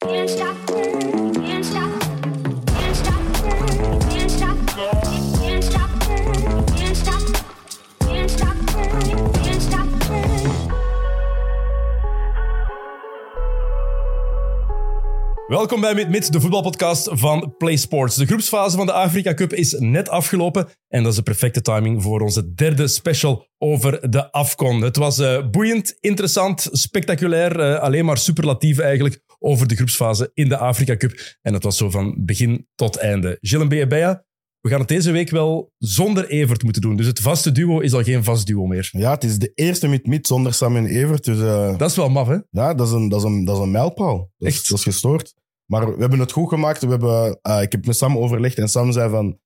Welkom bij Mid-Mid, de voetbalpodcast van PlaySports. De groepsfase van de Afrika Cup is net afgelopen en dat is de perfecte timing voor onze derde special over de AFCON. Het was eh, boeiend, interessant, spectaculair, eh, alleen maar superlatief eigenlijk over de groepsfase in de Afrika Cup. En het was zo van begin tot einde. Gilles en Beabea, we gaan het deze week wel zonder Evert moeten doen. Dus het vaste duo is al geen vast duo meer. Ja, het is de eerste mid-mid zonder Sam en Evert. Dus eh, Dat is wel maf, hè? ja, dat is een, dat is een, dat is een mijlpaal. Dat is, Echt? dat is gestoord. Maar we hebben het goed gemaakt. We hebben, eh, ik heb met Sam overlegd en Sam zei van...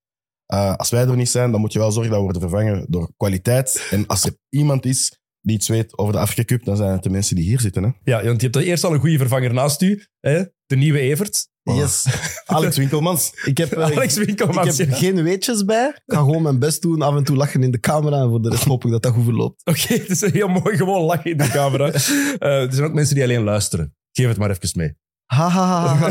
eh, als wij er niet zijn, dan moet je wel zorgen dat we worden vervangen door kwaliteit. En als er iemand is die iets weet over de Afrika Cup, dan zijn het de mensen die hier zitten. Hè? Ja, want je hebt eerst al een goede vervanger naast u. Hè? De nieuwe Evert. Yes. Alex Winkelmans. Ik heb, eh, Alex Winkelmans. ik heb ja. geen weetjes bij. Ik ga gewoon mijn best doen. Af en toe lachen in de camera. En voor de rest hoop ik dat dat goed verloopt. Oké, het is een heel mooi gewoon lachen in de camera. Eh, er zijn ook mensen die alleen luisteren. Geef het maar even mee. Ha, ha, ha, ha.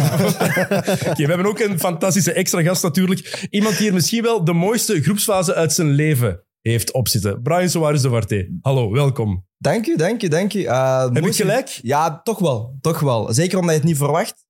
Oké, we hebben ook een fantastische extra gast natuurlijk. Iemand die hier misschien wel de mooiste groepsfase uit zijn leven heeft opzitten. Brian Soares de. Hallo, welkom. Dank u, dank u, dank u. Eh, Heb ik gelijk? Ja, toch wel. Toch wel. Zeker omdat je het niet verwacht.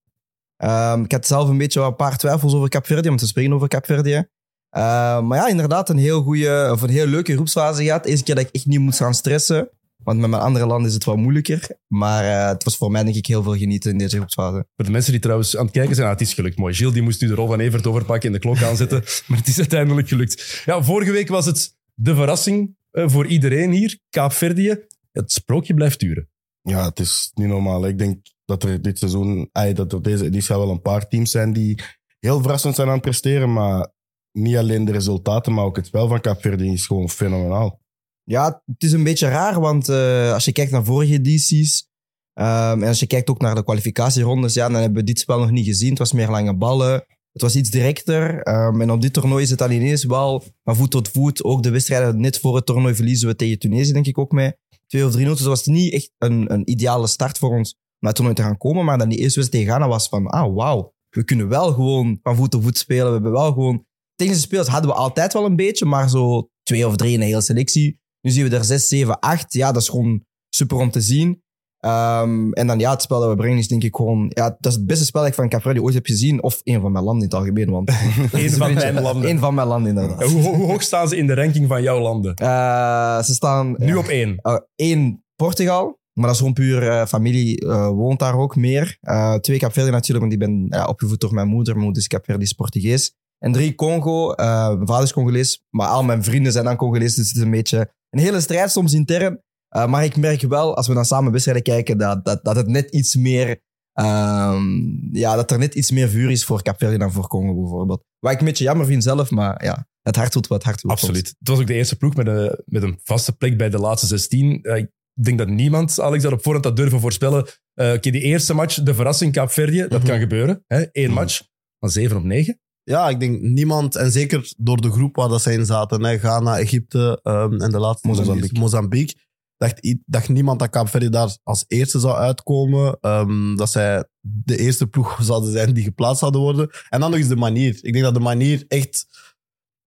Ehm, ik had zelf een beetje een paar twijfels over Capverdië, om te spreken over Capverdië. Ehm, maar ja, inderdaad, een heel goede, of een heel leuke groepsfase gehad. Eerste keer dat ik echt niet moest gaan stressen. Want met mijn andere landen is het wel moeilijker. Maar eh, het was voor mij denk ik heel veel genieten in deze groepsfase. Voor de mensen die trouwens aan het kijken zijn, ah, het is gelukt. Mooi. Gilles die moest nu de rol van Evert overpakken en de klok aanzetten. Maar het is uiteindelijk gelukt. Ja, vorige week was het de verrassing eh, voor iedereen hier. Kaapverdië. Het sprookje blijft duren. Ja, het is niet normaal. Ik denk dat er dit seizoen, dat er deze editie wel een paar teams zijn die heel verrassend zijn aan het presteren. Maar niet alleen de resultaten, maar ook het spel van Capverdi is gewoon fenomenaal. Ja, het is een beetje raar, want eh, als je kijkt naar vorige edities ehm, en als je kijkt ook naar de kwalificatierondes, ja, dan hebben we dit spel nog niet gezien. Het was meer lange ballen, het was iets directer. ehm, en op dit toernooi is het dan ineens wel van voet tot voet. Ook de wedstrijden net voor het toernooi verliezen we tegen Tunesië, denk ik ook mee. Twee of drie noten. Dus het was niet echt een, een ideale start voor ons om naar toernooi te gaan komen. Maar dan die eerste wedstrijd tegen Ghana was van, ah, wauw. We kunnen wel gewoon van voet tot voet spelen. We hebben wel gewoon... Tegen de spelers hadden we altijd wel een beetje, maar zo twee of drie in de hele selectie. Nu zien we er 6, 7, 8. Ja, dat is gewoon super om te zien. Ehm, en dan ja, het spel dat we brengen is denk ik gewoon... Ja, dat is het beste spel dat ik van Capredi ooit heb gezien. Of een van mijn landen in het algemeen. Want Eén van mijn landen. Een van mijn landen, inderdaad. Hoe, hoe hoog staan ze in de ranking van jouw landen? Eh, ze staan Nu op één. eh, één Portugal. Maar dat is gewoon puur eh, familie eh, woont daar ook meer. Eh, twee Capverdi natuurlijk, want die ben opgevoed door mijn moeder. Mijn moeder is Capverdi, is Portugees. En drie Congo. eh, mijn vader is Congolees, maar al mijn vrienden zijn dan Congolees. Dus het is een beetje een hele strijd soms intern. Eh, maar ik merk wel, als we dan samen wedstrijden kijken, dat, dat, dat het net iets meer... ehm, ja, dat er net iets meer vuur is voor Capverdi dan voor Congo bijvoorbeeld. Wat ik een beetje jammer vind zelf, maar ja, het hart doet wat het hart wil. Absoluut. Het was ook de eerste ploeg met een, met een vaste plek bij de laatste 16. Eh, ik denk dat niemand, Alex, dat op voorhand had durven voorspellen. Eh Oké, die eerste match, de verrassing Kaapverdië, dat Mhm. kan gebeuren. Hè? Eén Mhm. match van 7 op 9. Ja, ik denk niemand, en zeker door de groep waar dat zij in zaten, hè, Ghana, Egypte ehm, en de laatste Mozambique. Mozambique, dacht, dacht niemand dat Kaapverdi daar als eerste zou uitkomen. ehm, dat zij de eerste ploeg zouden zijn die geplaatst zouden worden. En dan nog eens de manier. Ik denk dat de manier echt...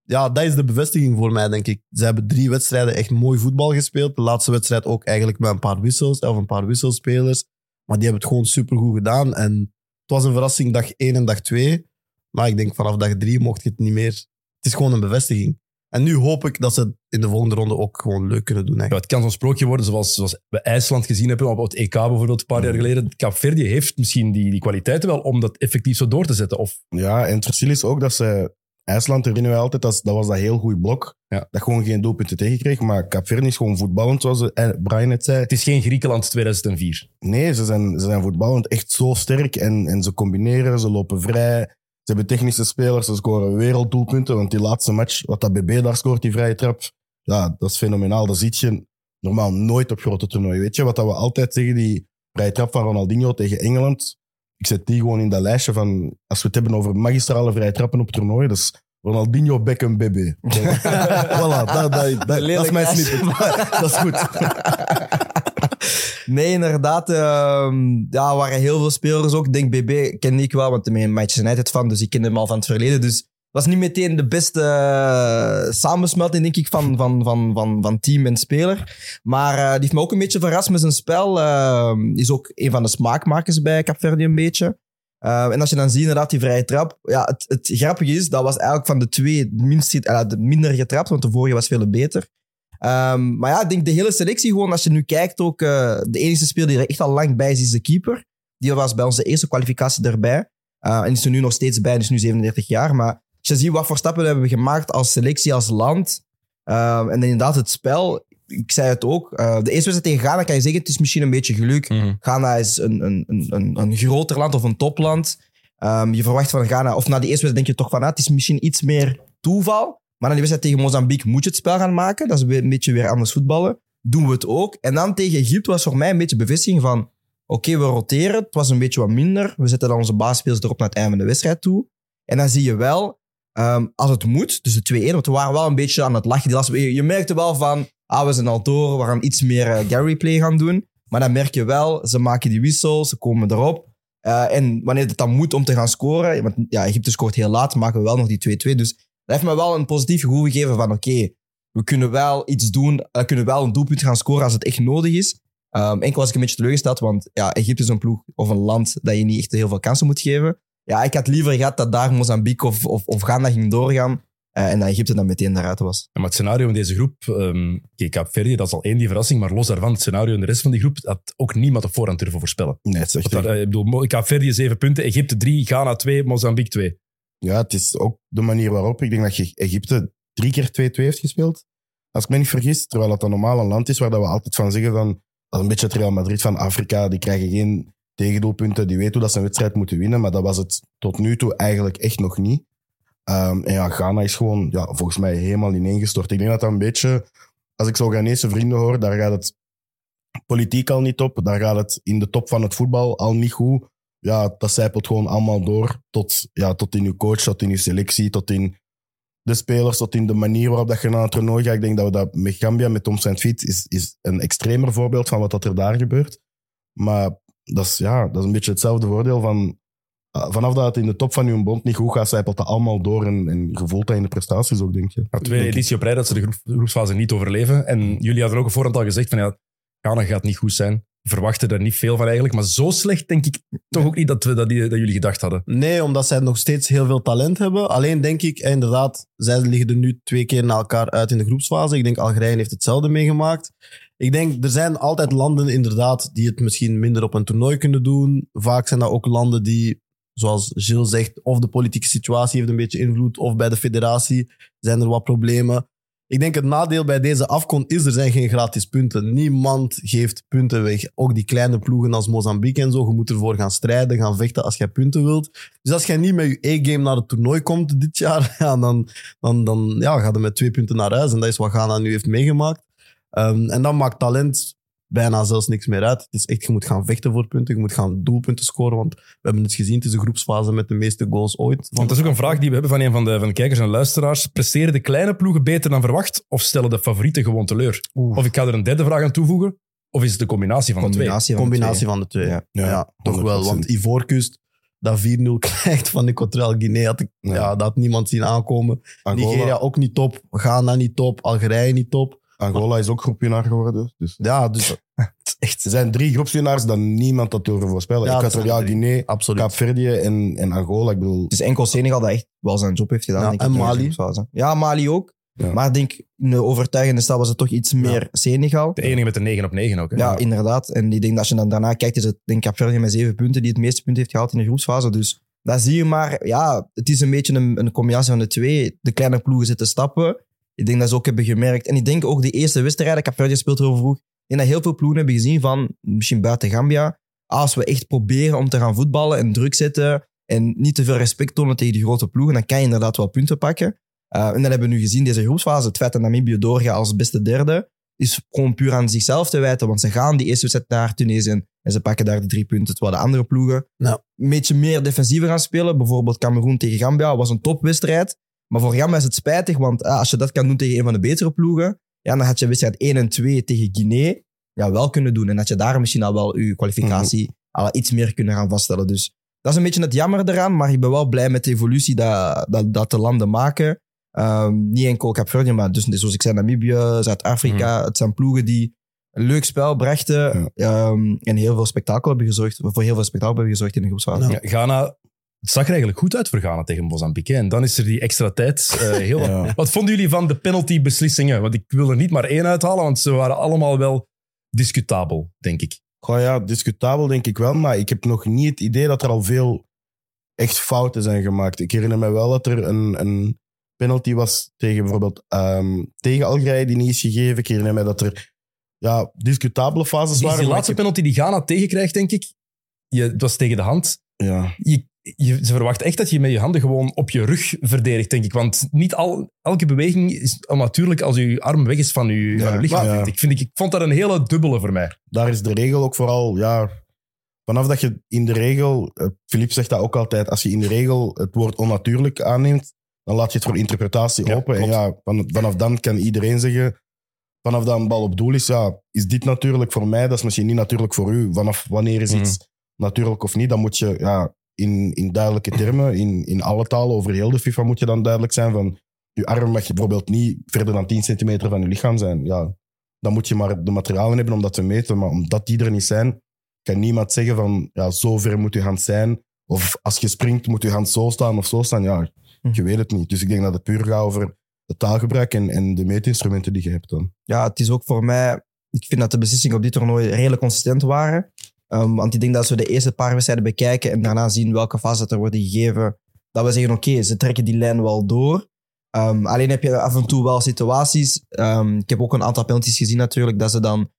Ja, dat is de bevestiging voor mij, denk ik. Ze hebben drie wedstrijden echt mooi voetbal gespeeld. De laatste wedstrijd ook eigenlijk met een paar wissels, of een paar wisselspelers. Maar die hebben het gewoon supergoed gedaan. En het was een verrassing dag één en dag twee. Maar ik denk vanaf dag drie mocht je het niet meer. Het is gewoon een bevestiging. En nu hoop ik dat ze het in de volgende ronde ook gewoon leuk kunnen doen. Ja, het kan zo'n sprookje worden, zoals, zoals we IJsland gezien hebben op het EK bijvoorbeeld een paar jaar geleden. Kaapverdië heeft misschien die, die kwaliteiten wel om dat effectief zo door te zetten. Of Ja, en het verschil is ook dat ze... IJsland herinneren wij altijd, dat, dat was dat heel goed blok. Ja. Dat gewoon geen doelpunten tegenkreeg. Maar Capverdi is gewoon voetballend, zoals eh, Brian net zei. het is geen Griekenland 2004. Nee, ze zijn, ze zijn voetballend echt zo sterk. En, en ze combineren, ze lopen vrij. Ze hebben technische spelers, ze scoren werelddoelpunten. Want die laatste match, wat dat BB daar scoort, die vrije trap, ja, dat is fenomenaal. Dat ziet je normaal nooit op grote toernooien. Weet je wat dat we altijd zeggen, die vrije trap van Ronaldinho tegen Engeland. Ik zet die gewoon in dat lijstje van, als we het hebben over magistrale vrije trappen op toernooien, dat is Ronaldinho, Beckham, BB. voilà, dat, dat, dat, dat is mijn snippet. dat is goed. Nee, inderdaad. ehm, ja, waren heel veel spelers ook. Ik denk BB kende ik wel, want ik ben een Manchester United van, dus ik kende hem al van het verleden. Dus was niet meteen de beste eh, samensmelting, denk ik, van, van, van, van, van team en speler. Maar eh, die heeft me ook een beetje verrast met zijn spel. Ehm, is ook een van de smaakmakers bij Capverdi een beetje. Eh, en als je dan ziet inderdaad die vrije trap. Ja, het, het grappige is, dat was eigenlijk van de twee minst, eh, de minder getrapt, want de vorige was veel beter. Ehm, maar ja, ik denk de hele selectie gewoon, als je nu kijkt ook, eh, de enige speler die er echt al lang bij is, is de keeper. Die was bij onze eerste kwalificatie erbij. Eh, en is er nu nog steeds bij, is nu 37 jaar. Maar als je ziet wat voor stappen we hebben gemaakt als selectie, als land. Ehm, en inderdaad het spel. Ik zei het ook. eh, de eerste wedstrijd tegen Ghana kan je zeggen, het is misschien een beetje geluk. Mhm. Ghana is een, een, een, een, een groter land of een topland. Ehm, je verwacht van Ghana, of na die eerste wedstrijd denk je toch van, ah, het is misschien iets meer toeval. Maar na die wedstrijd tegen Mozambique moet je het spel gaan maken. Dat is een beetje weer anders voetballen. Doen we het ook. En dan tegen Egypte was voor mij een beetje bevestiging van, oké, we roteren. Het was een beetje wat minder. We zetten dan onze basisspelers erop naar het einde van de wedstrijd toe. En dan zie je wel, ehm, als het moet, dus de 2-1, want we waren wel een beetje aan het lachen. Die je, merkte wel van, ah, we zijn al door, we gaan iets meer eh, Gary play gaan doen. Maar dan merk je wel, ze maken die wissels, ze komen erop. Eh, en wanneer het dan moet om te gaan scoren, want ja, Egypte scoort heel laat, maken we wel nog die 2-2. Dus dat heeft me wel een positief gevoel gegeven van oké, we kunnen wel iets doen, we kunnen wel een doelpunt gaan scoren als het echt nodig is. Ehm, enkel was ik een beetje teleurgesteld, want ja, Egypte is een ploeg of een land dat je niet echt heel veel kansen moet geven. Ja, ik had liever gehad dat daar Mozambique of, of, of Ghana ging doorgaan eh, en dat Egypte dan meteen eruit was. Ja, maar het scenario in deze groep, ehm kijk, Kaapverdi, dat is al één die verrassing, maar los daarvan, het scenario in de rest van die groep, had ook niemand op voorhand durven voorspellen. Nee, het is echt daar, eh, ik bedoel, Kaapverdi zeven punten, Egypte drie, Ghana twee, Mozambique twee. Ja, het is ook de manier waarop. Ik denk dat Egypte drie keer 2-2 heeft gespeeld. Als ik me niet vergis. Terwijl dat een normaal een land is waar dat we altijd van zeggen van... Dat een beetje het Real Madrid van Afrika. Die krijgen geen tegendoelpunten. Die weten hoe dat ze een wedstrijd moeten winnen. Maar dat was het tot nu toe eigenlijk echt nog niet. Ehm, en ja, Ghana is gewoon ja, volgens mij helemaal ineengestort. Ik denk dat dat een beetje... Als ik zo Ghanese vrienden hoor, daar gaat het politiek al niet op. Daar gaat het in de top van het voetbal al niet goed ja, dat zijpelt gewoon allemaal door tot, ja, tot in je coach, tot in je selectie, tot in de spelers, tot in de manier waarop dat je naar een toernooi gaat. Ik denk dat we dat met Gambia, met Tom St. Fiets, is, is een extremer voorbeeld van wat dat er daar gebeurt. Maar dat is, ja, dat is een beetje hetzelfde voordeel van... ah, Vanaf dat het in de top van je bond niet goed gaat, zijpelt dat allemaal door en, en je voelt dat in de prestaties ook, denk je. Na twee editie op rij dat ze de groep- groepsfase niet overleven. En jullie hadden ook op voorhand al gezegd van ja, Ghana gaat niet goed zijn. Verwachten er niet veel van eigenlijk. Maar zo slecht denk ik toch ook niet dat, we, dat, die- dat jullie gedacht hadden. Nee, omdat zij nog steeds heel veel talent hebben. Alleen denk ik, eh, inderdaad, zij liggen er nu twee keer na elkaar uit in de groepsfase. Ik denk Algerije heeft hetzelfde meegemaakt. Ik denk, er zijn altijd landen inderdaad die het misschien minder op een toernooi kunnen doen. Vaak zijn dat ook landen die, zoals Gilles zegt, of de politieke situatie heeft een beetje invloed, of bij de federatie zijn er wat problemen. Ik denk het nadeel bij deze afkon is, er zijn geen gratis punten. Niemand geeft punten weg. Ook die kleine ploegen als Mozambique en zo. Je moet ervoor gaan strijden, gaan vechten als jij punten wilt. Dus als jij niet met je E-game naar het toernooi komt dit jaar, ja, dan, dan, dan ja, ga je met twee punten naar huis. En dat is wat Ghana nu heeft meegemaakt. Ehm, en dan maakt talent bijna zelfs niks meer uit. Het is echt, je moet gaan vechten voor punten. Je moet gaan doelpunten scoren. Want we hebben het gezien, het is de groepsfase met de meeste goals ooit. Want dat is ook een vraag die we hebben van een van de, van de kijkers en luisteraars. Presteren de kleine ploegen beter dan verwacht? Of stellen de favorieten gewoon teleur? Oeh. Of ik ga er een derde vraag aan toevoegen. Of is het de combinatie van de twee? Combinatie van de combinatie twee. van de twee. Ja. Ja, Ja, toch wel. 100%. Want Ivoorkust, dat 4-0 krijgt van Equatorial Guinea, had ik, Ja. ja. dat had niemand zien aankomen. Angola, Nigeria ook niet top. Ghana niet top. Algerije niet top. Angola is ook groepwinnaar geworden. Dus. Ja, dus Echt. Er zijn drie groepswinnaars dat niemand had durven voorspellen. Ja, dat Equatoriaal zijn er drie. Guinea, absoluut. Kaapverdië en, en Angola. Ik bedoel, Het is enkel Senegal dat echt wel zijn job heeft gedaan. Ja, denk ik, en in de Mali. groepsfase. Ja, Mali ook. Ja. Maar ik denk, in de overtuigende stad was het toch iets meer Senegal. De enige met de 9 op 9 ook. Hè? Ja, inderdaad. En ik denk dat als je dan daarna kijkt, is het denk ik Capverdi met zeven punten die het meeste punten heeft gehaald in de groepsfase. Dus dat zie je maar. Ja, het is een beetje een, een combinatie van de twee. De kleine ploegen zitten stappen. Ik denk dat ze ook hebben gemerkt. En ik denk ook de eerste wedstrijden, Capverdi speelt heel vroeg. Ik denk dat heel veel ploegen hebben gezien van, misschien buiten Gambia, als we echt proberen om te gaan voetballen en druk zetten en niet te veel respect tonen tegen die grote ploegen, dan kan je inderdaad wel punten pakken. Uh, en dat hebben we nu gezien, deze groepsfase. Het feit dat Namibië doorgaat als beste derde, is gewoon puur aan zichzelf te wijten. Want ze gaan die eerste wedstrijd naar Tunesië en ze pakken daar de drie punten. Terwijl de andere ploegen Ja. een beetje meer defensiever gaan spelen. Bijvoorbeeld Cameroen tegen Gambia was een topwedstrijd. Maar voor Gambia is het spijtig, want ah, als je dat kan doen tegen een van de betere ploegen, ja, dan had je wedstrijd 1 en 2 tegen Guinea. ja, wel kunnen doen. En dat je daar misschien al wel je kwalificatie al iets meer kunnen gaan vaststellen. Dus dat is een beetje het jammer eraan, maar ik ben wel blij met de evolutie dat, dat, dat de landen maken. Ehm, niet enkel Kaapverdië, maar dus, zoals ik zei, Namibië, Zuid-Afrika. Het zijn ploegen die een leuk spel brachten ehm, en heel veel spektakel hebben gezorgd, voor heel veel spektakel hebben gezorgd in de groepsfase. Ja, Ghana, het zag er eigenlijk goed uit voor Ghana tegen Mozambique. En dan is er die extra tijd. eh, heel wat. Ja. wat vonden jullie van de penalty-beslissingen? Want ik wil er niet maar één uithalen, want ze waren allemaal wel discutabel, denk ik. Goh, ja, discutabel denk ik wel, maar ik heb nog niet het idee dat er al veel echt fouten zijn gemaakt. Ik herinner me wel dat er een, een penalty was tegen bijvoorbeeld ehm, tegen Algerije die niet is gegeven. Ik herinner me dat er ja, discutabele fases Die, waren. die laatste heb- penalty die Ghana tegenkrijgt, denk ik, je, het was tegen de hand. ja. Je, je, ze verwachten echt dat je met je handen gewoon op je rug verdedigt, denk ik. Want niet al, elke beweging is natuurlijk als je arm weg is van je, Ja, van je lichaam. maar- vind ik. Vind ik, ik vond dat een hele dubbele voor mij. daar is de regel ook vooral, ja, vanaf dat je in de regel, eh, Philippe zegt dat ook altijd, als je in de regel het woord onnatuurlijk aanneemt, dan laat je het voor interpretatie Ja, open. En ja, van, vanaf dan kan iedereen zeggen, vanaf dat een bal op doel is, ja, is dit natuurlijk voor mij, dat is misschien niet natuurlijk voor u. Vanaf wanneer is iets natuurlijk of niet, dan moet je ja, in, in duidelijke termen, in, in alle talen over heel de FIFA moet je dan duidelijk zijn van, je arm mag je bijvoorbeeld niet verder dan 10 centimeter van je lichaam zijn. Ja, dan moet je maar de materialen hebben om dat te meten. Maar omdat die er niet zijn, kan niemand zeggen van ja, zo ver moet je hand zijn. Of als je springt, moet je hand zo staan of zo staan. Ja, je weet het niet. Dus ik denk dat het puur gaat over het taalgebruik en, en de meetinstrumenten die je hebt dan. ja, het is ook voor mij. Ik vind dat de beslissingen op dit toernooi redelijk consistent waren. Ehm, want ik denk dat als we de eerste paar wedstrijden bekijken en daarna zien welke fase dat er worden gegeven, dat we zeggen: oké, ze trekken die lijn wel door. Ehm, alleen heb je af en toe wel situaties. ehm, ik heb ook een aantal penalties gezien natuurlijk, dat ze dan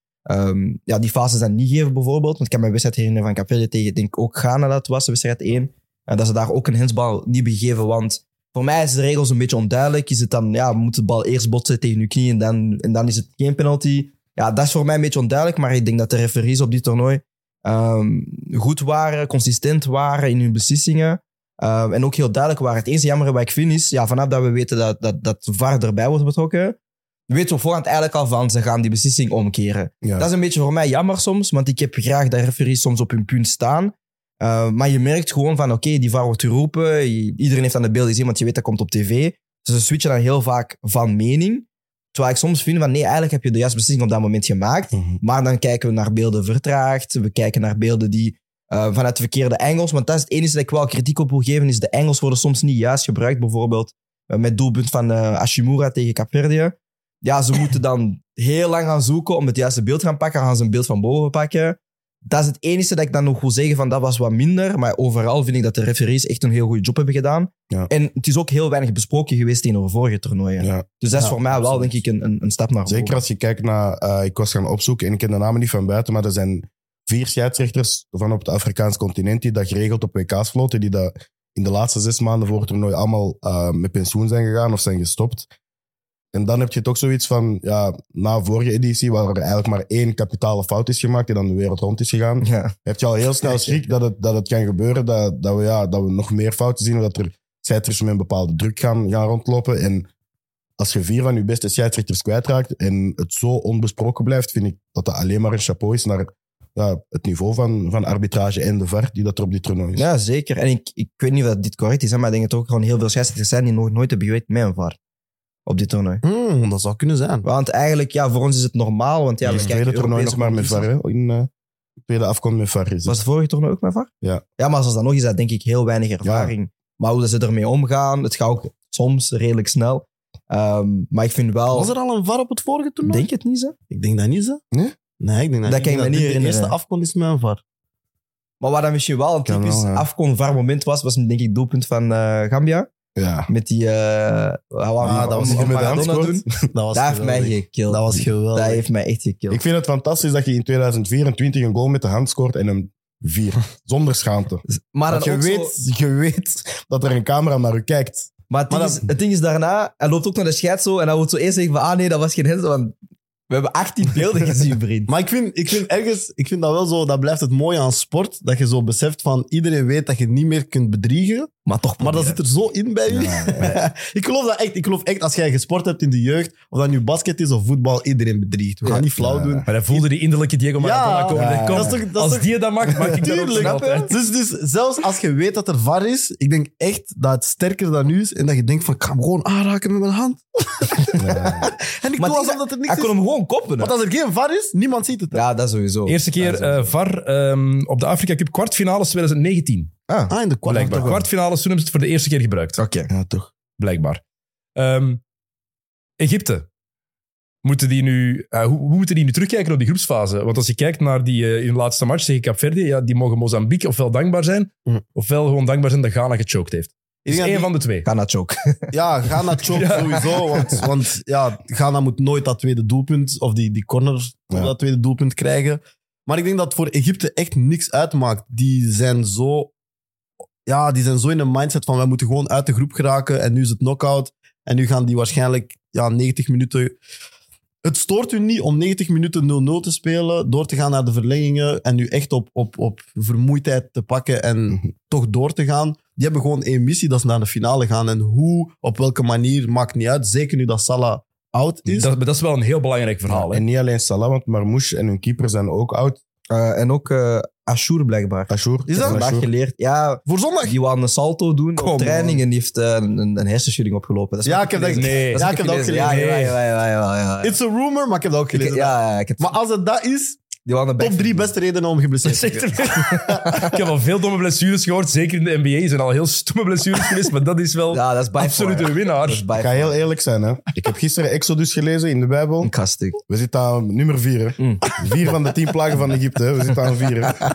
ja, die fases dan niet geven bijvoorbeeld. Want ik me een wedstrijd herinneren van Capelle tegen, denk ook Ghana dat was, wedstrijd 1. En dat ze daar ook een hensbal niet begeven, want voor mij is de regels een beetje onduidelijk. Is het dan, ja, moet de bal eerst botsen tegen je knie en dan, en dan is het geen penalty? Ja, dat is voor mij een beetje onduidelijk, maar ik denk dat de referees op dit toernooi ehm, goed waren, consistent waren in hun beslissingen. ehm, en ook heel duidelijk waren. Het enige jammer wat ik vind is, ja, vanaf dat we weten dat, dat, dat VAR erbij wordt betrokken, weten we voorhand eigenlijk al van, ze gaan die beslissing omkeren. Ja. Dat is een beetje voor mij jammer soms, want ik heb graag dat referees soms op hun punt staan. Uh, maar je merkt gewoon van, oké, die VAR wordt geroepen. Iedereen heeft aan de beelden gezien, want je weet dat komt op tv. Dus ze switchen dan heel vaak van mening. Terwijl ik soms vind van, nee, eigenlijk heb je de juiste beslissing op dat moment gemaakt. Mhm. Maar dan kijken we naar beelden vertraagd. We kijken naar beelden die eh, vanuit de verkeerde engels. Want dat is het enige dat ik wel kritiek op wil geven, is de engels worden soms niet juist gebruikt. Bijvoorbeeld eh, met doelpunt van eh, Ashimura tegen Capverdië. Ja, ze moeten dan heel lang gaan zoeken om het juiste beeld te gaan pakken. Dan gaan ze een beeld van boven pakken. Dat is het enige dat ik dan nog wil zeggen van dat was wat minder. Maar overal vind ik dat de referees echt een heel goede job hebben gedaan. Ja. En het is ook heel weinig besproken geweest tegenover vorige toernooien. Ja. Dus dat is Ja, voor mij wel, denk ik, een, een, een stap naar voren. Zeker als je kijkt naar, eh, ik was gaan opzoeken en ik ken de namen niet van buiten, maar er zijn vier scheidsrechters van op het Afrikaans continent die dat geregeld op WK's floten, die dat in de laatste zes maanden voor het toernooi allemaal eh, met pensioen zijn gegaan of zijn gestopt. En dan heb je toch zoiets van, ja, na vorige editie, waar er eigenlijk maar één kapitale fout is gemaakt, die dan de wereld rond is gegaan, Ja. heb je al heel snel schrik dat het, dat het kan gebeuren, dat, dat, we, ja, dat we nog meer fouten zien, dat er scheidsrechters met een bepaalde druk gaan, gaan rondlopen. En als je vier van je beste scheidsrechters kwijtraakt en het zo onbesproken blijft, vind ik dat dat alleen maar een chapeau is naar ja, het niveau van, van arbitrage en de VAR die dat er op dit toernooi is. Ja, zeker. En ik, ik weet niet of dit correct is, maar ik denk dat er ook gewoon heel veel scheidsrechters zijn die nog nooit hebben gewerkt met een VAR. Op dit toernooi. Hmm, dat zou kunnen zijn. Want eigenlijk, ja, voor ons is het normaal. Want ja, we het kijken tweede toernooi nog maar met. VAR. Hè? In, eh, het tweede afkomt met VAR. Is Was het. vorige toernooi ook met VAR? Ja. Ja, maar zoals dat nog is, dat denk ik heel weinig ervaring. Maar hoe ze ermee omgaan, het gaat ook soms redelijk snel. Ehm, maar ik vind wel... Was er al een VAR op het vorige toernooi? Denk het niet, zo. Ik denk dat niet, zo. Nee? Nee, ik denk dat, Dat kan niet. ik me niet dit De herinneren. eerste afkomst is met een VAR. Maar wat dan misschien wel een Kan typisch wel, ja. afkon VAR moment was, was denk ik het doelpunt van eh, Gambia. Ja. Met die... Ah, dat was met de hand Maradona doen. Dat was Dat heeft mij gekild. Dat was geweldig. Dat heeft mij echt gekild. Ik vind het fantastisch dat je in 2024 een goal met de hand scoort en hem vier. Zonder schaamte. maar Dat je weet, zo- je weet dat er een camera naar u kijkt. Maar het ding, Maar is, dat- het ding is daarna, hij loopt ook naar de scheids zo en hij wordt zo eerst zeggen van, ah nee, dat was geen hens, want we hebben 18 beelden gezien, vriend. Maar ik vind, ik vind ergens, ik vind dat wel zo, dat blijft het mooie aan sport, dat je zo beseft van iedereen weet dat je niet meer kunt bedriegen, Maar toch Maar dat zit er zo in bij u. ik geloof dat echt. Ik geloof echt, als jij gesport hebt in de jeugd, of dat nu basket is of voetbal, iedereen bedriegt. We gaan niet flauw doen. Maar hij voelde die innerlijke Diego Maradona Ja, komen. kom, Dat is toch- dat als toch- die dat mag, mag ik dat ook Tuurlijk. altijd. Dus, dus zelfs als je weet dat er VAR is, ik denk echt dat het sterker dan nu is en dat je denkt van, ik ga hem gewoon aanraken met mijn hand. en ik Maar doe het is- alsof dat er niks Hij is. kon hem gewoon koppen. Want als er geen VAR is, niemand ziet het. Ja, dat sowieso. Eerste keer Ja, sowieso. eh, VAR ehm, op de Afrika Cup kwartfinales 2019. Ah, Ah, in de kwart. Blijkbaar. Kwartfinales, toen hebben ze het voor de eerste keer gebruikt. oké. Ja, toch. Blijkbaar. Ehm, Egypte. Moeten die nu, eh, hoe, hoe moeten die nu terugkijken op die groepsfase? Want als je kijkt naar die eh, in de laatste match tegen Capverdi, ja, die mogen Mozambique ofwel dankbaar zijn, Mhm. ofwel gewoon dankbaar zijn dat Ghana gechoked heeft. Dus denk één van de twee. Ga naar choke. Ja, Ghana choke Ja. sowieso. Want, want ja, Ghana moet nooit dat tweede doelpunt, of die, die corner, Ja. dat tweede doelpunt krijgen. Maar ik denk dat voor Egypte echt niks uitmaakt. Die zijn zo, ja, die zijn zo in een mindset van wij moeten gewoon uit de groep geraken en nu is het knockout. En nu gaan die waarschijnlijk ja, 90 minuten... Het stoort u niet om 90 minuten 0-0 te spelen, door te gaan naar de verlengingen en nu echt op, op, op vermoeidheid te pakken en Mhm. toch door te gaan. Die hebben gewoon één missie, dat is naar de finale gaan. En hoe, op welke manier, maakt niet uit. Zeker nu dat Salah oud is. Dat, is wel een heel belangrijk verhaal. hè. En niet alleen Salah, want Marmouche en hun keeper zijn ook oud. Eh, en ook eh Ashur blijkbaar. Ashour. Is dat? Vandaag geleerd. Ja, Voor zondag. die wou een salto doen Come op training en die heeft eh, een, een hersenschudding opgelopen. Dat is Ja, ik heb dat, gelezen. Nee. Dat ja, is ik heb dat ook gelezen. Ja, ja, ja, ja, ja, ja, ja. It's a rumor, maar ik heb dat ook Ik- gelezen. ja, ja, ik heb Maar als het dat is, die top drie beste redenen om geblesseerd te worden. ik heb al veel domme blessures gehoord, zeker in de NBA. Er zijn al heel stomme blessures geweest, maar dat is wel Ja, dat is absoluut far. een winnaar. Ik ga heel eerlijk zijn. Hè. Ik heb gisteren Exodus gelezen in de Bijbel. Een kastik. We zitten aan nummer vier. Hè. Mm. Vier van de tien plagen van Egypte. Hè. We zitten aan vier. Hè.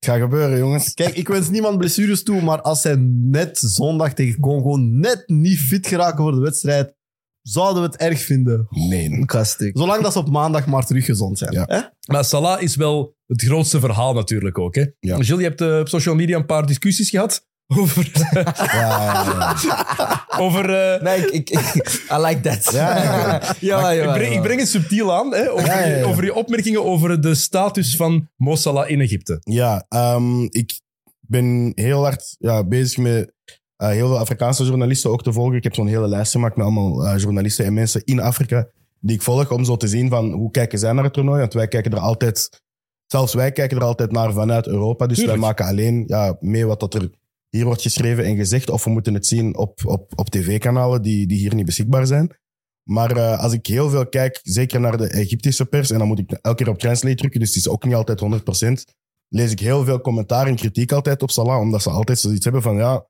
Het gaat gebeuren, jongens. Kijk, ik wens niemand blessures toe, maar als zij net zondag tegen Congo net niet fit geraken voor de wedstrijd, zouden we het erg vinden. Nee. Kastik. Zolang dat ze op maandag maar terug gezond zijn. Ja. Hè? Maar Salah is wel het grootste verhaal natuurlijk ook. Hè? Ja. Gilles, je hebt eh, op social media een paar discussies gehad over... Ja, ja, ja. over eh, Nee, ik, ik, I like that. Ja, ja, ja. ja, ja, ik, breng, ja. ik breng het subtiel aan, hè, over, Ja, ja, ja. over je opmerkingen over de status van Mo Salah in Egypte. Ja, ehm, ik ben heel hard ja, bezig met eh, heel veel Afrikaanse journalisten ook te volgen. Ik heb zo'n hele lijst gemaakt met allemaal eh, journalisten en mensen in Afrika die ik volg om zo te zien van hoe kijken zij naar het toernooi. Want wij kijken er altijd, zelfs wij kijken er altijd naar vanuit Europa. Dus Tuurlijk. wij maken alleen ja, mee wat dat er hier wordt geschreven en gezegd. Of we moeten het zien op, op, op tv-kanalen die, die hier niet beschikbaar zijn. Maar eh, als ik heel veel kijk, zeker naar de Egyptische pers, en dan moet ik elke keer op translate drukken, dus het is ook niet altijd 100%, lees ik heel veel commentaar en kritiek altijd op Salah, omdat ze altijd zoiets hebben van, ja,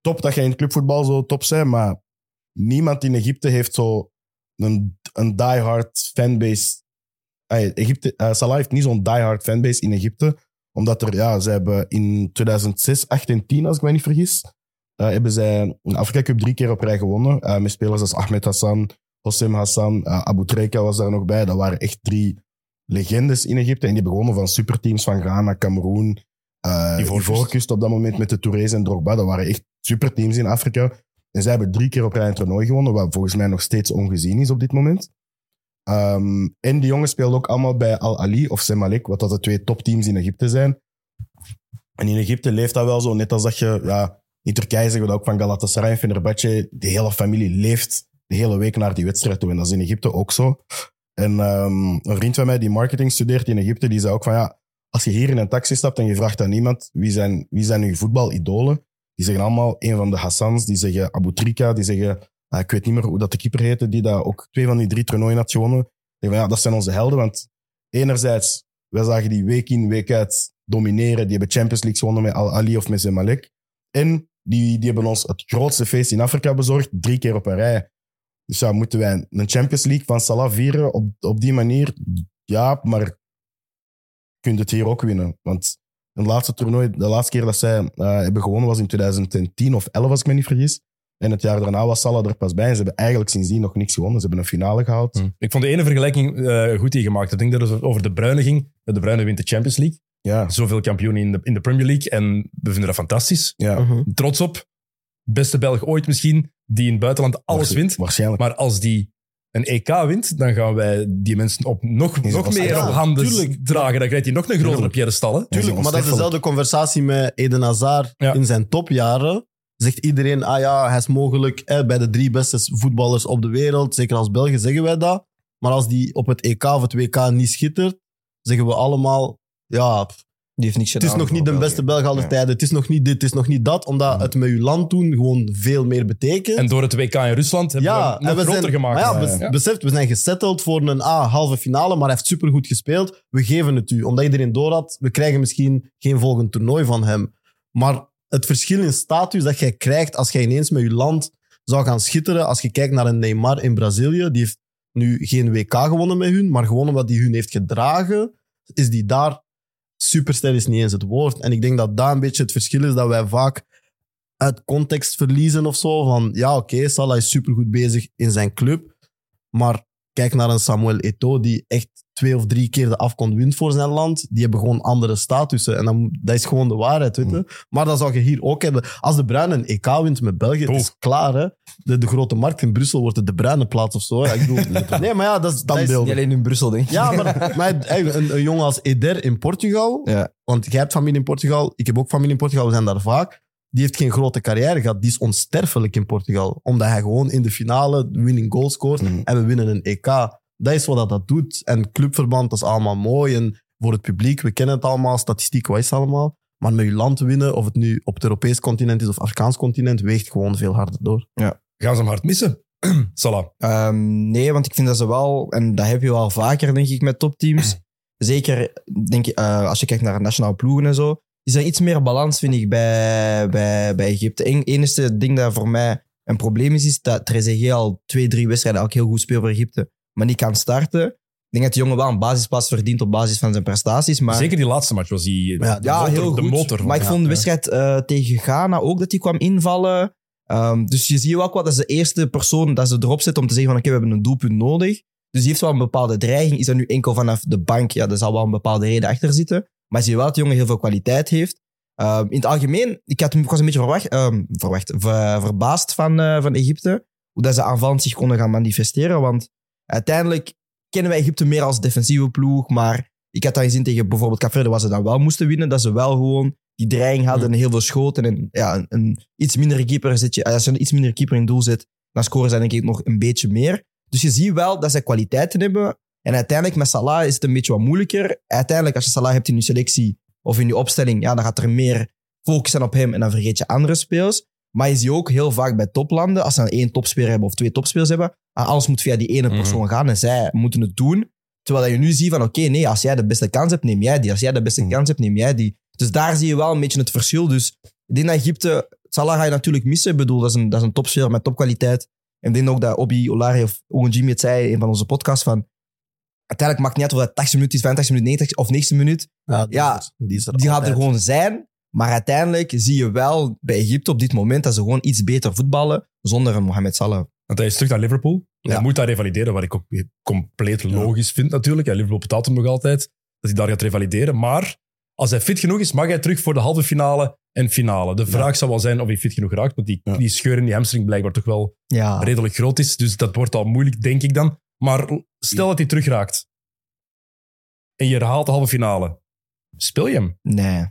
top dat jij in het clubvoetbal zo top bent, maar niemand in Egypte heeft zo een, een diehard fanbase. Ay, Egypte, eh, Salah heeft niet zo'n diehard fanbase in Egypte, omdat er, ja, ze hebben in 2006, 8 en 10, als ik me niet vergis, eh, hebben zij een Afrika Cup drie keer op rij gewonnen, eh, met spelers als Ahmed Hassan, Hossem Hassan, Abu Treka was daar nog bij. Dat waren echt drie legendes in Egypte. En die hebben gewonnen van superteams van Ghana, Cameroen, eh Ivoorkust. Op dat moment met de Tourés en Drogba. Dat waren echt superteams in Afrika. En zij hebben drie keer op rij een toernooi gewonnen, wat volgens mij nog steeds ongezien is op dit moment. Ehm, en die jongens speelden ook allemaal bij Al-Ali of Semalek, wat dat de twee topteams in Egypte zijn. En in Egypte leeft dat wel zo, net als dat je... Ja, in Turkije zeggen we dat ook van Galatasaray en Fenerbahce. De hele familie leeft de hele week naar die wedstrijd toe. En dat is in Egypte ook zo. En ehm, een vriend van mij die marketing studeert in Egypte, die zei ook van ja, als je hier in een taxi stapt en je vraagt aan iemand wie zijn, wie zijn uw voetbalidolen, die zeggen allemaal een van de Hassans, die zeggen Abu Trika, die zeggen, ah, ik weet niet meer hoe dat de keeper heette, die daar ook twee van die drie toernooien had gewonnen. Ja, dat zijn onze helden, want enerzijds, wij zagen die week in, week uit domineren, die hebben Champions League gewonnen met Al-Ali of met Zamalek. En die, die hebben ons het grootste feest in Afrika bezorgd, drie keer op een rij. Dus ja, moeten wij een Champions League van Salah vieren op, op die manier? Ja, maar je het hier ook winnen. Want het laatste toernooi, de laatste keer dat zij eh, hebben gewonnen was in 2010 of 11, als ik me niet vergis. En het jaar daarna was Salah er pas bij. En ze hebben eigenlijk sindsdien nog niks gewonnen. Ze hebben een finale gehaald. Ik vond de ene vergelijking eh, goed die je gemaakt. hebt. Ik denk dat het over de Bruine ging. De Bruine wint de Champions League. Ja, Zoveel kampioenen in de, in de Premier League. En we vinden dat fantastisch. ja. Mhm. Trots op. Beste Belg ooit misschien, die in het buitenland alles Waarsch- wint. Waarschijnlijk. Maar als die een EK wint, dan gaan wij die mensen op nog, nog meer op handen tuurlijk. dragen. Dan krijgt hij nog een grotere Tuurlijk. Pierre Stal. hè? Tuurlijk, maar dat is dezelfde conversatie met Eden Hazard Ja. in zijn topjaren. zegt iedereen, ah ja, hij is mogelijk hè, bij de drie beste voetballers op de wereld. Zeker als Belgen zeggen wij dat. Maar als die op het EK of het WK niet schittert, zeggen we allemaal, ja, Die heeft niks het is nog niet de beste. Belg aller tijden. Het is nog niet dit, het is nog niet dat. Omdat het met uw land doen gewoon veel meer betekent. En door het WK in Rusland hebben ja, we hem nog en we groter zijn, gemaakt. Maar ja, Ja. bes- beseft, we zijn gesetteld voor een A, halve finale, maar hij heeft supergoed gespeeld. We geven het u, omdat iedereen door had. We krijgen misschien geen volgend toernooi van hem. Maar het verschil in status dat jij krijgt als jij ineens met je land zou gaan schitteren, als je kijkt naar een Neymar in Brazilië, die heeft nu geen WK gewonnen met hun, maar gewoon omdat hij hun heeft gedragen, is die daar... Superster is niet eens het woord. En ik denk dat daar een beetje het verschil is dat wij vaak uit context verliezen of zo. Van ja, oké, Salah is supergoed bezig in zijn club. Maar kijk naar een Samuel Eto'o die echt twee of drie keer de afkomst wint voor zijn land. Die hebben gewoon andere statussen. En dan, dat is gewoon de waarheid, weet je. Maar dat zou je hier ook hebben. Als de Bruin een EK wint met België, het is klaar, hè. De, de grote markt in Brussel wordt het de Bruine plaats of zo. hè. Ik bedoel, nee, maar ja, dat is... Standbeelden. Niet alleen in Brussel, denk ik. ja, maar, maar een, een jongen als Eder in Portugal, Ja. want jij hebt familie in Portugal, ik heb ook familie in Portugal, we zijn daar vaak. Die heeft geen grote carrière gehad. Die is onsterfelijk in Portugal. Omdat hij gewoon in de finale winning goal scoort Mhm. en we winnen een EK. Dat is wat dat, dat doet. En clubverband, dat is allemaal mooi. En voor het publiek, we kennen het allemaal, statistiek, wat is allemaal. Maar met je land winnen, of het nu op het Europees continent is of Afrikaans continent, weegt gewoon veel harder door. Gaan ze hem hard missen? Salah. Ehm, nee, want ik vind dat ze wel, en dat heb je wel vaker, denk ik, met topteams. Zeker, denk ik, eh, als je kijkt naar nationale ploegen en zo, is er iets meer balans, vind ik, bij, bij, bij Egypte. Het enige ding dat voor mij een probleem is, is dat Trezeguet al twee, drie wedstrijden ook heel goed speelt voor Egypte, maar niet kan starten. Ik denk dat de jongen wel een basisplaats verdient op basis van zijn prestaties, maar... Zeker die laatste match was die Ja, de Ja, motor, heel de goed. motor. van- maar ik vond de wedstrijd eh, tegen Ghana ook dat hij kwam invallen. Ehm, dus je ziet ook wat dat is de eerste persoon dat ze erop zet om te zeggen van oké, we hebben een doelpunt nodig. Dus die heeft wel een bepaalde dreiging. Is dat nu enkel vanaf de bank? Ja, daar zal wel een bepaalde reden achter zitten. Maar je ziet wel dat de jongen heel veel kwaliteit heeft. Ehm, in het algemeen, ik, had, ik was een beetje verwacht, ehm, verwacht, ver- verbaasd van, eh, van Egypte. Hoe dat ze aanvallend zich konden gaan manifesteren. Want uiteindelijk kennen wij Egypte meer als defensieve ploeg. Maar ik had dat gezien tegen bijvoorbeeld Capverde, waar ze dan wel moesten winnen. Dat ze wel gewoon die dreiging hadden en heel veel schoten. En ja, een, een iets mindere keeper zet je, als je een iets mindere keeper in doel zet, dan scoren ze denk ik nog een beetje meer. Dus je ziet wel dat ze kwaliteiten hebben. En uiteindelijk met Salah is het een beetje wat moeilijker. Uiteindelijk, als je Salah hebt in je selectie of in je opstelling, ja, dan gaat er meer focus zijn op hem en dan vergeet je andere spelers. Maar je ziet ook heel vaak bij toplanden, als ze dan één topspeler hebben of twee topspelers hebben, alles moet via die ene Mhm. persoon gaan en zij moeten het doen. Terwijl dat je nu ziet van, oké, nee, als jij de beste kans hebt, neem jij die. Als jij de beste Mhm. kans hebt, neem jij die. Dus daar zie je wel een beetje het verschil. Dus ik denk dat Egypte, Salah ga je natuurlijk missen. Ik bedoel, dat is een, dat is een topspeler met topkwaliteit. En ik denk ook dat Obi Olari of Owen Jimmy het zei in een van onze podcasts van uiteindelijk maakt het niet uit of dat 80 minuten is, 85 minuten, 90 of 90 minuut. Ja, die, Ja, is die, is er Die gaat er gewoon zijn. Maar uiteindelijk zie je wel bij Egypte op dit moment dat ze gewoon iets beter voetballen zonder een Mohamed Salah. Want hij is terug naar Liverpool. Ja. Hij moet daar revalideren, wat ik ook compleet logisch vind natuurlijk. Ja, Liverpool betaalt hem nog altijd, dat hij daar gaat revalideren. Maar als hij fit genoeg is, mag hij terug voor de halve finale en finale. De vraag zou wel zijn of hij fit genoeg raakt, want die, die scheur in die hamstring blijkbaar toch wel redelijk groot is. Dus dat wordt al moeilijk, denk ik dan. Maar stel dat hij terug raakt en je herhaalt de halve finale. Speel je hem? Nee.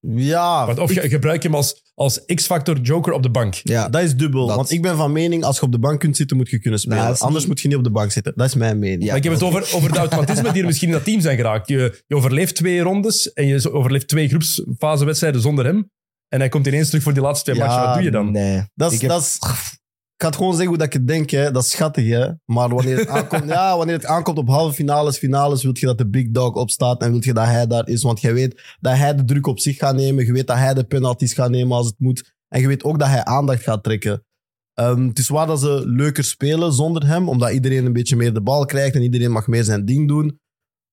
Ja, Want Of je gebruik je hem als, als X-factor joker op de bank. Ja. dat is dubbel. Dat- Want ik ben van mening, als je op de bank kunt zitten, moet je kunnen spelen. Nou, Anders niet- moet je niet op de bank zitten. Dat is mijn mening. Ja. Maar ik heb het over, over de automatismen die er misschien in dat team zijn geraakt. Je, je overleeft twee rondes en je overleeft twee groepsfasewedstrijden zonder hem. En hij komt ineens terug voor die laatste twee Ja, matchen. Wat doe je dan? Nee. Dat is, Ik heb- dat is, ik ga het gewoon zeggen hoe dat ik het denk. Hè. Dat is schattig, hè. Maar wanneer het aankomt, ja, wanneer het aankomt op halve finales, finales, wil je dat de big dog opstaat en wil je dat hij daar is. Want je weet dat hij de druk op zich gaat nemen. Je weet dat hij de penalties gaat nemen als het moet. En je weet ook dat hij aandacht gaat trekken. Ehm, het is waar dat ze leuker spelen zonder hem, omdat iedereen een beetje meer de bal krijgt en iedereen mag meer zijn ding doen.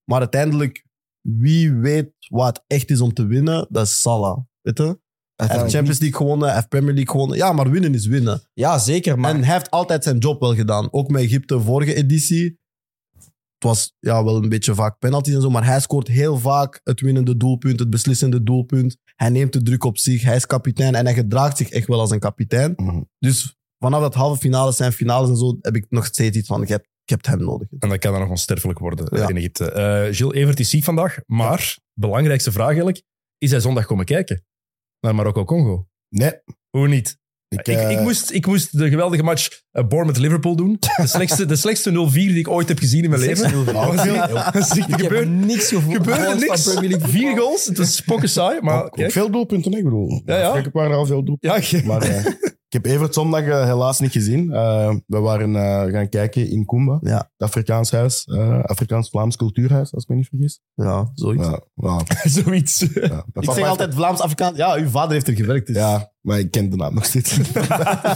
Maar uiteindelijk, wie weet wat echt is om te winnen, dat is Salah. Weet je? Hij heeft Champions League gewonnen, hij heeft Premier League gewonnen. Ja, maar winnen is winnen. Ja, zeker. Maar En hij heeft altijd zijn job wel gedaan. Ook met Egypte vorige editie. Het was ja, wel een beetje vaak penalties en zo, maar hij scoort heel vaak het winnende doelpunt, het beslissende doelpunt. Hij neemt de druk op zich, hij is kapitein en hij gedraagt zich echt wel als een kapitein. Mhm. Dus vanaf dat halve finales zijn, finales en zo, heb ik nog steeds iets van, je hebt, je hebt hem nodig. En dan kan hij nog onsterfelijk worden Ja. in Egypte. Eh Gilles Evert is ziek vandaag, maar belangrijkste vraag eigenlijk, is hij zondag komen kijken naar Marokko-Congo? Nee, Hoe niet? Ik, Ik, eh, ik, moest, ik moest de geweldige match uh, Bournemouth-Liverpool doen. De slechtste, de slechtste 0-4 die ik ooit heb gezien in mijn leven. Oh, Dat is- Er Ik heb gebeurde, niks gevoeld. gebeurde niks. Vier goals. Het was spokken saai. Maar ook, veel doelpunten, ik bedoel. Ja, ja. Ik waren er al veel doelpunten. Ja, Maar eh, heb Evert zondag eh, helaas niet gezien. Eh, we waren eh, gaan kijken in Kumba, Ja. het Afrikaans huis, Afrikaans-Vlaams cultuurhuis, als ik me niet vergis. Ja, zoiets. Ja, zoiets. Ik zeg heeft- altijd Vlaams-Afrikaans. Ja, uw vader heeft er gewerkt. Dus. Ja, maar ik ken de naam nog steeds. Ik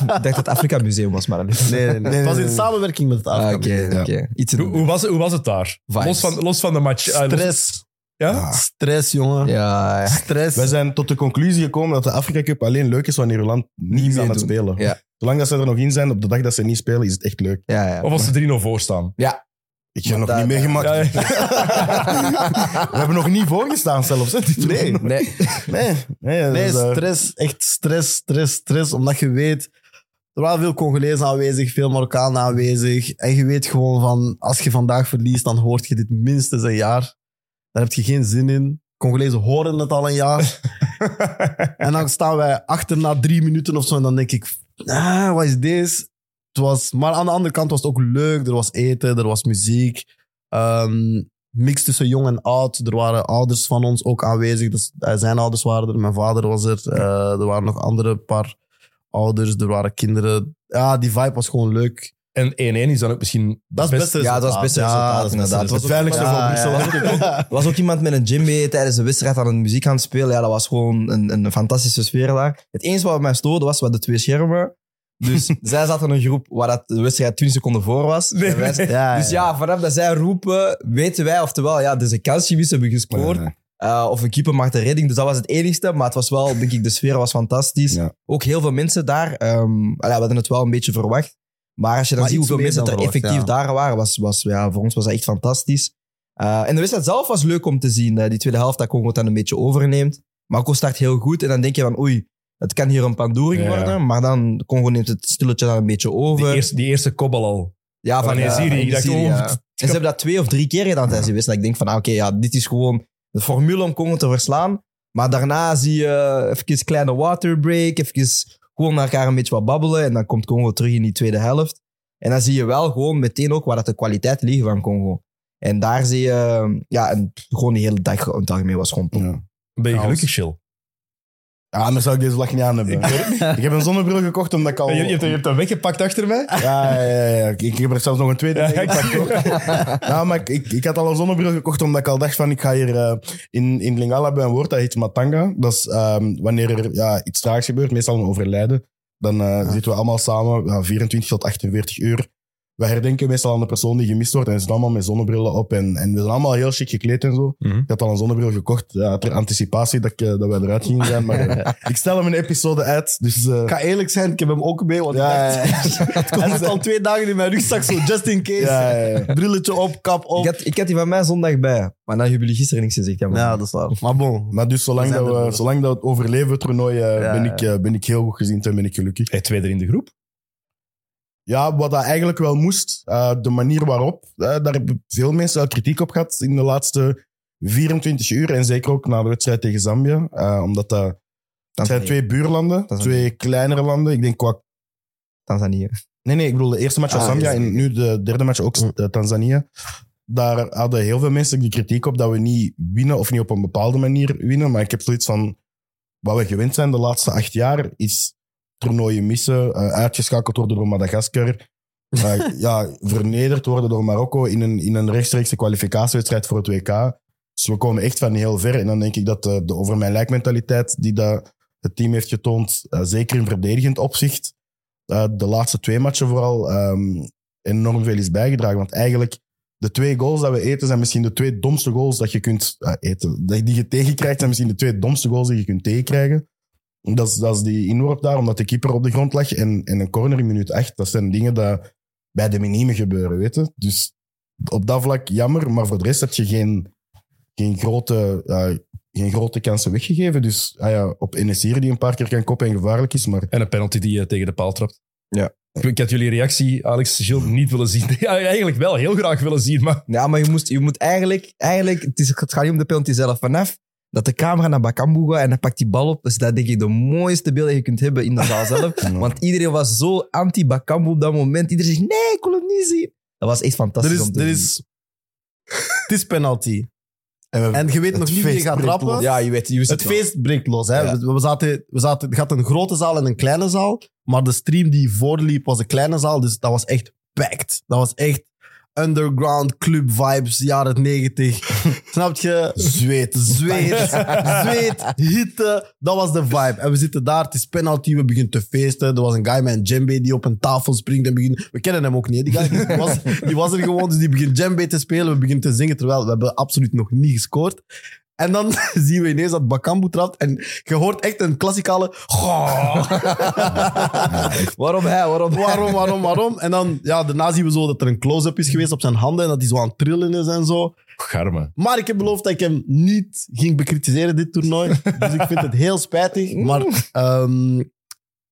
dacht dat het Afrika Museum was, maar dat is... Nee, nee, nee. Het was in samenwerking met het Ah, Afrika. Oké, oké. Iets in Hoe, hoe, was, het- hoe was het daar? Vibes. Los van, los van de match. Ah, los- Stress. Ja? Stress, jongen. Ja, ja. Stress. Wij zijn tot de conclusie gekomen dat de Afrika Cup alleen leuk is wanneer uw land niet is aan het spelen. Ja. Zolang dat ze er nog in zijn, op de dag dat ze niet spelen, is het echt leuk. ja, ja. Of was ze 3-0 voor staan? Ik heb nog dat- niet meegemaakt. Ja, ja. We hebben nog niet voorgestaan zelfs. Hè, Nee. Nee. nee. Nee, Nee, dus, eh, stress. Echt stress, stress, stress. Omdat je weet... Er waren veel Congolezen aanwezig, veel Marokkanen aanwezig. En je weet gewoon van... Als je vandaag verliest, dan hoort je dit minstens een jaar. Daar heb je geen zin in. Congolezen horen het al een jaar. en dan staan wij achter na drie minuten of zo. En dan denk ik... Ah, wat is? Het was, maar aan de andere kant was het ook leuk. Er was eten, er was muziek. Ehm, mix tussen jong en oud. Er waren ouders van ons ook aanwezig. Dus, eh, zijn ouders waren er, mijn vader was er. Eh, er waren nog andere paar ouders, er waren kinderen. Ja, die vibe was gewoon leuk. En 1-1 is dan ook misschien Dat is het beste Ja, dat was het beste resultaat, dat is het inderdaad. beste Het veiligste Ja, voor Brussel. ja. Er was ook iemand met een djembe tijdens de wedstrijd aan de muziek aan het spelen. Ja, dat was gewoon een, een fantastische sfeer daar. Het enige wat mij stoorde was wat de twee schermen. Dus zij zaten in een groep waar dat de wedstrijd 20 seconden voor was. Nee, En wij- nee. Ja, Dus ja, vanaf dat zij roepen, weten wij oftewel, ja, dus een kansje we hebben gescoord. Ja, Uh, of een keeper maakt een redding. Dus dat was het enigste. Maar het was wel, denk ik, de sfeer was fantastisch. Ja. Ook heel veel mensen daar. Allee, we hadden het wel een beetje verwacht. Maar als je dan Maar ziet hoeveel mensen er effectief ja. daar waren, was, was, ja, voor ons was dat echt fantastisch. Uh, en de wedstrijd zelf was leuk om te zien. Uh, die tweede helft dat Congo het dan een beetje overneemt. Marco start heel goed. En dan denk je van, oei, het kan hier een pandoering Ja. worden. Maar dan, Congo neemt het stilletje dan een beetje over. Die eerste, die eerste kopbal al. Ja, van Van ja, Ik dacht, oh, ja. En ze hebben dat twee of drie keer gedaan tijdens die wedstrijd. Ik denk van, ah, oké, ja, dit is gewoon de formule om Congo te verslaan. Maar daarna zie je even een kleine waterbreak, even gewoon naar elkaar een beetje wat babbelen. En dan komt Congo terug in die tweede helft. En dan zie je wel gewoon meteen ook waar dat de kwaliteit ligt van Congo. En daar zie je, ja, en gewoon die hele dag, het algemeen was gewoon top. Ja. Ben je gelukkig, Chill? Ja, anders zou ik deze lach niet aan hebben. Ik, heb een zonnebril gekocht omdat ik al... Je, je, hebt, je hebt hem weggepakt achter mij? Ja, ja, ja, ja. Ik, ik heb er zelfs nog een tweede Ja, gepakt. Ja, maar ik, ik, ik had al een zonnebril gekocht omdat ik al dacht van ik ga hier eh, in, in Lingala bij een woord dat heet Matanga. Dat is ehm, wanneer er ja, iets traags gebeurt, meestal een overlijden. Dan eh, zitten we allemaal samen, ja, 24 tot 48 uur. We herdenken meestal aan de persoon die gemist wordt en ze zitten allemaal met zonnebrillen op. En, en we zijn allemaal heel chic gekleed en zo. Mhm. Ik had al een zonnebril gekocht, ja, ter anticipatie dat, ik, eh, dat wij eruit gingen zijn. Maar eh, ik stel hem een episode uit, dus... eh, Ik ga eerlijk zijn, ik heb hem ook mee. Want Ja, zit al twee dagen in mijn rugzak, zo just in case. ja, ja, ja. Brilletje op, kap op. Ik, had, ik had die van mij zondag bij. Maar dan hebben jullie gisteren niks gezegd. Ja, man. Ja, dat is waar. Maar bon. Maar dus zolang, dat we, zolang dat we het overleven, het toernooi, Ja, ben, ja. ik, ben ik heel goed gezien en ben ik gelukkig. Hij tweede in de groep. Ja, wat dat eigenlijk wel moest, eh, de manier waarop, eh, daar hebben veel mensen al kritiek op gehad in de laatste 24 uur. En zeker ook na de wedstrijd tegen Zambia. eh, omdat dat, zijn twee buurlanden, Tanzania. twee kleinere landen. Ik denk qua... Tanzania. Nee, nee, ik bedoel de eerste match was Ah, Zambia en nu de derde match ook eh, Tanzania. Daar hadden heel veel mensen die kritiek op dat we niet winnen of niet op een bepaalde manier winnen. Maar ik heb zoiets van, wat we gewend zijn de laatste acht jaar, is toernooien missen, eh, uitgeschakeld worden door Madagaskar, eh, ja, vernederd worden door Marokko in een, in een rechtstreekse kwalificatiewedstrijd voor het WK. Dus we komen echt van heel ver. En dan denk ik dat de, de over mijn lijkmentaliteit die dat het team heeft getoond, eh, zeker in verdedigend opzicht, eh, de laatste twee matchen vooral ehm, enorm veel is bijgedragen. Want eigenlijk, de twee goals dat we eten zijn misschien de twee domste goals dat je kunt eh, eten. Die je tegenkrijgt zijn misschien de twee domste goals die je kunt tegenkrijgen. Dat is, dat is die inworp daar, omdat de keeper op de grond lag. En, en een corner in minuut 8. Dat zijn dingen die bij de minime gebeuren, weet je. Dus op dat vlak jammer. Maar voor de rest heb je geen, geen, grote, eh, geen grote kansen weggegeven. Dus ah ja, op NSR die een paar keer kan koppen en gevaarlijk is. Maar En een penalty die je tegen de paal trapt. Ja. Ik, ik had jullie reactie, Alex Gilles, niet willen zien. Ja, eigenlijk wel, heel graag willen zien. Maar Ja, maar je, moest, je moet eigenlijk... eigenlijk het, is, het gaat niet om de penalty zelf. Vanaf dat de camera naar Bakambu gaat en hij pakt die bal op. Dus dat denk ik de mooiste beelden die je kunt hebben in de zaal zelf. Want iedereen was zo anti-Bakambu op dat moment. Iedereen zegt, nee, ik wil hem niet zien. Dat was echt Er fantastisch is, om te er zien. is, het is penalty. we- En je weet nog niet wie feest gaat trappen. Ja, je weet, je Het het feest breekt los. Hè. Ja. We, we zaten, we zaten, het had een grote zaal en een kleine zaal. Maar de stream die voorliep was een kleine zaal. Dus dat was echt packed. Dat was echt underground club vibes, jaren 90. Snap je? Zweet. Zweet, zweet, hitte. Dat was de vibe. En we zitten daar, het is penalty, we beginnen te feesten. Er was een guy met een djembe die op een tafel springt en begint... We kennen hem ook niet, die guy. Die was, die was er gewoon, dus die begint djembe te spelen. We beginnen te zingen, terwijl we hebben absoluut nog niet gescoord. En dan zien we ineens dat Bakambu trapt en je hoort echt een klassikale... Waarom hij? Waarom hij? waarom, waarom, waarom? En dan, ja, daarna zien we zo dat er een close-up is geweest op zijn handen en dat hij zo aan het trillen is en zo. Garme. Maar ik heb beloofd dat ik hem niet ging bekritiseren, dit toernooi. Dus ik vind het heel spijtig. Maar ehm,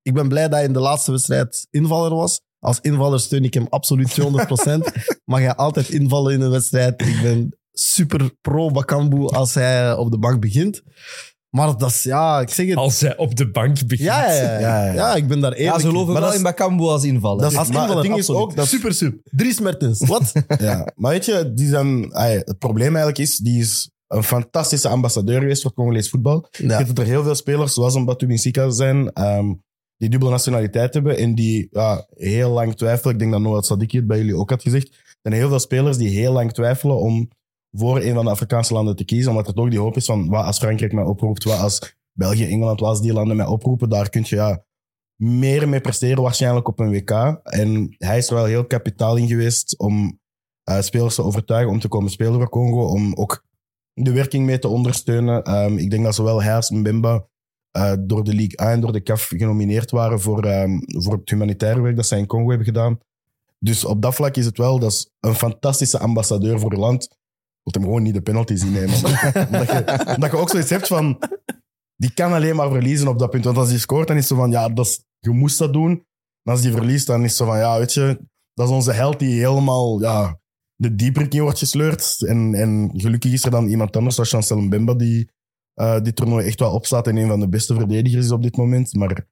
ik ben blij dat hij in de laatste wedstrijd invaller was. Als invaller steun ik hem absoluut 200%. Mag hij altijd invallen in een wedstrijd. Ik ben super pro Bakambu als hij op de bank begint. Maar dat is, ja, ik zeg het. Als hij op de bank begint. Ja, ja, ja. Ja, ja, ja. ik ben daar Ja, eerlijk ze geloven Maar wel dat in is- Bakambu als invaller. Dat is- als maar invaller, het ding is ook dat- Super sub. Dries Mertens. Wat? Ja, maar weet je, die zijn, ay, het probleem eigenlijk is, die is een fantastische ambassadeur geweest voor Congolees voetbal. Je Ja. weet dat er heel veel spelers, zoals een Batu Binsika zijn, ehm, die dubbele nationaliteit hebben en die ja, heel lang twijfelen. Ik denk dat Noah Sadiki het bij jullie ook had gezegd. Er zijn heel veel spelers die heel lang twijfelen om voor een van de Afrikaanse landen te kiezen, omdat er toch die hoop is van wat als Frankrijk mij oproept, wat als België, Engeland, wat als die landen mij oproepen, daar kun je ja, meer mee presteren waarschijnlijk op een WK. En hij is er wel heel kapitaal in geweest om eh, spelers te overtuigen om te komen spelen voor Congo, om ook de werking mee te ondersteunen. Ehm, ik denk dat zowel hij als Mbemba eh, door de Ligue 1 en door de CAF genomineerd waren voor, ehm, voor het humanitaire werk dat zij in Congo hebben gedaan. Dus op dat vlak is het wel, dat is een fantastische ambassadeur voor je land. Wilt hem gewoon niet de penalty zien nemen. omdat, je, omdat je ook zoiets hebt van, die kan alleen maar verliezen op dat punt. Want als hij scoort, dan is het zo van, ja, dat is, je moest dat doen. En als die verliest, dan is het zo van, ja, weet je, dat is onze held die helemaal ja, de dieper in wordt gesleurd. En, en gelukkig is er dan iemand anders, zoals Chancel Mbemba, die eh dit toernooi echt wel opstaat en een van de beste verdedigers is op dit moment. Maar het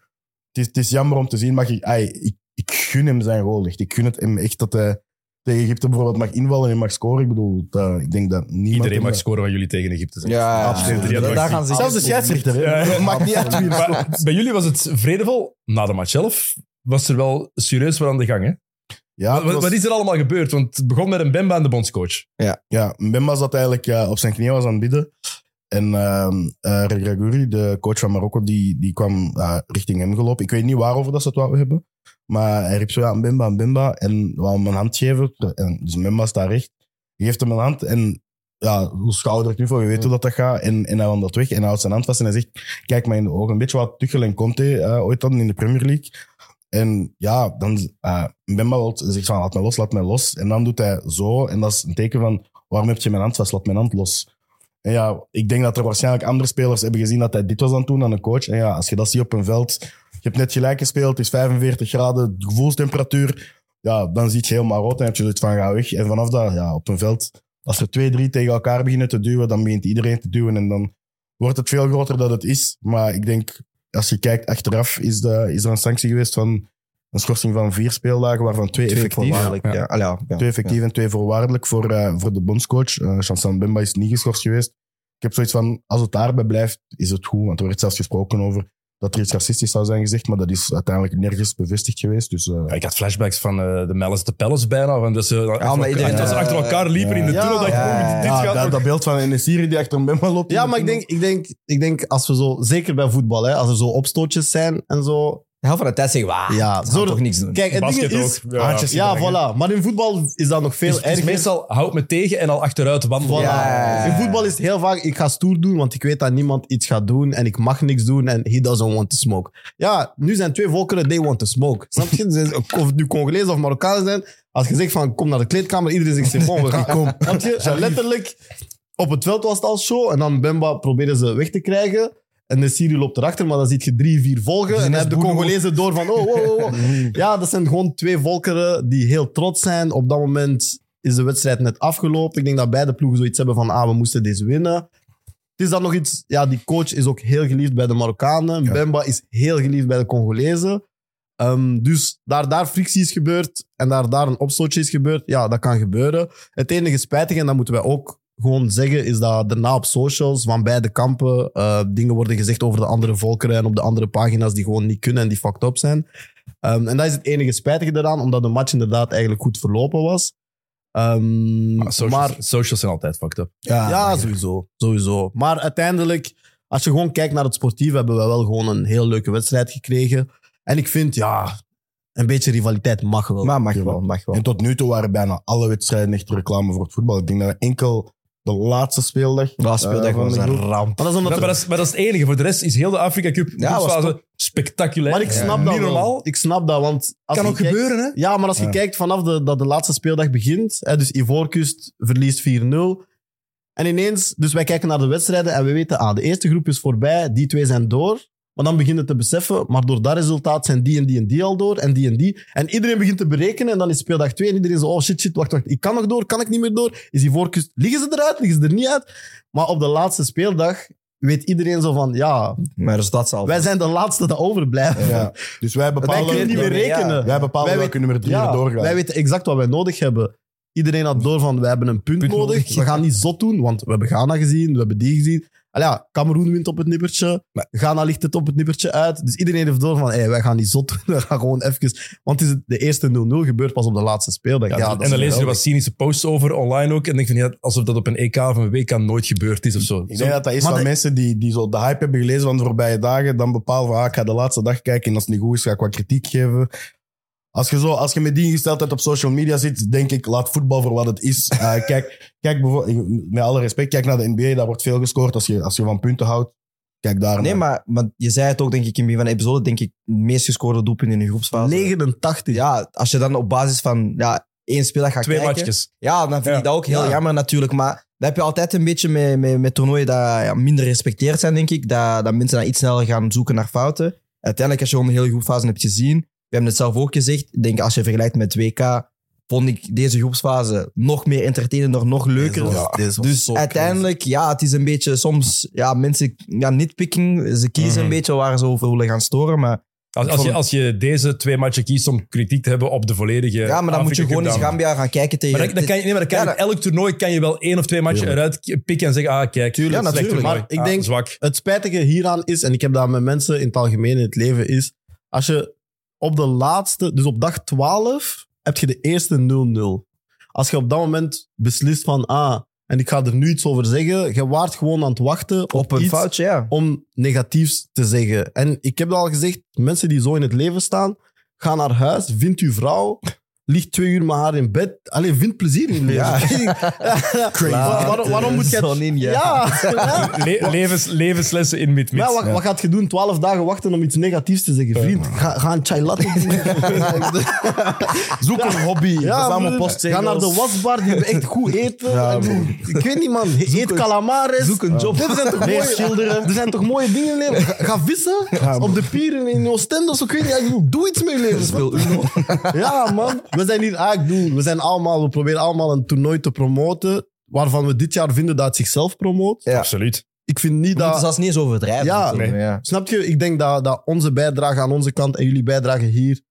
is, het is jammer om te zien, maar ik, ai, ik, ik gun hem zijn goal echt. Ik gun het hem echt dat hij tegen Egypte bijvoorbeeld mag invallen en mag scoren. Ik bedoel, dat, ik denk dat niemand... Iedereen mag scoren van jullie tegen Egypte. zijn. Ja, Absoluut. ja, Ja, daar dat gaan ze Zelfs de scheidsrechter, hè. Ja, ja. Het maakt niet uit wie er Maar bij jullie was het vredevol. Na de match zelf was er wel serieus wat aan de gang. Hè? Ja, het wat, was- wat is er allemaal gebeurd? Want het begon met een Bemba en de bondscoach. Ja, Mbemba zat eigenlijk ja, op zijn knieën was aan het bidden. En ehm eh, Regraguri, de coach van Marokko, die, die kwam eh, richting hem gelopen. Ik weet niet waarover dat ze het wouden hebben. Maar hij riep zo, ja, Mbemba. En wou hem een hand geven. En, dus Mbemba staat recht. Hij geeft hem een hand en ja, hoe schouderknuffel, je weet hoe dat, gaat. En, en hij dat weg en hij houdt zijn hand vast en hij zegt, kijk mij in de ogen. Een beetje wat Tuchel en Conte eh, ooit hadden in de Premier League. En ja, dan uh, Mbemba wil- zegt van, laat mij los, laat mij los. En dan doet hij zo en dat is een teken van, waarom heb je mijn hand vast, laat mijn hand los. En ja, ik denk dat er waarschijnlijk andere spelers hebben gezien dat hij dit was aan het doen aan een coach. En ja, als je dat ziet op een veld, je hebt net gelijk gespeeld, het is 45 graden, de gevoelstemperatuur, ja, dan zie je helemaal rood en heb je zoiets van, ga weg. En vanaf dat, ja, op een veld, als er twee, drie tegen elkaar beginnen te duwen, dan begint iedereen te duwen en dan wordt het veel groter dan het is. Maar ik denk, als je kijkt achteraf, is, de, is er een sanctie geweest van een schorsing van vier speeldagen, waarvan twee, Twee effectief. voorwaardelijk. Ja. Ja, ja. Twee effectief en twee voorwaardelijk voor, eh, voor de bondscoach. Uh, Chansan Bemba is niet geschorst geweest. Ik heb zoiets van, als het daarbij blijft, is het goed. Want er werd zelfs gesproken over dat er iets racistisch zou zijn gezegd, maar dat is uiteindelijk nergens bevestigd geweest. Dus eh, Ja, ik had flashbacks van eh, de Malice de Palace bijna. Van dat ze, maar iedereen- dat ze achter elkaar liepen in de tunnel. ik, ja, dit ja, gaat dat, nog- dat beeld van een Syrië die achter een Bemba loopt. Ja, de maar ik denk, ik, denk, ik denk als we zo, zeker bij voetbal, hè, als er zo opstootjes zijn en zo. De helft van de tijd zeggen we, ah, Ja, zo- toch niks doen. Kijk, het ding Basket is. ook. Ja. Handjes Ja, gedragen. voilà. Maar in voetbal is dat nog veel het is erger. meestal houd me tegen en al achteruit wandelen. Voilà. Ja. In voetbal is het heel vaak, ik ga stoer doen, want ik weet dat niemand iets gaat doen en ik mag niks doen en he doesn't want to smoke. Ja, nu zijn twee volkeren, they want to smoke. Snap je? Dus Of het nu Congolezen of Marokkanen zijn, als je zegt van kom naar de kleedkamer, iedereen zegt bon, we gaan. Kom. Snap je? Zo letterlijk, op het veld was het al show en dan Bemba probeerde ze weg te krijgen. En de Syrië loopt erachter, maar dan zie je drie, vier volgen. En dan hebben de Congolezen door van, oh, oh, oh, oh. Ja, dat zijn gewoon twee volkeren die heel trots zijn. Op dat moment is de wedstrijd net afgelopen. Ik denk dat beide ploegen zoiets hebben van, ah, we moesten deze winnen. Het is dan nog iets... Ja, die coach is ook heel geliefd bij de Marokkanen. Ja. Bemba is heel geliefd bij de Congolezen. Ehm, dus daar daar frictie is gebeurd en daar daar een opstootje is gebeurd, ja, dat kan gebeuren. Het enige spijtige, en dat moeten wij ook gewoon zeggen, is dat daarna op socials van beide kampen eh, dingen worden gezegd over de andere volkeren en op de andere pagina's die gewoon niet kunnen en die fucked up zijn. Ehm, en dat is het enige spijtige eraan, omdat de match inderdaad eigenlijk goed verlopen was. Ehm, Maar socials, maar socials zijn altijd fucked up. Ja, ja, sowieso, sowieso. Maar uiteindelijk, als je gewoon kijkt naar het sportief, hebben we wel gewoon een heel leuke wedstrijd gekregen. En ik vind, ja, een beetje rivaliteit mag wel. Maar mag wel, mag wel. En tot nu toe waren bijna alle wedstrijden echt reclame voor het voetbal. Ik denk dat enkel de laatste speeldag... De laatste speeldag van was de een ramp. maar dat is omdat Maar, maar dat is, maar dat is het enige. Voor de rest is heel de Afrika Cup Ja, spectaculair. Maar ik snap Niet dat wel. normaal. Ik snap dat, want... Als kan ook kijkt- gebeuren, hè? Ja, maar als je Ja. kijkt vanaf de, dat de laatste speeldag begint, hè, dus Ivoorkust verliest 4-0. En ineens, dus wij kijken naar de wedstrijden en we weten, ah, de eerste groep is voorbij, die twee zijn door. Maar dan beginnen te beseffen, maar door dat resultaat zijn die en die en die al door en die en die. En iedereen begint te berekenen en dan is speeldag 2 en iedereen zo, oh shit, shit, wacht, wacht, ik kan nog door, kan ik niet meer door? Is Ivoorkust, liggen ze eruit, liggen ze er niet uit? Maar op de laatste speeldag weet iedereen zo van, ja, Maar dat zal. wij zijn de laatste dat overblijven. Ja. Dus wij Wij bepalen... kunnen niet meer rekenen. Ja. Wij bepalen Wij welke nummer drie er doorgaan. Wij weten exact wat wij nodig hebben. Iedereen had door van, wij hebben een punt, Punt nodig. nodig, We gaan niet zot doen, want we hebben Ghana gezien, we hebben die gezien. Al ja, Cameroen wint op het nippertje. Ghana ligt het op het nippertje uit. Dus iedereen heeft door van, hey, wij gaan niet zot doen. We gaan gewoon even... Want het is de eerste 0-0 gebeurt pas op de laatste speeldag. Ja, Ja, dat en dan lees je er wat cynische posts over online ook. En denk van, ja, alsof dat op een EK of een WK nooit gebeurd is of zo. Ik denk dat dat is Maar van de- mensen die, die zo de hype hebben gelezen van de voorbije dagen, dan bepalen van, ah, ik ga de laatste dag kijken en als het niet goed is, ga ik wat kritiek geven. Als je, zo, als je met die ingesteldheid op social media zit, denk ik, laat voetbal voor wat het is. Eh, kijk, kijk bijvoorbeeld, met alle respect, kijk naar de NBA, daar wordt veel gescoord. Als je, als je van punten houdt, kijk daar Nee, naar. maar, maar je zei het ook, denk ik, in het begin van de episode, denk ik, het meest gescoorde doelpunt in de groepsfase. 89. Ja, als je dan op basis van ja, één speeldag gaat Twee kijken. matchjes. Ja, dan vind Ja. ik dat ook heel Ja. jammer natuurlijk. Maar dat heb je altijd een beetje met, met, met toernooien dat ja, minder gerespecteerd zijn, denk ik. Dat, dat mensen dan iets sneller gaan zoeken naar fouten. Uiteindelijk, als je gewoon de hele groepsfase hebt gezien, we hebben het zelf ook gezegd, ik denk als je vergelijkt met 2K, vond ik deze groepsfase nog meer entertainender, nog leuker. Deze was- deze was Dus uiteindelijk, ja, het is een beetje soms, ja, mensen, ja, nitpicking, ze kiezen Mhm. een beetje waar ze over willen gaan storen, maar Als, als, je, als je deze twee matchen kiest om kritiek te hebben op de volledige ja, maar dan moet je gewoon eens Gambia gaan kijken tegen... Maar dan, dan kan je, nee, maar dan kan je Ja, op elk toernooi kan je wel één of twee matchen eruit pikken en zeggen, ah, kijk, Tuurlijk, natuurlijk. Maar ik Ah, denk- zwak. Het spijtige hieraan is, en ik heb dat met mensen in het algemeen in het leven, is als je op de laatste, dus op dag 12, heb je de eerste 0-0. Als je op dat moment beslist van, ah, en ik ga er nu iets over zeggen, je waart gewoon aan het wachten op, op een iets foutje, ja. om negatiefs te zeggen. En ik heb al gezegd, mensen die zo in het leven staan, ga naar huis, vind uw vrouw, ligt twee uur met haar in bed. Alleen vind plezier in leven. Ja. Waar- waarom, waarom moet je... Zon in, ja. ja. ja. Le- levens, levenslessen in mid-mid. Maar wat, wat gaat je doen? Twaalf dagen wachten om iets negatiefs te zeggen. Vriend, ga, ga een chai latte doen. Zoek een hobby. Ja, Verzamel broer. postzegels. Ga naar de wasbar, die echt goed eten. Ja, ik weet niet, man. Eet calamares. Zoek een job. Dit zijn toch mooie, schilderen. Er zijn toch mooie dingen in leven. Ga, vissen op de pieren in Oostende. of Zo, ik weet niet. Ja, doe iets met je leven. Speel Uno. Ja, man. We zijn hier, ik bedoel, we zijn allemaal, we proberen allemaal een toernooi te promoten. Waarvan we dit jaar vinden dat het zichzelf promoot. Ja. Absoluut. Ik vind niet We moeten dat. zelfs niet eens overdrijven. Ja, nee. ja. Snap je? Ik denk dat, dat onze bijdrage aan onze kant en jullie bijdrage hier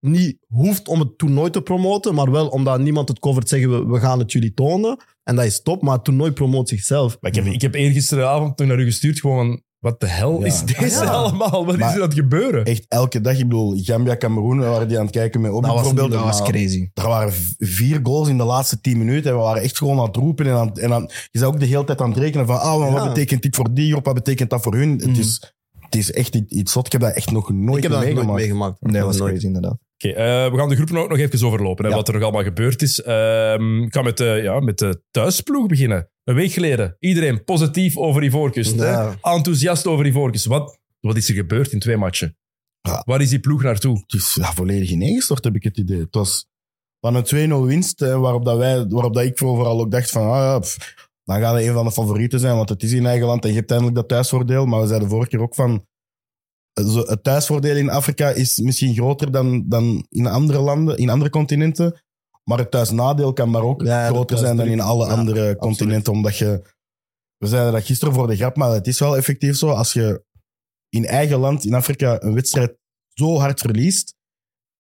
niet hoeft om het toernooi te promoten, maar wel omdat niemand het covert zeggen we, we gaan het jullie tonen. En dat is top, maar het toernooi promoot zichzelf. Maar ik heb, ik heb eergisteravond toen naar u gestuurd gewoon van, wat de hel Ja. is deze Ah, ja. allemaal? Wat is er aan het gebeuren? Echt elke dag. Ik bedoel, Gambia, Cameroen, we waren die aan het kijken met Obi Dat was- bijvoorbeeld. Dat was crazy. Er waren vier goals in de laatste tien minuten. En we waren echt gewoon aan het roepen. En, aan, en aan, je zou ook de hele tijd aan het rekenen van, ah, wat Ja. betekent dit voor die groep? Wat betekent dat voor hun? Mhm. Het, is, het is echt iets- iets zot. Ik heb dat echt nog nooit ik heb dat nog nooit meegemaakt. Nee, dat was Nooit. crazy inderdaad. Oké, eh, we gaan de groepen ook nog even overlopen, hè, Ja. wat er nog allemaal gebeurd is. Ehm, ik ga met de, ja, met de thuisploeg beginnen. Een week geleden, iedereen positief over Ivoorkust. hè? Ja. Enthousiast over Ivoorkust. Wat, wat is er gebeurd in twee matchen? Ja. Waar is die ploeg naartoe? Het is ja, volledig ineengestort, heb ik het idee. Het was van een 2-0 winst, hè, waarop, dat wij, waarop dat ik vooral ook dacht van, ah, pff, dan gaat hij een van de favorieten zijn, want het is in eigen land en je hebt eindelijk dat thuisvoordeel. Maar we zeiden vorige keer ook van, het thuisvoordeel in Afrika is misschien groter dan, dan in andere landen, in andere continenten. Maar het thuisnadeel kan maar ook Ja, groter zijn dan in alle. Ja, andere continenten, omdat je we zeiden dat gisteren voor de grap, maar het is wel effectief zo. Als je in eigen land, in Afrika, een wedstrijd zo hard verliest,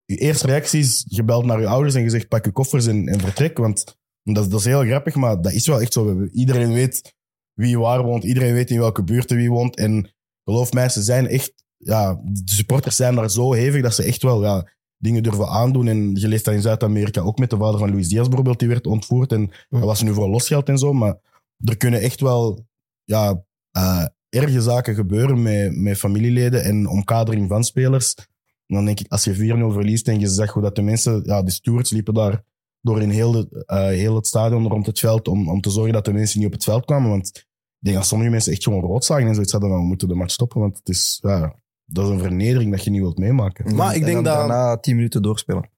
je eerste reactie is, je belt naar je ouders en je zegt pak je koffers en, en vertrek. Want dat, is heel grappig, maar dat is wel echt zo. Iedereen weet wie waar woont, iedereen weet in welke buurten wie woont. En geloof mij, ze zijn echt, ja, de supporters zijn daar zo hevig dat ze echt wel ja, dingen durven aandoen. En je leest dat in Zuid-Amerika ook met de vader van Luis Diaz bijvoorbeeld, die werd ontvoerd. En dat was nu voor losgeld en zo, maar er kunnen echt wel ja, eh, erge zaken gebeuren met, met familieleden en omkadering van spelers. Dan denk ik, als je 4-0 verliest en je zag hoe dat de mensen, ja, de stewards liepen daar door in heel, de, eh, heel het stadion rond het veld om, om te zorgen dat de mensen niet op het veld kwamen. Want ik denk dat sommige mensen echt gewoon rood zagen en zoiets hadden van, we moeten de match stoppen, want het is, ja, dat is een vernedering dat je niet wilt meemaken. Maar ik En denk dan dat- daarna tien minuten doorspelen.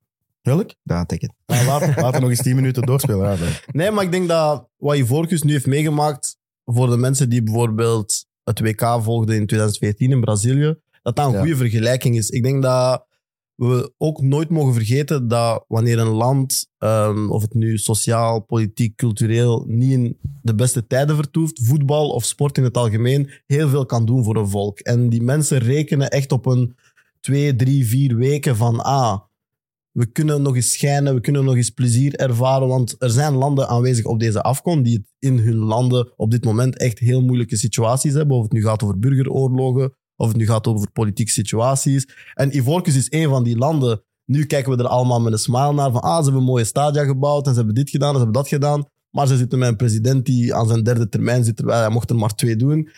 Welk? Ja, it. Ja, laten, laten nog eens 10 minuten doorspelen. Ja, Nee, maar ik denk dat wat Ivorcus nu heeft meegemaakt voor de mensen die bijvoorbeeld het WK volgden in 2014 in Brazilië, dat dat een Ja. goede vergelijking is. Ik denk dat we ook nooit mogen vergeten dat wanneer een land, ehm, of het nu sociaal, politiek, cultureel, niet in de beste tijden vertoeft, voetbal of sport in het algemeen, heel veel kan doen voor een volk. En die mensen rekenen echt op een twee, drie, vier weken van, ah, we kunnen nog eens schijnen, we kunnen nog eens plezier ervaren, want er zijn landen aanwezig op deze afkom die in hun landen op dit moment echt heel moeilijke situaties hebben, of het nu gaat over burgeroorlogen, of het nu gaat over politieke situaties. En Ivorcus is een van die landen. Nu kijken we er allemaal met een smile naar van, ah, ze hebben een mooie stadia gebouwd en ze hebben dit gedaan en ze hebben dat gedaan, maar ze zitten met een president die aan zijn derde termijn zit, terwijl hij mocht er maar twee doen.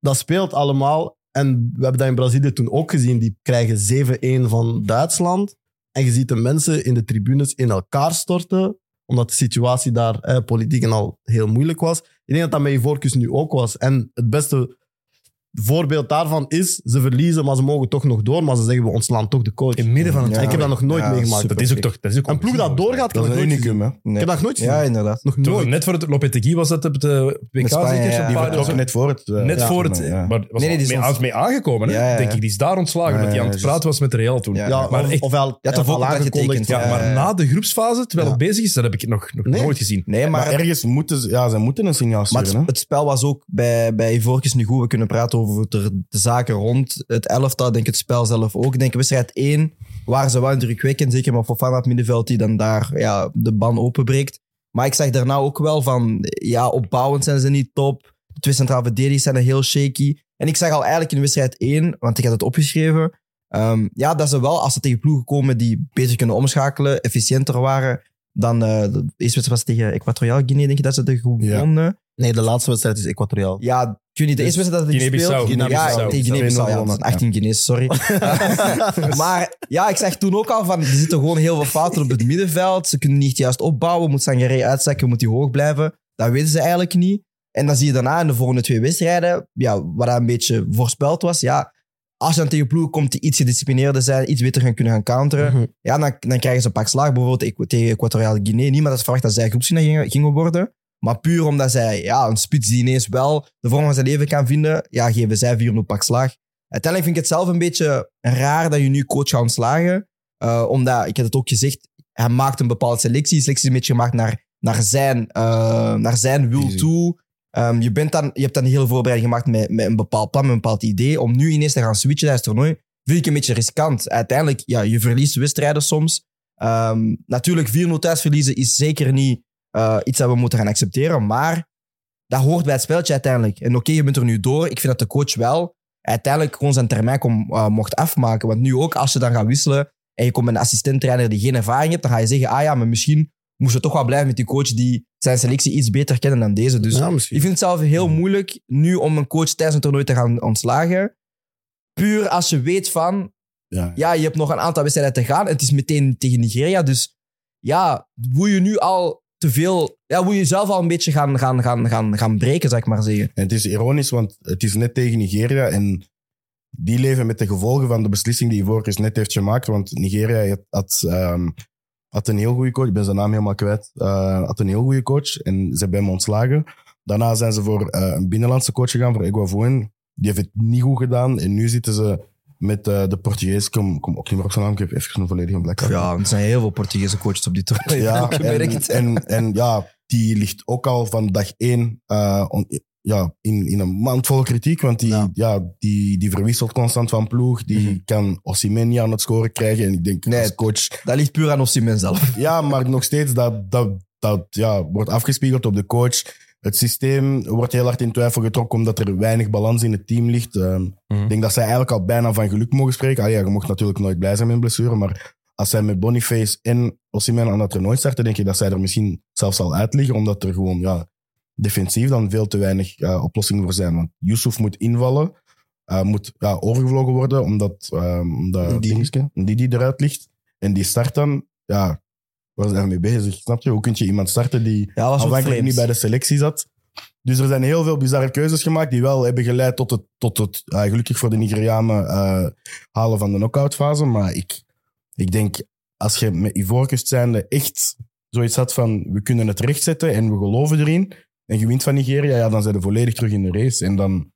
Dat speelt allemaal. En we hebben dat in Brazilië toen ook gezien. Die krijgen 7-1 van Duitsland. En je ziet de mensen in de tribunes in elkaar storten, omdat de situatie daar eh, politiek en al heel moeilijk was. Ik denk dat dat met Ivorcus nu ook was. En het beste voorbeeld daarvan is, ze verliezen, maar ze mogen toch nog door. Maar ze zeggen, we ontslaan toch de coach. In het midden van het Ja. ik heb dat nog nooit Ja, meegemaakt. Dat is ook toch... Dat is ook Een ploeg dat doorgaat, Dat kan is een unicum, hè. Nee. Ik heb dat nog nooit gezien. Ja, inderdaad. Nog Toch, nooit. net voor het Lopetegui was het op de WK zeker? ja. Die paar- vertrokken net voor het... eh, Net ja, voor het... ja. Maar was Nee, nee, die mee, is aan- mee aangekomen, hè? Ja, ja, ja. denk ik. Die is daar ontslagen, Ja, omdat hij ja, aan het ja, praten was met Real toen. Ja. Ja, maar echt- ofwel, had de al aangekondigd. getekend, Ja, Ja, maar ja. na de groepsfase, terwijl Ja. het bezig is, dat heb ik nog, nooit gezien. Nee, Maar maar, ergens moeten ze, ja, ze moeten een signaal maar sturen. het, hè. het spel was ook bij, bij Ivorcus nu goed. We kunnen praten over de, de zaken rond het elftal. Ik denk het spel zelf ook. Ik denk wedstrijd 1 waren ze wel indrukwekkend. Zeker met Fofana op middenveld die dan daar ja, de ban openbreekt. Maar ik zag daarna ook wel van, ja, opbouwend zijn ze niet top. De twee centraal verdedigers zijn heel shaky. En ik zag al eigenlijk in wedstrijd 1, want ik had het opgeschreven, ehm, ja, dat ze wel, als ze tegen ploegen komen die beter kunnen omschakelen, efficiënter waren, dan eh, de eerste wedstrijd was tegen Equatoriaal Guinea, denk je dat ze de gewonnen. Nee, de laatste wedstrijd is Equatoriaal. Ja, ik weet niet, de eerste wedstrijd dat ik Guinea-Bissau, gespeeld. Ja, Guinea-Bissau. tegen Guinea-Bissau. Ja, 2-0 dat zijn 18 Guineas, sorry. maar ja, ik zeg toen ook al van, er zitten gewoon heel veel fouten op het middenveld. Ze kunnen niet juist opbouwen. Moet Sangaré uitzakken, moet hij hoog blijven. Dat weten ze eigenlijk niet. En dan zie je daarna in de volgende twee wedstrijden, ja, wat dat een beetje voorspeld was, ja, als je dan tegen ploegen komt die iets gedisciplineerder zijn, iets beter gaan kunnen gaan counteren, Mhm. ja, dan, dan krijgen ze een pak slag. Bijvoorbeeld tegen Equatoriaal Guinea. Niemand had verwacht dat zij groepswinnaar gingen, gingen worden. Maar puur omdat zij ja, een spits die ineens wel de vorm van zijn leven kan vinden, ja, geven zij 4-0 pak slag. Uiteindelijk vind ik het zelf een beetje raar dat je nu coach gaat ontslagen. Eh, omdat, ik heb het ook gezegd, hij maakt een bepaalde selectie. Selectie is een beetje gemaakt naar, naar, zijn, eh, naar zijn wil toe. Ehm, je, bent dan, je hebt dan een hele voorbereiding gemaakt met, met een bepaald plan, met een bepaald idee. Om nu ineens te gaan switchen tijdens het toernooi, vind ik een beetje riskant. Uiteindelijk, ja, je verliest wedstrijden soms. Ehm, natuurlijk, 4-0 thuis verliezen is zeker niet eh, iets dat we moeten gaan accepteren. Maar dat hoort bij het spelletje uiteindelijk. En oké, je bent er nu door. Ik vind dat de coach wel uiteindelijk gewoon zijn termijn eh, mocht afmaken. Want nu ook, als je dan gaat wisselen en je komt met een assistent-trainer die geen ervaring heeft, dan ga je zeggen, ah ja, maar misschien moest je toch wel blijven met die coach die zijn selectie iets beter kennen dan deze. Dus ja, ik vind het zelf heel moeilijk nu om een coach tijdens een toernooi te gaan ontslagen. Puur als je weet van, Ja. ja, je hebt nog een aantal wedstrijden te gaan. Het is meteen tegen Nigeria. Dus ja, wil je nu al te veel... Ja, wil je zelf al een beetje gaan, gaan, gaan, gaan, gaan breken, ik maar zeggen. En het is ironisch, want het is net tegen Nigeria en die leven met de gevolgen van de beslissing die Ivorcus net heeft gemaakt. Want Nigeria had, had, ehm, had een heel goede coach, ik ben zijn naam helemaal kwijt, eh, had een heel goede coach en ze hebben hem ontslagen. Daarna zijn ze voor eh, een binnenlandse coach gegaan, voor Eguavoen. Die heeft het niet goed gedaan en nu zitten ze met eh, de Portugees, kom, kom ook niet meer op zijn naam, ik heb even een volledige blik. Ja, er zijn heel veel Portugese coaches op die toernooi. Ja, Ik en, en, en ja, die ligt ook al van dag één eh, on- ja, in, in een maand vol kritiek. Want die, Ja. ja. die, die verwisselt constant van ploeg. Die Mhm. kan Osimhen niet aan het scoren krijgen. En ik denk Nee. als coach... Dat ligt puur aan Osimhen zelf. Ja, maar nog steeds, dat, dat, dat ja, wordt afgespiegeld op de coach. Het systeem wordt heel hard in twijfel getrokken omdat er weinig balans in het team ligt. Ehm, Mhm. Ik denk dat zij eigenlijk al bijna van geluk mogen spreken. Ah, ja, je mocht natuurlijk nooit blij zijn met een blessure, maar als zij met Boniface en Osimhen aan dat toernooi starten, denk ik dat zij er misschien zelfs al uit liggen, omdat er gewoon ja, defensief dan veel te weinig ja, oplossingen voor zijn. Want Yusuf moet invallen, eh, moet ja, overgevlogen worden, omdat, ehm omdat Ndidi. dingetje, Ndidi eruit ligt. En die start dan, ja, waar zijn we mee bezig? Snap je? Hoe kun je iemand starten die Ja, was niet bij de selectie zat. Dus er zijn heel veel bizarre keuzes gemaakt die wel hebben geleid tot het, tot het eh, gelukkig voor de Nigerianen, eh, halen van de knock-outfase. Maar ik, ik denk, als je met Ivoorkust zijnde echt zoiets had van we kunnen het rechtzetten en we geloven erin en je wint van Nigeria, ja, dan zijn we volledig terug in de race. En dan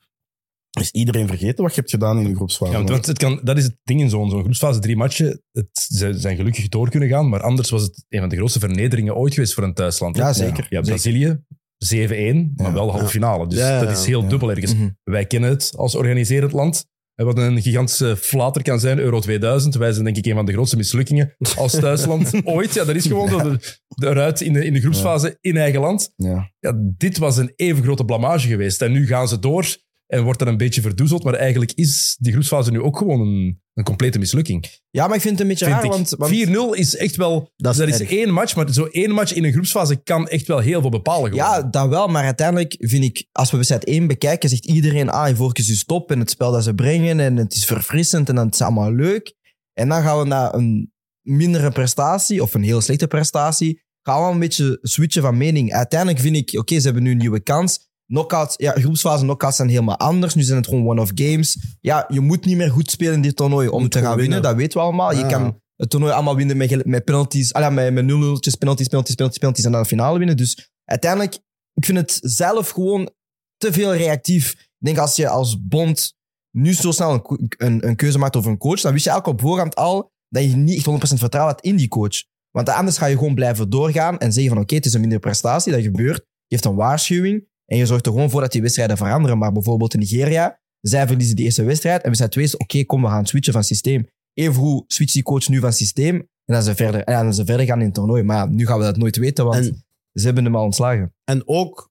is iedereen vergeten wat je hebt gedaan in de groepsfase. Ja, want, want het kan, dat is het ding in zo'n zo'n groepsfase. Drie matchen, het, ze zijn gelukkig door kunnen gaan, maar anders was het een van de grootste vernederingen ooit geweest voor een thuisland. Ja, zeker. Ja, Brazilië, 7-1, maar Ja. wel halve finale. Dus Ja, ja, dat is heel ja. dubbel ergens. Mhm. Wij kennen het als organiserend land. En Wat een gigantische flater kan zijn, Euro 2000. Wij zijn denk ik een van de grootste mislukkingen als thuisland ooit. Ja, dat is gewoon de eruit in de, in de groepsfase in eigen land. Ja. Ja, dit was een even grote blamage geweest. En nu gaan ze door en wordt er een beetje verdoezeld. Maar eigenlijk is die groepsfase nu ook gewoon een, een complete mislukking. Ja, maar ik vind het een beetje raar, want... want 4-0 is echt wel... Dat Dat is één match, maar zo één match in een groepsfase kan echt wel heel veel bepalen. Gewoon. Ja, dat wel, maar uiteindelijk vind ik, als we wedstrijd 1 bekijken, zegt iedereen, ah, Ivorcus is top en het spel dat ze brengen en het is verfrissend en het is allemaal leuk. En dan gaan we naar een mindere prestatie of een heel slechte prestatie, gaan we een beetje switchen van mening. Uiteindelijk vind ik, oké, ze hebben nu een nieuwe kans. Knockouts, ja, groepsfase knockouts zijn helemaal anders. Nu zijn het gewoon one-off games. Ja, je moet niet meer goed spelen in dit toernooi om moet te gaan winnen. winnen. Dat weten we allemaal. Je Ja. kan het toernooi allemaal winnen met, met penalties. Ah, ja, met, met 0-0'tjes, penalties, penalties, penalties, penalties en dan de finale winnen. Dus uiteindelijk, ik vind het zelf gewoon te veel reactief. Ik denk als je als bond nu zo snel een, een, een keuze maakt over een coach, dan wist je eigenlijk op voorhand al dat je niet echt 100% vertrouwen had in die coach. Want anders ga je gewoon blijven doorgaan en zeggen van oké, het is een mindere prestatie, dat gebeurt. Je geeft een waarschuwing en je zorgt er gewoon voor dat die wedstrijden veranderen. Maar bijvoorbeeld in Nigeria, zij verliezen die eerste wedstrijd en wedstrijd twee is oké, kom, we gaan switchen van systeem. Evengoed switcht die coach nu van systeem en dan ze verder, en dan ze verder gaan in het toernooi. Maar nu gaan we dat nooit weten, want En- ze hebben hem al ontslagen. En ook,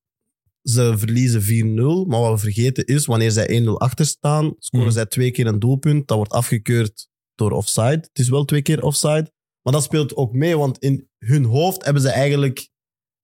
ze verliezen 4-0. Maar wat we vergeten is, wanneer zij 1-0 achter staan, scoren Mhm. zij twee keer een doelpunt. Dat wordt afgekeurd door offside. Het is wel twee keer offside. Maar dat speelt ook mee, want in hun hoofd hebben ze eigenlijk...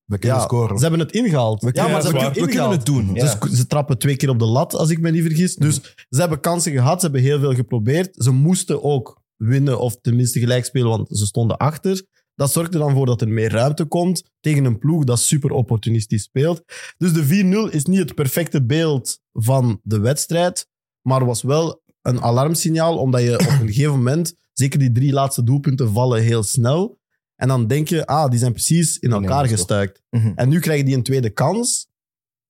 We kunnen Ja, scoren. Ze hebben het ingehaald. ja, kunnen- maar ze hebben het We kunnen het doen. Dus Ja. ze trappen twee keer op de lat, als ik me niet vergis. Dus ze hebben kansen gehad, ze hebben heel veel geprobeerd. Ze moesten ook winnen of tenminste gelijk spelen, want ze stonden achter. Dat zorgde dan voor dat er meer ruimte komt tegen een ploeg dat super opportunistisch speelt. Dus de 4-0 is niet het perfecte beeld van de wedstrijd, maar was wel een alarmsignaal, omdat je op een gegeven moment, zeker die drie laatste doelpunten vallen heel snel. En dan denk je, ah, die zijn precies in elkaar Nee, gestuikt. Mhm. En nu krijgen die een tweede kans.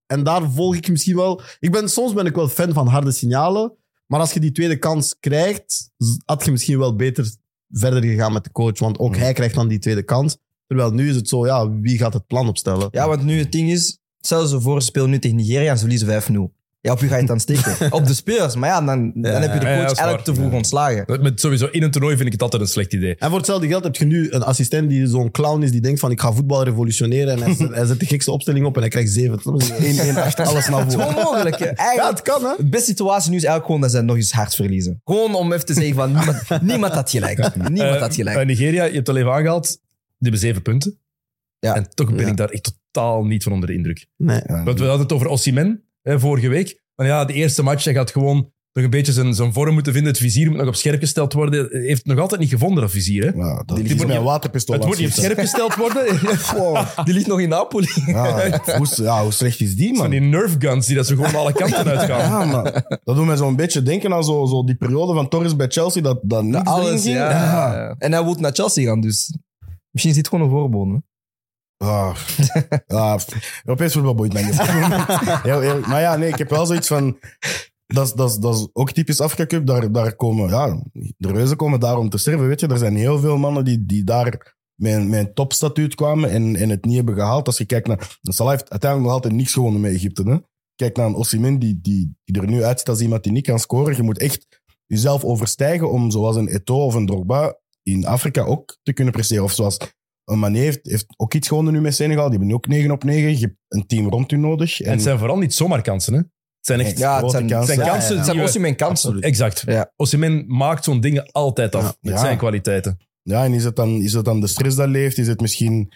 En daar volg ik misschien wel. Ik ben, soms ben ik wel fan van harde signalen. Maar als je die tweede kans krijgt, had je misschien wel beter verder gegaan met de coach. Want ook Mhm. hij krijgt dan die tweede kans. Terwijl nu is het zo, ja, wie gaat het plan opstellen? Ja, want nu het ding is, stel ze voor, ze spelen nu tegen Nigeria en ze verliezen 5-0. Ja, op wie ga je het dan steken? op de spelers. Maar ja, dan, dan heb je de ja, coach is eigenlijk te vroeg ontslagen. Met, sowieso in een toernooi vind ik het altijd een slecht idee. En voor hetzelfde geld heb je nu een assistent die zo'n clown is, die denkt van ik ga voetbal revolutioneren. En hij, zet- hij zet de gekste opstelling op en hij krijgt zeven. 1-1-8, alles naar Het is voren. gewoon mogelijk. Ja, het kan, hè? de beste situatie nu is eigenlijk gewoon dat ze nog eens hard verliezen. Gewoon om even te zeggen van niemand, niemand had gelijk. Niemand Eh, had gelijk. eh, Nigeria, je hebt het al even aangehaald, die hebben zeven punten. Ja. En toch ben Ja. ik daar echt totaal niet van onder de indruk. Nee. Ja, Want we hadden het over Osimhen hè, vorige week. Maar ja, de eerste match, hij gaat gewoon nog een beetje zijn, zijn vorm moeten vinden. Het vizier moet nog op scherp gesteld worden. Hij heeft het nog altijd niet gevonden, dat vizier. Hè? Ja, dat Die moet met een waterpistool het moet niet op scherp gesteld worden. Wow, die ligt nog in Napoli. Ja, hoe, ja, hoe slecht is die, Van man? die nerf guns die dat zo gewoon alle kanten uitgaan. Ja, maar dat doet mij zo'n beetje denken aan zo, zo die periode van Torres bij Chelsea, dat, dat niks Alles, ging. ja. ja. En hij wil naar Chelsea gaan, dus misschien is dit gewoon een voorbode. Ah, pff, Europees voetbal boeit mij. Maar ja, nee, ik heb wel zoiets van... Dat is, ook typisch Afrika Cup. Daar, daar komen, ja, de reuzen komen daar om te sterven, weet je. Er zijn heel veel mannen die, die daar met een topstatuut kwamen en, en het niet hebben gehaald. Als je kijkt naar... Salah heeft uiteindelijk nog altijd niks gewonnen met Egypte. Hè? Kijk naar een Osimhen die, die, die er nu uitziet als iemand die niet kan scoren. Je moet echt jezelf overstijgen om zoals een Eto'o of een Drogba in Afrika ook te kunnen presteren. Of zoals Mané heeft, heeft ook iets gewonnen nu met Senegal. Die hebben nu ook 9 op 9. Je hebt een team rond u nodig. En het zijn vooral niet zomaar kansen, hè. Het zijn echt... Ja, het grote zijn, kansen. zijn Ja, kansen het zijn we- Osimhen kansen. Absoluut. Exact. Ja. Osimhen maakt zo'n dingen altijd af Ja. met Ja. zijn kwaliteiten. Ja, en is het, dan, is het dan de stress dat leeft? Is het misschien...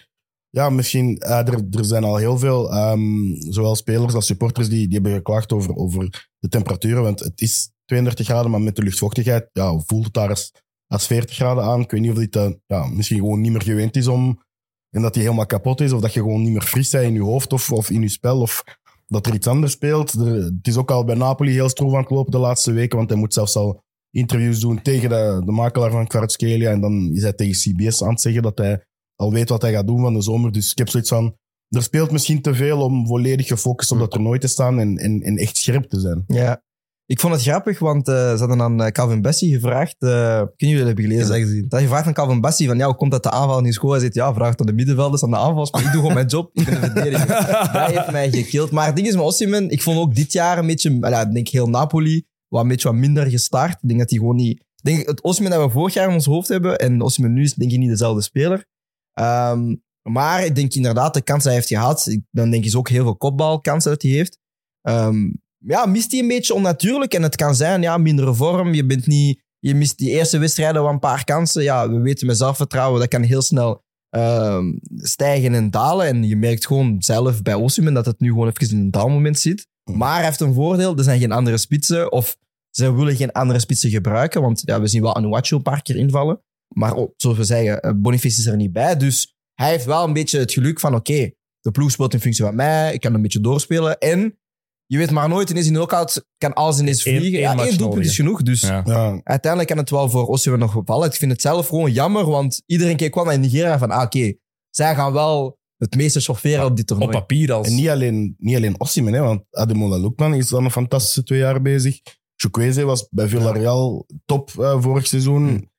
Ja, misschien... er, er zijn al heel veel, ehm, zowel spelers als supporters, die, die hebben geklaagd over, over de temperaturen. Want het is 32 graden, maar met de luchtvochtigheid ja, voelt het daar als, als 40 graden aan. Ik weet niet of dit eh, ja, misschien gewoon niet meer gewend is om... En dat die helemaal kapot is, of dat je gewoon niet meer fris bent in je hoofd of, of in je spel, of dat er iets anders speelt. Er- het is ook al bij Napoli heel stroef aan het lopen de laatste weken, want hij moet zelfs al interviews doen tegen de, de makelaar van Kvaratskhelia. En dan is hij tegen CBS aan het zeggen dat hij al weet wat hij gaat doen van de zomer. Dus ik heb zoiets van... Er speelt misschien te veel om volledig gefocust op dat toernooi te staan en, en, en echt scherp te zijn. Ja. Ik vond het grappig, want eh, ze hadden aan eh, Calvin Bessie gevraagd. eh weet niet of jullie dat hebben Dat gelezen. echt gezien. Dat je vraagt aan Calvin Bessie van ja, hoe komt dat de aanval niet scoren? Hij zegt ja, vraag het aan de middenvelders, aan de aanvallers. Maar ik doe gewoon mijn job. Ik ben de verdediger. dat heeft mij gekild. Maar het ding is met Osimhen, ik vond ook dit jaar een beetje, nou ja, ik denk heel Napoli, wat een beetje wat minder gestart. Ik denk dat hij gewoon niet... Ik denk het Osimhen dat we vorig jaar in ons hoofd hebben en Osimhen nu is denk ik niet dezelfde speler. Ehm, maar ik denk inderdaad, de kansen die hij heeft gehad, dan denk ik is ook heel veel kopbalkansen dat hij heeft. Ehm, ja, mist hij een beetje onnatuurlijk. En het kan zijn, ja, mindere vorm. Je bent niet... Je mist die eerste wedstrijden wel een paar kansen. Ja, we weten met zelfvertrouwen, dat kan heel snel ehm, stijgen en dalen. En je merkt gewoon zelf bij Osimhen dat het nu gewoon even in een daalmoment zit. Maar hij heeft een voordeel, er zijn geen andere spitsen. Of ze willen geen andere spitsen gebruiken. Want ja, we zien wel Anuachu een paar keer invallen. Maar oh, zoals we zeggen, eh, Boniface is er niet bij. Dus hij heeft wel een beetje het geluk van, oké, de ploeg speelt in functie van mij. Ik kan een beetje doorspelen. En je weet maar nooit, ineens in de knockout kan alles ineens Eén- vliegen. één ja, match één doelpunt nodig, is genoeg. Dus Ja. Ja, uiteindelijk kan het wel voor Osimhen nog bevallen. Ik vind het zelf gewoon jammer, want iedereen keek wel naar Nigeria van, ah, oké, zij gaan wel het meeste chaufferen op dit Op toernooi. papier als... en niet alleen, niet alleen Osimhen, hè, want Ademola Lookman is dan een fantastische twee jaar bezig. Chukwueze was bij Villarreal top eh, vorig seizoen.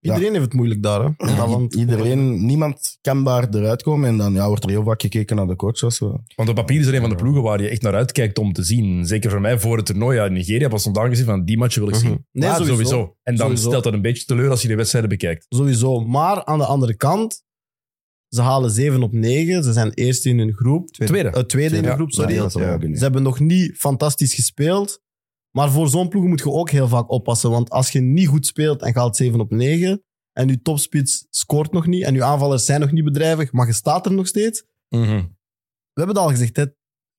Iedereen heeft het moeilijk daar. Hè? In land. Iedereen, niemand kan daar eruit komen. En dan ja, wordt er heel vaak gekeken naar de coach. Als Want op papier is er een van de ploegen waar je echt naar uitkijkt om te zien. Zeker voor mij voor het toernooi uit Nigeria was stond aangezien van die matchen wil ik zien. Mhm. Nee, Ja, sowieso. En dan Sowieso. stelt dat een beetje teleur als je de wedstrijden bekijkt. Sowieso. Maar aan de andere kant, ze halen 7 op 9. Ze zijn eerst in hun groep. Tweede. Eh, tweede in de Ja. groep, sorry. Ja. Ze hebben nog niet fantastisch gespeeld. Maar voor zo'n ploeg moet je ook heel vaak oppassen. Want als je niet goed speelt en haalt 7 op 9. En je topspits scoort nog niet. En je aanvallers zijn nog niet bedrijvig. Maar je staat er nog steeds. Mhm. We hebben het al gezegd. hè, Het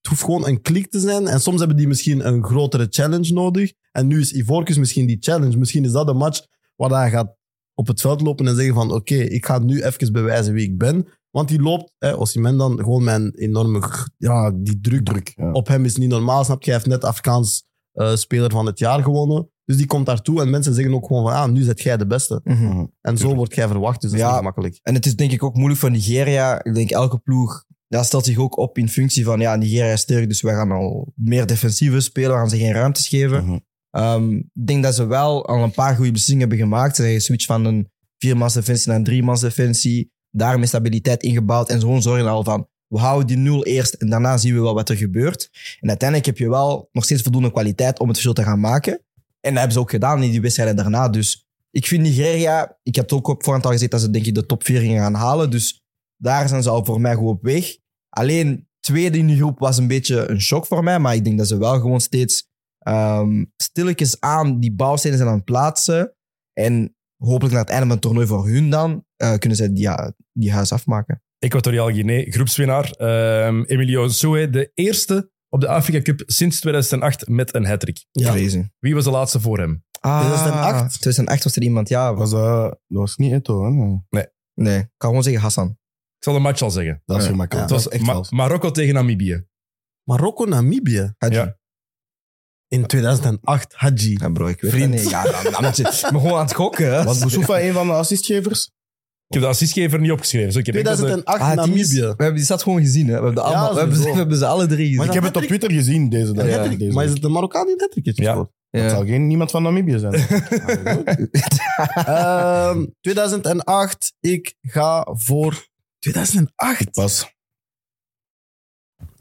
hoeft gewoon een klik te zijn. En soms hebben die misschien een grotere challenge nodig. En nu is Ivorcus misschien die challenge. Misschien is dat een match waar hij gaat op het veld lopen en zeggen van oké, ik ga nu even bewijzen wie ik ben. Want die loopt, hè, Osimhen dan, gewoon mijn enorme... Ja, die druk, Druk, ja. op hem is niet normaal, snap je? Hij heeft net Afghaans eh, speler van het jaar gewonnen. Dus die komt daartoe en mensen zeggen ook gewoon van ah, nu zet jij de beste. Mhm. En zo wordt jij verwacht, dus dat is niet makkelijk. En het is denk ik ook moeilijk voor Nigeria. Ik denk elke ploeg ja, stelt zich ook op in functie van ja, Nigeria is sterk, dus wij gaan al meer defensieve spelen, we gaan ze geen ruimtes geven. Mhm. Ehm, ik denk dat ze wel al een paar goede beslissingen hebben gemaakt. Ze hebben geswitcht van een viermans defensie naar een driemans defensie. Daarmee stabiliteit ingebouwd en zo zorgen al van we houden die nul eerst en daarna zien we wel wat er gebeurt. En uiteindelijk heb je wel nog steeds voldoende kwaliteit om het verschil te gaan maken. En dat hebben ze ook gedaan in die wedstrijden daarna. Dus ik vind Nigeria, ik heb het ook op voorhand al gezegd dat ze denk ik de top 4 gingen gaan halen. Dus daar zijn ze al voor mij goed op weg. Alleen tweede in de groep was een beetje een shock voor mij. Maar ik denk dat ze wel gewoon steeds ehm stilletjes aan die bouwstenen zijn aan het plaatsen. En hopelijk naar het einde van het toernooi voor hun dan eh, kunnen ze die, ja, die huis afmaken. Equatoriaal Guinea, groepswinnaar. Ehm, Emilio Nsue, de eerste op de Afrika Cup sinds 2008 met een hat-trick. Ja. Crazy. Wie was de laatste voor hem? Ah, 2008? 2008 was er iemand, ja. Was dat, dat was niet Eto, hè? Nee. Nee, ik kan gewoon zeggen Hassan. Ik zal de match al zeggen. Dat is Ja. gemakkelijk. Het Dat was echt Ma-. Marokko tegen Namibië. Marokko, Namibië. Hadji. Ja. In 2008, Hadji. Ja, bro, ik weet Vriend. het niet. Ja, dan, dan moet je ik ben gewoon aan het gokken. hè. Was Boussoufa een van de assistgevers? Ik heb de assistgever niet opgeschreven. Zo, ik heb enkel de- 2008, Ah, die, is- Namibië. we hebben die stad gewoon gezien. Hè. We hebben, de allemaal, we, hebben, ze- sowieso. we hebben ze alle drie gezien. Maar Ik heb het op Twitter gezien deze dag. Een hattrick. Deze Maar is het de Marokkaan die een hattrick heeft Ja. gescoord? Ja. Het zal geen niemand van Namibië zijn. Ehm, 2008, ik ga voor 2008. Pas.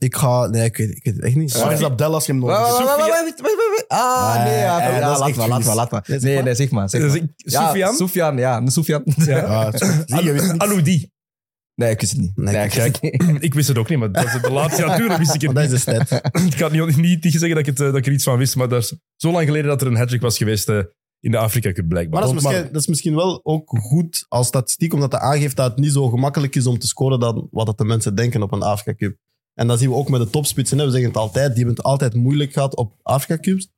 Ik ga, nee, ik weet, ik weet het echt niet. Waar is Abdel als je hem nodig hebt? Ah, Nee. Ja, eh, ja, dat is laat echt maar, laat vies. maar, laat maar. Nee, zeg Nee, maar. nee, zeg maar. Zeg Dus maar. Ja, Soufiane? Soufiane, ja. de Soufiane. Ja. Ah, zie je, wist niks. Aloudi. Nee, ik wist het niet. Nee, Nee, ik wist het niet. Ik wist het ook niet, maar dat is de laatste jaar toen wist ik het Want dat is niet. de stat. Ik kan niet, niet, niet zeggen dat ik, het, eh, dat ik er iets van wist, maar dat is zo lang geleden dat er een hattrick was geweest eh, in de Afrika Cup, blijkbaar. Maar dat is, Maar- misschien, dat is misschien wel ook goed als statistiek, omdat dat aangeeft dat het niet zo gemakkelijk is om te scoren dan wat dat de mensen denken op een Afrika Cup. En dat zien we ook met de topspitsen. Hè. We zeggen het altijd, die hebben het altijd moeilijk gehad op Afrika Cups.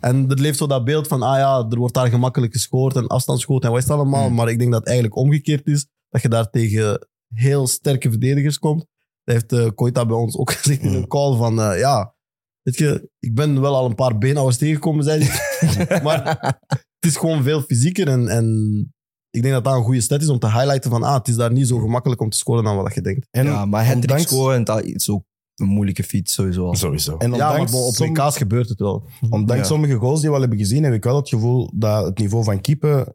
En er leeft zo dat beeld van, ah ja, er wordt daar gemakkelijk gescoord en afstandsschoten en wat is het allemaal. Mm. Maar ik denk dat het eigenlijk omgekeerd is, dat je daar tegen heel sterke verdedigers komt. Dat heeft eh Koita bij ons ook gezegd in een call van, eh, ja, weet je, ik ben wel al een paar beenhouwers tegengekomen, zei hij. maar het is gewoon veel fysieker en, en ik denk dat dat een goede stat is om te highlighten van, ah, het is daar niet zo gemakkelijk om te scoren dan wat je denkt. En Ja, maar het ondanks- scoren dat is ook een moeilijke fiets sowieso. al. Sowieso. En Ja, maar ondanks, bon, op som- WK's gebeurt het wel. ondanks Ja. sommige goals die we al hebben gezien, heb ik wel het gevoel dat het niveau van keeper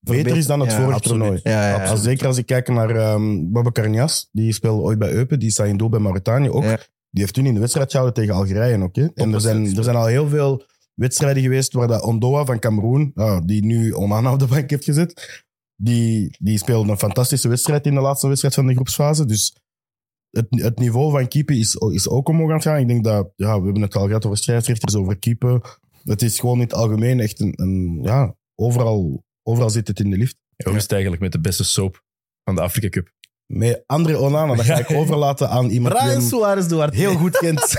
beter is dan het Ja, vorige absoluut. toernooi. Ja, ja, ja. Als, zeker als ik kijk naar um, Babacar Nias, die speelde ooit bij Eupen, die staat in doel bij Mauritanië ook. Ja. Die heeft toen in de wedstrijd gehouden tegen Algerije ook. Hè. En er zijn, er zijn al heel veel wedstrijden geweest waar dat Ondoa van Cameroen, ah, die nu Onana op de bank heeft gezet, die, die speelde een fantastische wedstrijd in de laatste wedstrijd van de groepsfase. Dus het, het niveau van keeper is, is ook omhoog aan het gaan. Ik denk dat, ja, we hebben het al gehad over scheidsrechters, over keeper. Het is gewoon in het algemeen echt een, ja, overal, overal zit het in de lift. Hoe is het eigenlijk met de beste soap van de Afrika Cup? Met André Onana, dat ga ik overlaten aan iemand die Ryan hem Suarez Duarte. heel goed kent.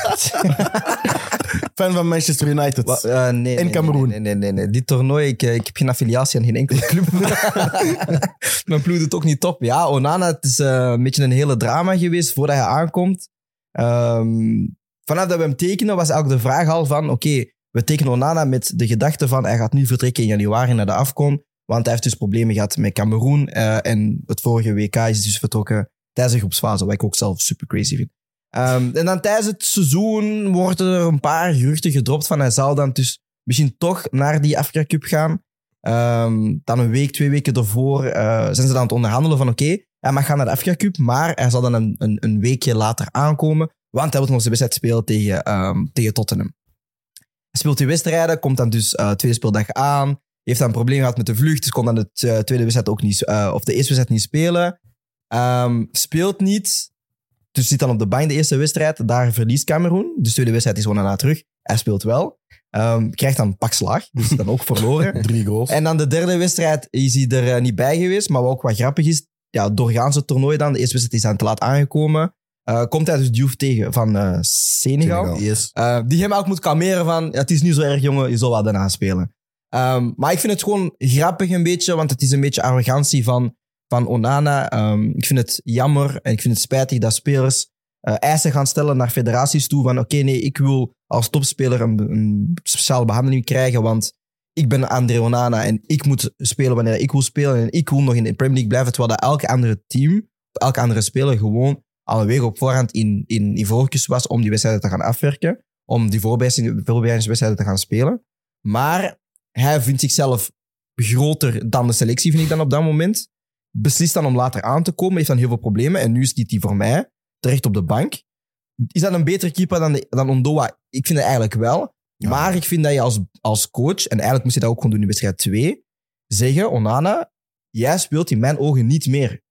Fan van Manchester United. Wa- eh, nee, En nee, Cameroen. Nee, nee, nee, nee. Dit toernooi, ik, eh, ik heb geen affiliatie aan geen enkele club. Mijn ploeg doet ook niet top. Ja, Onana, het is eh, een beetje een hele drama geweest voordat hij aankomt. Ehm, vanaf dat we hem tekenen, was eigenlijk de vraag al van... Oké, we tekenen Onana met de gedachte van... Hij gaat nu vertrekken in januari naar de Afcon. Want hij heeft dus problemen gehad met Cameroen. eh, en het vorige WK is dus vertrokken tijdens de groepsfase. Wat ik ook zelf super crazy vind. Ehm, en dan tijdens het seizoen worden er een paar geruchten gedropt van hij zal dan dus misschien toch naar die Afrika Cup gaan. Ehm, dan een week, twee weken ervoor eh, zijn ze dan aan het onderhandelen van oké, hij mag gaan naar de Afrika Cup, maar hij zal dan een, een, een weekje later aankomen, want hij wil nog zijn wedstrijd spelen tegen, ehm, tegen Tottenham. Hij speelt die wedstrijden, komt dan dus eh tweede speeldag aan, heeft dan een probleem gehad met de vlucht, dus kon dan de eh, tweede wedstrijd ook niet, eh, of de eerste wedstrijd niet spelen. Ehm, speelt niet, dus zit dan op de bank de eerste wedstrijd. Daar verliest Cameroen. Dus de tweede wedstrijd is gewoon daarna terug. Hij speelt wel. Ehm, krijgt dan een pak slaag. Dus dan ook verloren. Drie goals. en dan de derde wedstrijd is hij er eh, niet bij geweest. Maar wat ook wat grappig is, ja, doorgaans het toernooi dan. De eerste wedstrijd is dan te laat aangekomen. Komt hij dus Diouf tegen van eh, Senegal. Senegal. Yes. Eh, die hem ook moet kalmeren van, ja, het is niet zo erg jongen, je zal wel daarna spelen. Ehm, maar ik vind het gewoon grappig een beetje, want het is een beetje arrogantie van, van Onana. Ehm, ik vind het jammer en ik vind het spijtig dat spelers eh, eisen gaan stellen naar federaties toe van oké, nee, ik wil als topspeler een, een speciale behandeling krijgen, want ik ben André Onana en ik moet spelen wanneer ik wil spelen en ik wil nog in de Premier League blijven, terwijl dat elke andere team, elke andere speler gewoon al een week op voorhand in, in, in was om die wedstrijden te gaan afwerken, om die voorbereidings- voorbereidingswedstrijden te gaan spelen. Maar hij vindt zichzelf groter dan de selectie, vind ik dan op dat moment. Beslist dan om later aan te komen, heeft dan heel veel problemen. En nu zit hij voor mij terecht op de bank. Is dat een betere keeper dan, de- dan Ondoa? Ik vind het eigenlijk wel. Ja. Maar ik vind dat je als, als coach, en eigenlijk moest je dat ook gewoon doen in wedstrijd 2, zeggen, Onana, jij speelt in mijn ogen niet meer.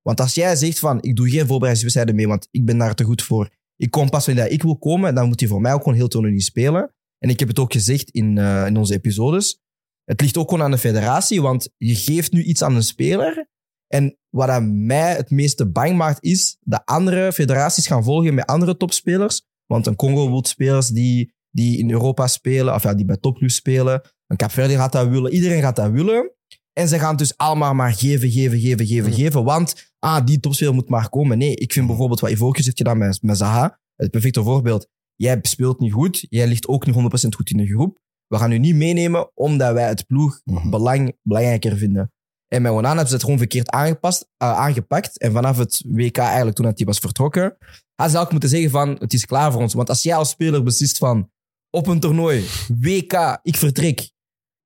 Want als jij zegt van, ik doe geen voorbereidingswedstrijden mee, want ik ben daar te goed voor. Ik kom pas wanneer ik wil komen, dan moet hij voor mij ook gewoon heel toernooi niet spelen. En ik heb het ook gezegd in, eh, in onze episodes. Het ligt ook gewoon aan de federatie, want je geeft nu iets aan een speler. En wat aan mij het meeste bang maakt, is dat andere federaties gaan volgen met andere topspelers. Want een Congo wil spelers die, die in Europa spelen, of ja, die bij topclubs spelen. Een Capverdi gaat dat willen, iedereen gaat dat willen. En ze gaan het dus allemaal maar geven, geven, geven, geven, geven. Want, ah, die topspeler moet maar komen. Nee, ik vind bijvoorbeeld wat Ivorcus heeft gedaan met, met Zaha, het perfecte voorbeeld. Jij speelt niet goed, jij ligt ook niet 100% goed in de groep. We gaan u niet meenemen omdat wij het ploeg Mhm. belang, belangrijker vinden. En met Onana hebben ze het gewoon verkeerd aangepast, eh, aangepakt. En vanaf het WK eigenlijk, toen hij was vertrokken, had ze ook moeten zeggen van, het is klaar voor ons. Want als jij als speler beslist van, op een toernooi, WK, ik vertrek.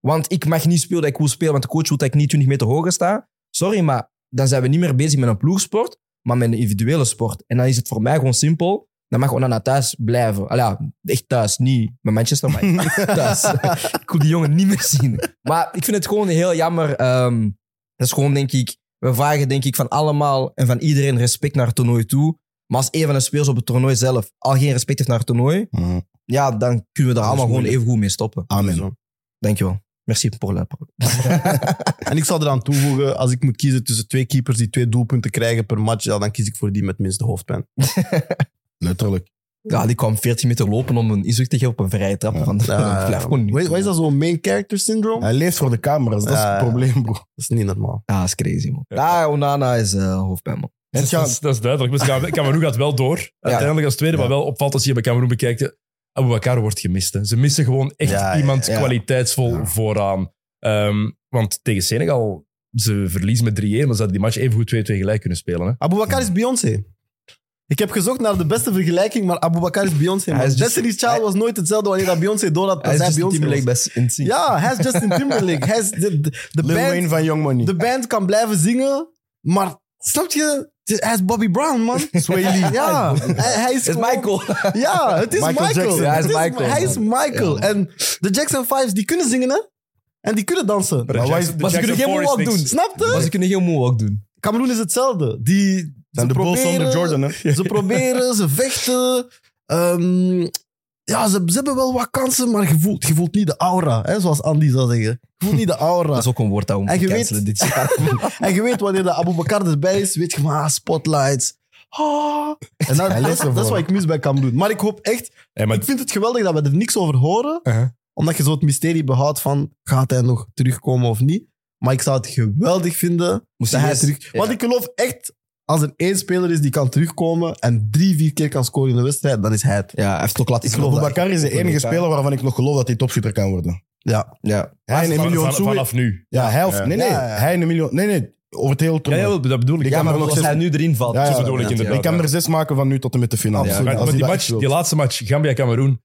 Want ik mag niet spelen dat ik wil spelen, want de coach wil dat ik niet 20 meter hoger sta. Sorry, maar dan zijn we niet meer bezig met een ploegsport, maar met een individuele sport. En dan is het voor mij gewoon simpel. Dan mag gewoon naar thuis blijven. Al ja, echt thuis, niet met Manchester, maar thuis. ik wil die jongen niet meer zien. Maar ik vind het gewoon heel jammer. ehm, dat is gewoon, denk ik, we vragen denk ik van allemaal en van iedereen respect naar het toernooi toe. Maar als een van de spelers op het toernooi zelf al geen respect heeft naar het toernooi, Mhm. ja, dan kunnen we er allemaal gewoon even goed mee stoppen. Amen. Dankjewel. Merci pour la. En ik zal eraan toevoegen, als ik moet kiezen tussen twee keepers die twee doelpunten krijgen per match, ja, dan kies ik voor die met minste hoofdpijn. Letterlijk. Ja, die kwam 14 meter lopen om een inzicht te geven op een vrije trap. Van, Ja, blijf gewoon niet. wat, is dat zo'n main character syndrome? Hij leeft voor de camera's, dat is Ja, het ja. probleem, bro. Dat is niet normaal. Ja, dat is crazy, man. Ja, Onana is eh, hoofdpijn, man. Dat is, dat is- dat is duidelijk. Dus Cam- Cameroen gaat wel door. Uiteindelijk als tweede. Ja. Wat wel opvalt als je bij Cameroen bekijkt, Aboubacar wordt gemist. Hè. Ze missen gewoon echt iemand ja. kwaliteitsvol Ja. vooraan. Ehm, want tegen Senegal, ze verliezen met 3-1, maar ze hadden die match even goed 2-2 gelijk kunnen spelen. Hè. Abubakar is Beyoncé. Ik heb gezocht naar de beste vergelijking, maar Abubakar is Beyoncé. Hij is Destiny's Child was nooit hetzelfde wanneer dat Beyoncé door had Hij is zij Justin Beyoncé Timberlake was. best in sync. Ja, hij is Justin Timberlake. hij is de, de, de Lil Wayne band, van Young Money. de band kan blijven zingen, maar snap je? Het is- Hij is Bobby Brown, man. Sway Lee. Ja, hij, hij is Het is gewoon- Michael. Ja, het is Michael Michael. Jackson. Ja, hij is Het Michael, Hij is man. Michael. Ja. En de Jackson Fives, die kunnen zingen, hè? En die kunnen dansen. Maar de Maar Jackson- wij- maar ze Jackson kunnen geen moonwalk doen. Snap je? Maar ze kunnen geen moonwalk doen. Cameroen is hetzelfde. Die, zijn ze de Bulls zonder Jordan, hè? Ze proberen, ze vechten. Ehm, ja, ze, ze hebben wel wat kansen, maar je voelt, je voelt niet de aura. Hè, zoals Andy zou zeggen. Je voelt niet de aura. Dat is ook een woord dat we En je moeten weet- cancelen dit jaar. En je weet wanneer de Abu Bakar erbij is, weet je van, ah, spotlights. Ah. En dat, is wat ik mis bij Cameroen. Maar ik hoop echt, Hey, maar ik vind het geweldig dat we er niks over horen. Uh-huh. Omdat je zo het mysterie behoudt van, gaat hij nog terugkomen of niet? Maar ik zou het geweldig vinden Moest dat hij terug... ja. Want ik geloof echt, als er één speler is die kan terugkomen en drie, vier keer kan scoren in de wedstrijd, dan is hij het. Ja, hij heeft ook laten Ik geloof dat. Bakar is de enige speler waarvan ik nog geloof dat hij topschutter kan worden. Ja. Ja. Hij en Emilio van- vanaf nu. Ja, hij of... Ja. Nee, nee. Ja, ja. Hij en Emilio... Nee, nee. Over het hele Ja, toernooi. ja, dat bedoel ik. Die Ja, kan maar nog als zes- hij nu erin valt. Ja, ja, Zo bedoel ik ja, inderdaad. Ik kan er zes maken van nu tot en met de finale. Absoluut. Maar, Als maar hij die, dat match, echt wil. die laatste match, Gambia-Cameroen,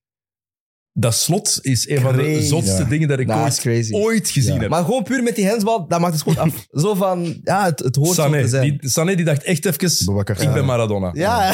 dat slot is een van de Crazy. zotste Ja. dingen dat ik Dat is ooit, crazy. ooit gezien Ja. heb. Maar gewoon puur met die handsbal, dat maakt het gewoon af. Zo van, ja, het, het hoort zo te Sané zijn. die, Sané die dacht echt even, Boubacar ik ben. Maradona. Ja,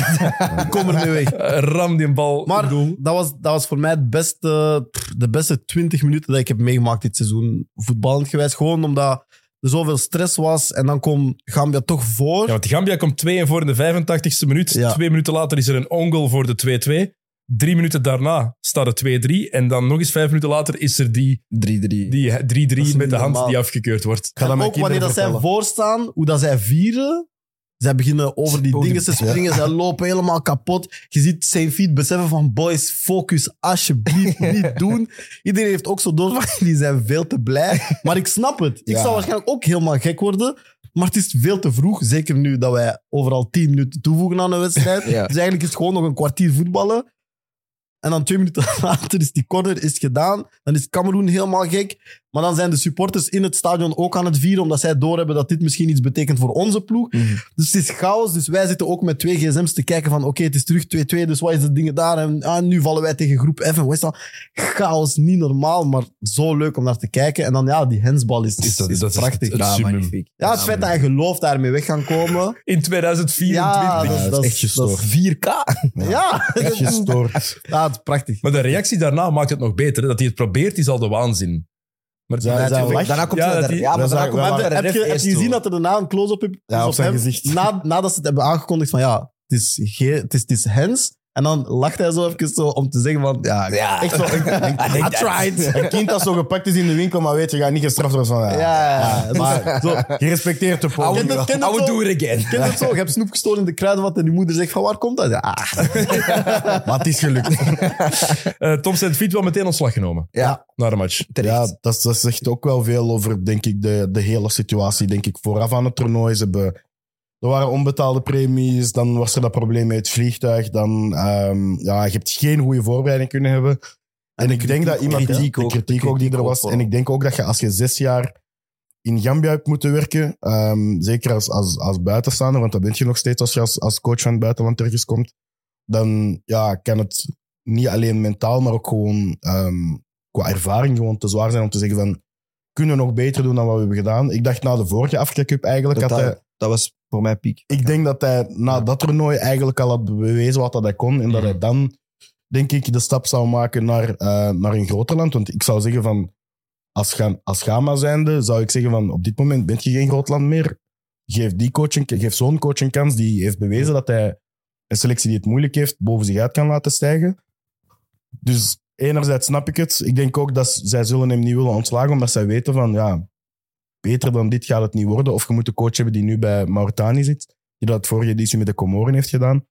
ik kom er nu weg. Eh, Ram die bal Maar in doel. dat was, dat was voor mij het beste, pff, de beste 20 minuten dat ik heb meegemaakt dit seizoen. Voetballend gewijs. Gewoon omdat er zoveel stress was. En dan kwam Gambia toch voor. Ja, want Gambia komt 2 en voor in de 85ste minuut. Ja. Twee minuten later is er een ongoal voor de 2-2. Drie minuten daarna staat het 2-3. En dan nog eens vijf minuten later is er die 3-3. die 3-3 Dat is met de hand normaal. die afgekeurd wordt. ga dat en mijn ook wanneer dat zij vertellen. voorstaan, hoe dat zij vieren. Zij beginnen over die Podium. dingen te springen. Zij lopen helemaal kapot. Je ziet zijn feet beseffen van boys, focus alsjeblieft niet doen. Iedereen heeft ook zo door van die zijn veel te blij. Maar ik snap het. Ik Ja. zou waarschijnlijk ook helemaal gek worden. Maar het is veel te vroeg. Zeker nu dat wij overal 10 minuten toevoegen aan een wedstrijd. Ja. Dus eigenlijk is het gewoon nog een kwartier voetballen. En dan twee minuten later is die corner is gedaan. Dan is Cameroen helemaal gek. Maar dan zijn de supporters in het stadion ook aan het vieren, omdat zij doorhebben dat dit misschien iets betekent voor onze ploeg. Mhm. Dus het is chaos. Dus wij zitten ook met twee gsm's te kijken van oké, het is terug 2-2, dus wat is de dingen daar? En ah, nu vallen wij tegen groep F en wat is dat? Chaos, niet normaal, maar zo leuk om naar te kijken. En dan ja, die hensbal is, is, Dat- is dat is prachtig. het- het Ja, het feit dat hij gelooft daarmee weg gaan komen. In 2024. Ja, Ja, dat, dat is echt dat gestoord. 4K. Ja, Echt gestoord. ja, het is prachtig. Maar de reactie daarna maakt het nog beter. hè. Dat hij het probeert is al de waanzin. Maar Zij- Ja, zij lacht. Daarna komt Ja, ze dat er- die- ja, maar daarna komt ze Maar er heb, je, ref heb eerst je gezien zo. dat er daarna een close-up is Ja, op zijn gezicht. Na, nadat ze het hebben aangekondigd van ja, het is, ge- het is, het is hens. En dan lacht hij zo even zo om te zeggen van ja, Ja. echt zo. I, tried. Een kind dat zo gepakt is in de winkel, maar weet je, gaat niet gestraft worden van... Ja, Ja, ja, ja. maar zo, gerespecteerd de I. Ken would, het- ken I het would zo? do it again. ken je het zo? Je hebt snoep gestolen in de kruidenvat en die moeder zegt van waar komt dat? Ja, ah. Maar het is gelukt. Eh, Tom Saint-Fiet wel meteen ontslag genomen. Ja, Na de match. terecht. Ja, dat, dat zegt ook wel veel over, denk ik, de, de hele situatie. Denk ik, vooraf aan het toernooi. Ze hebben, er waren onbetaalde premies, dan was er dat probleem met het vliegtuig. Dan, ehm, ja, je hebt geen goede voorbereiding kunnen hebben. En, ik denk dat iemand... kritiek de ook. kritiek ook die er was. En ik denk ook dat je als je zes jaar in Gambia hebt moeten werken, ehm, zeker als, als, als buitenstaander, want dat ben je nog steeds als je als, als coach van het buitenland ergens komt, dan ja, kan het niet alleen mentaal, maar ook gewoon ehm, qua ervaring gewoon te zwaar zijn om te zeggen van kunnen we nog beter doen dan wat we hebben gedaan. Ik dacht na de vorige Afrika Cup eigenlijk Dat, had hij dat was voor mij piek. ik denk dat hij na dat toernooi eigenlijk al had bewezen wat dat hij kon. En dat hij dan, denk ik, de stap zou maken naar, eh, naar een groter land. Want ik zou zeggen van, als, Ga- als Gama zijnde, zou ik zeggen van, op dit moment ben je geen groot land meer. Geef, die coach een, geef zo'n coach een kans. Die heeft bewezen dat hij een selectie die het moeilijk heeft, boven zich uit kan laten stijgen. Dus enerzijds snap ik het. Ik denk ook dat zij zullen hem niet willen ontslagen, omdat zij weten van, ja, beter dan dit gaat het niet worden. Of je moet een coach hebben die nu bij Mauritanië zit die dat vorige editie met de Comoren heeft gedaan.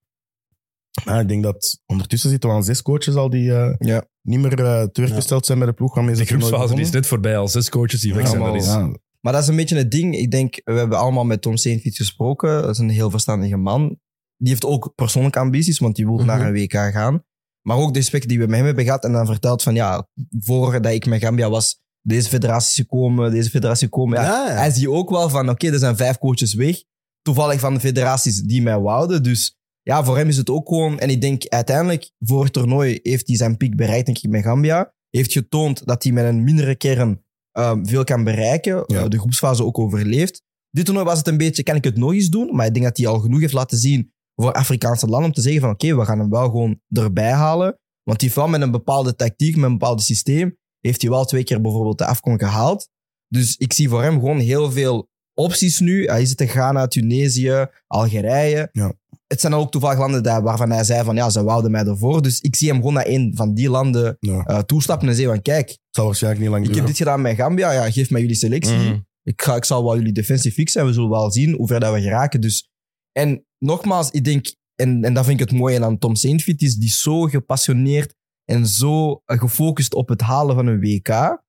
Maar ik denk dat ondertussen zitten we aan zes coaches al die eh, Ja. niet meer uh, teweeggesteld zijn bij de ploeg. waarmee ze De groepsfase die is net voorbij, al zes coaches die weg zijn. Dat allemaal, is, Ja, Maar dat is een beetje het ding. Ik denk, we hebben allemaal met Tom Steenfiets gesproken. Dat is een heel verstandige man. Die heeft ook persoonlijke ambities, want die wil Mhm. naar een WK gaan. Maar ook de gesprekken die we met hem hebben gehad. En dan verteld van, ja, voordat ik met Gambia was, deze federaties komen, deze federatie komen. Ja, Ja, ja. Hij ziet ook wel van, oké, er zijn vijf coaches weg. Toevallig van de federaties die mij wouden. Dus ja, voor hem is het ook gewoon... En ik denk uiteindelijk, voor het toernooi heeft hij zijn piek bereikt, denk ik, met Gambia. Heeft getoond dat hij met een mindere kern ehm, veel kan bereiken. Eh, de groepsfase ook overleeft. Dit toernooi was het een beetje, kan ik het nog eens doen? Maar ik denk dat hij al genoeg heeft laten zien voor Afrikaanse landen om te zeggen van oké, we gaan hem wel gewoon erbij halen. Want die van met een bepaalde tactiek, met een bepaald systeem, heeft hij wel twee keer bijvoorbeeld de afkom gehaald. Dus ik zie voor hem gewoon heel veel opties nu. Hij is het in Ghana, Tunesië, Algerije. Ja. Het zijn ook toevallig landen daar waarvan hij zei van ja, ze wouden mij ervoor. Dus ik zie hem gewoon naar een van die landen ja. eh, toestappen en zeggen van kijk, Het zal waarschijnlijk niet lang ik heb dit gedaan met Gambia, ja, geef mij jullie selectie. Mhm. Ik, ga, ik zal wel jullie defensie fixen en we zullen wel zien hoe ver dat we geraken. Dus, en nogmaals, ik denk, en, en dat vind ik het mooie aan Tom Saintfiet, is die zo gepassioneerd en zo gefocust op het halen van een WK,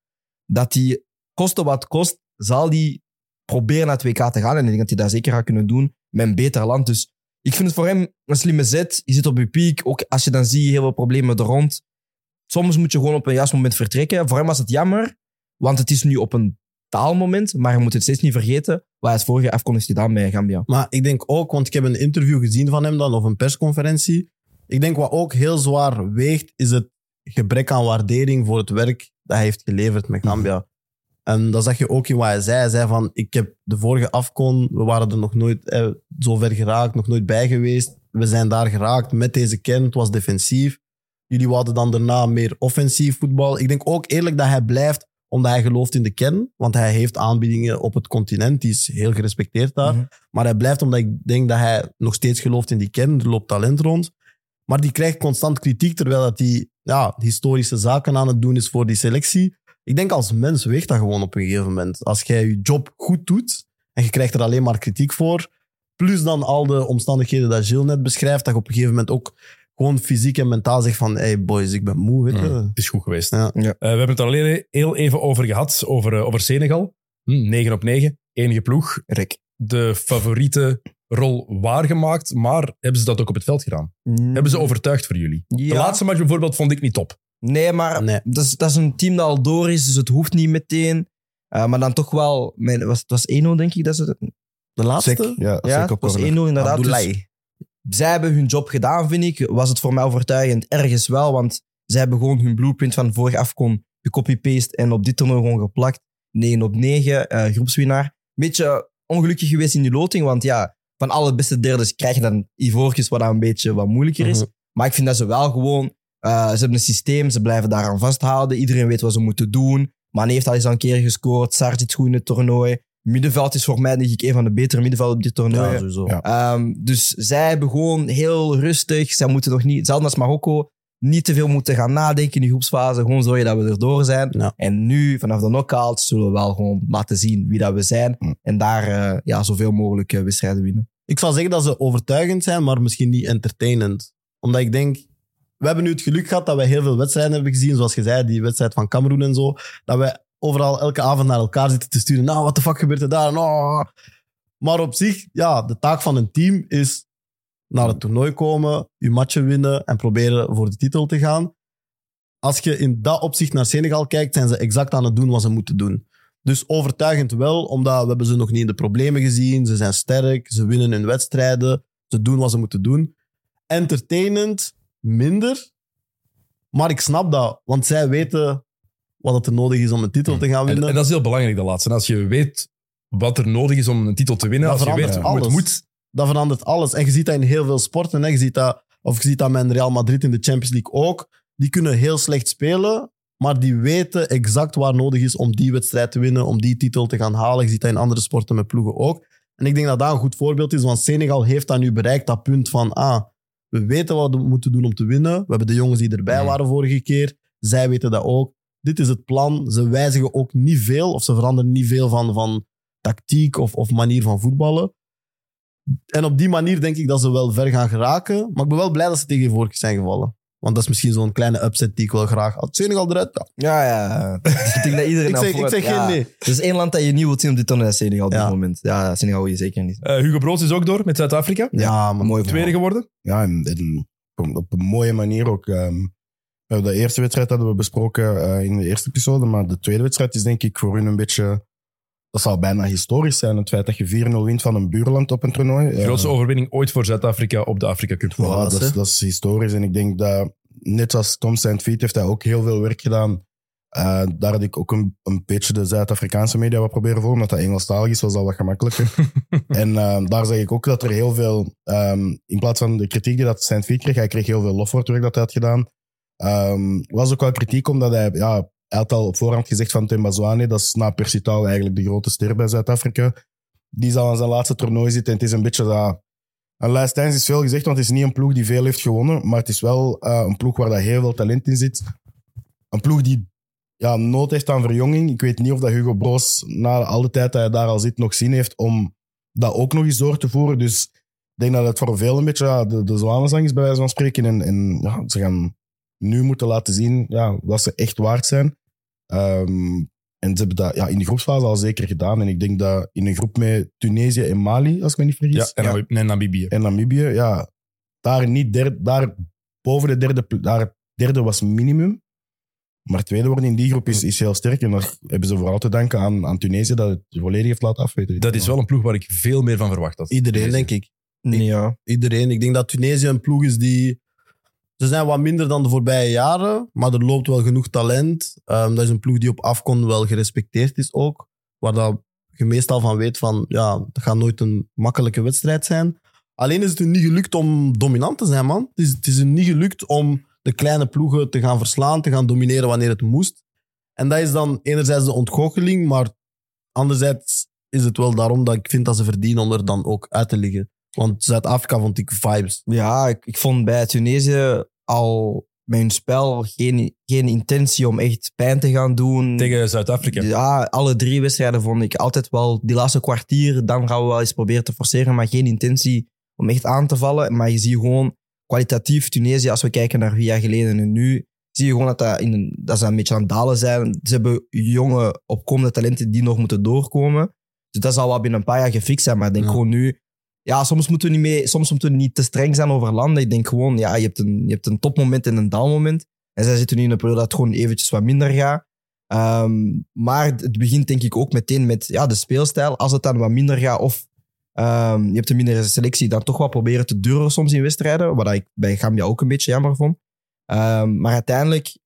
dat hij, koste wat kost, zal die proberen naar het WK te gaan. En ik denk dat hij dat zeker gaat kunnen doen met een beter land. Dus ik vind het voor hem een slimme zet. Je zit op je piek. Ook als je dan ziet heel veel problemen er rond. Soms moet je gewoon op een juist moment vertrekken. Voor hem was het jammer, want het is nu op een taalmoment. Maar je moet het steeds niet vergeten hij het vorige afkon heeft gedaan bij Gambia. Maar ik denk ook, want ik heb een interview gezien van hem dan, of een persconferentie. Ik denk wat ook heel zwaar weegt, is het gebrek aan waardering voor het werk dat hij heeft geleverd met Gambia. En dat zag je ook in wat hij zei. Hij zei van, ik heb de vorige afkon, we waren er nog nooit eh, zo ver geraakt, nog nooit bij geweest. We zijn daar geraakt met deze kern, het was defensief. Jullie wouden dan daarna meer offensief voetbal. Ik denk ook eerlijk dat hij blijft, omdat hij gelooft in de kern. Want hij heeft aanbiedingen op het continent, die is heel gerespecteerd daar. Mhm. Maar hij blijft omdat ik denk dat hij nog steeds gelooft in die kern. Er loopt talent rond. Maar die krijgt constant kritiek, terwijl dat hij ja, historische zaken aan het doen is voor die selectie. Ik denk als mens weegt dat gewoon op een gegeven moment. Als jij je job goed doet en je krijgt er alleen maar kritiek voor, plus dan al de omstandigheden dat Gilles net beschrijft, dat je op een gegeven moment ook gewoon fysiek en mentaal zegt van hey boys, ik ben moe, weet je. Mm, het is goed geweest. Ja. Ja. Eh, we hebben het er alleen heel even over gehad, over, eh, over Senegal. Hm, 9 op 9, enige ploeg. Rick. De favoriete rol waargemaakt, maar hebben ze dat ook op het veld gedaan? Hebben ze overtuigd voor jullie? De laatste match bijvoorbeeld vond ik niet top. Nee, maar Nee. Dat, is, dat is een team dat al door is, dus het hoeft niet meteen. Uh, maar dan toch wel, mijn, was, het was 1-0 denk ik dat ze... De laatste? Sek, ja, het was 1-0 corner. inderdaad. Dus zij hebben hun job gedaan, vind ik. Was het voor mij overtuigend? Ergens wel, want zij hebben gewoon hun blueprint van vorig afkon gecopy-paste en op dit toernooi gewoon geplakt. 9 op 9, eh, groepswinnaar. Beetje ongelukkig geweest in die loting, want ja, van alle beste derdes krijg je dan Ivoortjes, wat dan een beetje wat moeilijker is. Mhm. Maar ik vind dat ze wel gewoon... eh, ze hebben een systeem, ze blijven daaraan vasthouden. Iedereen weet wat ze moeten doen. Mane heeft al eens al een keer gescoord. Sarr zit goed in het toernooi. Middenveld is voor mij denk ik een van de betere middenvelden op dit toernooi. Ja, sowieso. Ja. Ehm, dus zij hebben gewoon heel rustig. Zij moeten nog niet, hetzelfde als Marokko, niet te veel moeten gaan nadenken in die groepsfase. Gewoon zorgen dat we erdoor zijn. Ja. En nu, vanaf de knock-out, zullen we wel gewoon laten zien wie dat we zijn. Hm. En daar eh, ja, zoveel mogelijk eh, wedstrijden winnen. Ik zal zeggen dat ze overtuigend zijn, maar misschien niet entertainend. Omdat ik denk, we hebben nu het geluk gehad dat we heel veel wedstrijden hebben gezien. Zoals je zei, die wedstrijd van Cameroen en zo. Dat we overal elke avond naar elkaar zitten te sturen. Nou, wat de fuck gebeurt er daar? Nou. Maar op zich, ja, de taak van een team is naar het toernooi komen, je matchen winnen en proberen voor de titel te gaan. Als je in dat opzicht naar Senegal kijkt, zijn ze exact aan het doen wat ze moeten doen. Dus overtuigend wel, omdat we hebben ze nog niet in de problemen gezien. Ze zijn sterk, ze winnen hun wedstrijden, ze doen wat ze moeten doen. Entertainend minder, Maar ik snap dat, want zij weten wat het er nodig is om een titel te gaan En, winnen. en dat is heel belangrijk, dat laatste. En als je weet wat er nodig is om een titel te winnen, Dat als je weet hoe het moet, dat verandert alles. En je ziet dat in heel veel sporten. Hè. Je ziet dat, of je ziet dat met Real Madrid in de Champions League ook. Die kunnen heel slecht spelen, maar die weten exact waar nodig is om die wedstrijd te winnen, om die titel te gaan halen. Je ziet dat in andere sporten met ploegen ook. En ik denk dat dat een goed voorbeeld is, want Senegal heeft dat nu bereikt, dat punt van, ah, we weten wat we moeten doen om te winnen. We hebben de jongens die erbij Ja. waren vorige keer. Zij weten dat ook. Dit is het plan. Ze wijzigen ook niet veel, of ze veranderen niet veel van, van tactiek of, of manier van voetballen. En op die manier denk ik dat ze wel ver gaan geraken. Maar ik ben wel blij dat ze tegen zijn gevallen. Want dat is misschien zo'n kleine upset die ik wel graag had. Senegal eruit? Ja. Ja, ja. ik denk dat iedereen Ik zeg, ik zeg geen nee. Er is één land dat je niet wilt zien op dit toernooi, Senegal op dit moment. Ja, Senegal wil je zeker niet. eh, Hugo Broos is ook door met Zuid-Afrika. Ja, maar Mooi Tweede verhaal. geworden. Ja, en, en op, op een mooie manier ook. ehm, de eerste wedstrijd hadden we besproken eh, in de eerste episode, maar de tweede wedstrijd is denk ik voor hun een beetje... Dat zal bijna historisch zijn, het feit dat je 4-0 wint van een buurland op een toernooi. De grootste overwinning ooit voor Zuid-Afrika op de Afrika Cup. Ja, dat, is, dat is historisch. En ik denk dat, net als Tom St. Viet, heeft hij ook heel veel werk gedaan. Eh, daar had ik ook een, een beetje de Zuid-Afrikaanse media wat proberen voor, omdat dat Engelstalig is, was dat wat gemakkelijker. en eh, daar zeg ik ook dat er heel veel, ehm, in plaats van de kritiek die dat St. Viet kreeg, hij kreeg heel veel lof voor het werk dat hij had gedaan. Ehm was ook wel kritiek, omdat hij, ja, hij had al op voorhand gezegd van Temba Zwane, dat is na Percy Tau eigenlijk de grote ster bij Zuid-Afrika. Die zal aan zijn laatste toernooi zitten en het is een beetje dat... Thijns is veel gezegd, want het is niet een ploeg die veel heeft gewonnen, maar het is wel eh, een ploeg waar dat heel veel talent in zit. Een ploeg die ja, nood heeft aan verjonging. Ik weet niet of dat Hugo Broos, na al de tijd dat hij daar al zit, nog zin heeft om dat ook nog eens door te voeren. Dus ik denk dat het voor veel een beetje de, de zwanenzang is, bij wijze van spreken. En, en ja, ze gaan nu moeten laten zien ja, wat ze echt waard zijn. Ehm, en ze hebben dat ja, in de groepsfase al zeker gedaan. En ik denk dat in een groep met Tunesië en Mali, als ik me niet vergis, Ja, en, Namib- en Namibië. en Namibië, ja, daar niet derde, daar boven de derde, daar derde was minimum. Maar tweede worden in die groep is, is heel sterk. En daar hebben ze vooral te danken aan, aan Tunesië dat het volledig heeft laten afweten. Dat is wel een ploeg waar ik veel meer van verwacht had. iedereen, denk ik. Nee, ja. Iedereen. Ik denk dat Tunesië een ploeg is die... Ze zijn wat minder dan de voorbije jaren, maar er loopt wel genoeg talent. Ehm, dat is een ploeg die op afkon wel gerespecteerd is ook. Waar dat je meestal van weet van, ja, dat gaat nooit een makkelijke wedstrijd zijn. Alleen is het hun niet gelukt om dominant te zijn, man. Het is, het is hun niet gelukt om de kleine ploegen te gaan verslaan, te gaan domineren wanneer het moest. En dat is dan enerzijds de ontgoocheling, maar anderzijds is het wel daarom dat ik vind dat ze verdienen om er dan ook uit te liggen. Want Zuid-Afrika vond ik vibes. Ja, ik, ik vond bij Tunesië al met hun spel geen, geen intentie om echt pijn te gaan doen. Tegen Zuid-Afrika. Ja, alle drie wedstrijden vond ik altijd wel die laatste kwartier. Dan gaan we wel eens proberen te forceren, maar geen intentie om echt aan te vallen. Maar je ziet gewoon kwalitatief Tunesië, als we kijken naar vier jaar geleden en nu, zie je gewoon dat, dat, in een, dat ze een beetje aan het dalen zijn. Ze hebben jonge, opkomende talenten die nog moeten doorkomen. Dus dat zal wel binnen een paar jaar gefixt zijn. Maar ik denk Ja. gewoon nu... Ja, soms moeten we niet, mee, soms moeten we niet te streng zijn over landen. Ik denk gewoon, ja, je hebt een, je hebt een topmoment en een daalmoment. En zij zitten nu in een periode dat het gewoon eventjes wat minder gaat. Ehm, maar het begint denk ik ook meteen met ja, de speelstijl. Als het dan wat minder gaat of ehm, je hebt een mindere selectie, dan toch wat proberen te duren soms in wedstrijden. Wat ik bij Gambia ook een beetje jammer vond. Ehm, maar uiteindelijk,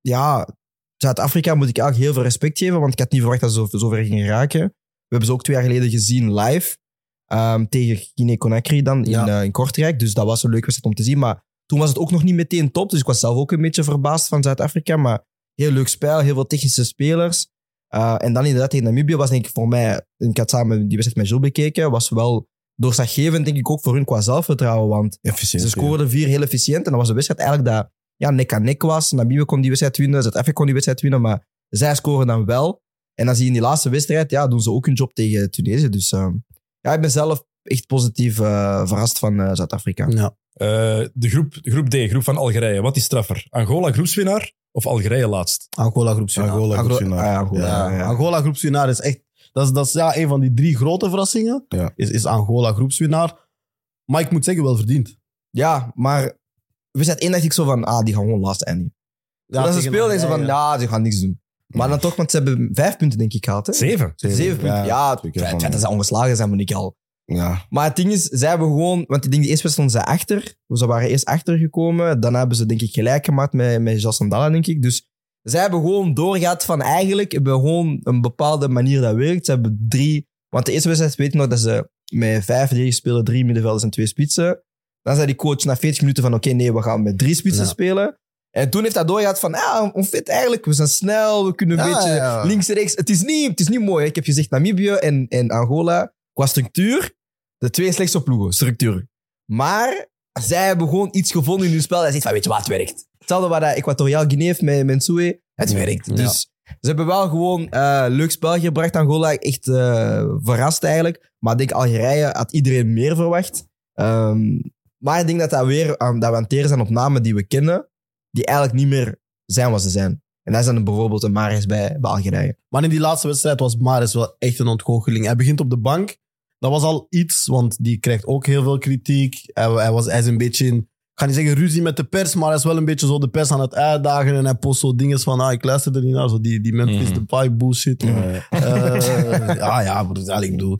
ja, Zuid-Afrika moet ik eigenlijk heel veel respect geven, want ik had niet verwacht dat ze zo, zo ver gingen raken. We hebben ze ook twee jaar geleden gezien live ehm, tegen Guinea-Conakry dan in, Ja. eh, in Kortrijk. Dus dat was een leuk wedstrijd om te zien. Maar toen was het ook nog niet meteen top. Dus ik was zelf ook een beetje verbaasd van Zuid-Afrika. Maar heel leuk spel, heel veel technische spelers. Uh, en dan inderdaad tegen Namibië was denk ik voor mij, ik had samen die wedstrijd met Jules bekeken, was wel doorslaggevend denk ik ook voor hun qua zelfvertrouwen. Want Efficiënt. ze scoorden vier heel efficiënt. En dan was de wedstrijd eigenlijk dat ja, nek aan nek was. Namibië kon die wedstrijd winnen, Zuid-Afrika kon die wedstrijd winnen, maar zij scoren dan wel. En dan zie je in die laatste wedstrijd, ja, doen ze ook hun job tegen Tunesië. Dus uh, ja, ik ben zelf echt positief uh, verrast van uh, Zuid-Afrika. Ja. Uh, de, groep, de groep D, groep van Algerije. Wat is straffer? Angola groepswinnaar of Algerije laatst? Angola groepswinnaar. Angola groepswinnaar. Ah, ja, Angola, Ja, ja, ja. Angola groepswinnaar is echt... Dat is, dat is ja, een van die drie grote verrassingen. Ja. Is, is Angola groepswinnaar. Maar ik moet zeggen, wel verdiend. Ja, maar wedstrijd één dacht ik zo van, ah, die gaan gewoon laatst eindigen. Ja, dat ze tegen speelden en ze van, ja, die gaan niks doen. Maar dan toch, want ze hebben vijf punten denk ik gehaald. Hè? Zeven. Zeven punten. Ja, het feit dat ze ongeslagen zijn, moet ik al. Ja, Maar het ding is, zij hebben gewoon... Want ik denk, de eerste wedstrijd stonden ze achter. Ze waren eerst achtergekomen. Daarna hebben ze denk ik gelijk gemaakt met, met Jas Sandala, denk ik. Dus zij hebben gewoon doorgehad van eigenlijk... hebben we gewoon een bepaalde manier dat werkt. Ze hebben drie... Want de eerste wedstrijd weet nog dat ze met vijf verdedigers spelen, drie middenvelders en twee spitsen. Dan zei die coach na 40 minuten van oké, nee, we gaan met drie spitsen Ja. spelen. En toen heeft hij doorgehad van, ja, onfit eigenlijk. We zijn snel, we kunnen een Ja, beetje ja. links en rechts. Het is niet, het is niet mooi. hè. Ik heb gezegd Namibië en, en Angola, qua structuur, de twee slechtste ploegen, structuur. Maar zij hebben gewoon iets gevonden in hun spel. Hij zegt van, weet je wat, het werkt. Hetzelfde wat dat Equatoriaal Guinea heeft met Mensue. Het werkt. Ja. Dus ze hebben wel gewoon eh, leuk spel gebracht. Angola echt eh, verrast eigenlijk. Maar ik denk Algerije had iedereen meer verwacht. Ehm, maar ik denk dat, dat, weer, aan- dat we aan het teren zijn op namen die we kennen, die eigenlijk niet meer zijn wat ze zijn. En dat is dan bijvoorbeeld een Maris bij, bij Algerije. Maar in die laatste wedstrijd was Maris wel echt een ontgoocheling. Hij begint op de bank. Dat was al iets, want die krijgt ook heel veel kritiek. Hij, hij, was, hij is een beetje in, ga niet zeggen ruzie met de pers, maar hij is wel een beetje zo de pers aan het uitdagen. En hij post zo dingen van, ah, ik luister er niet naar. Zo die, die Memphis Mhm. Depay bullshit. Eh, ja, ja, broer, ja, ik bedoel.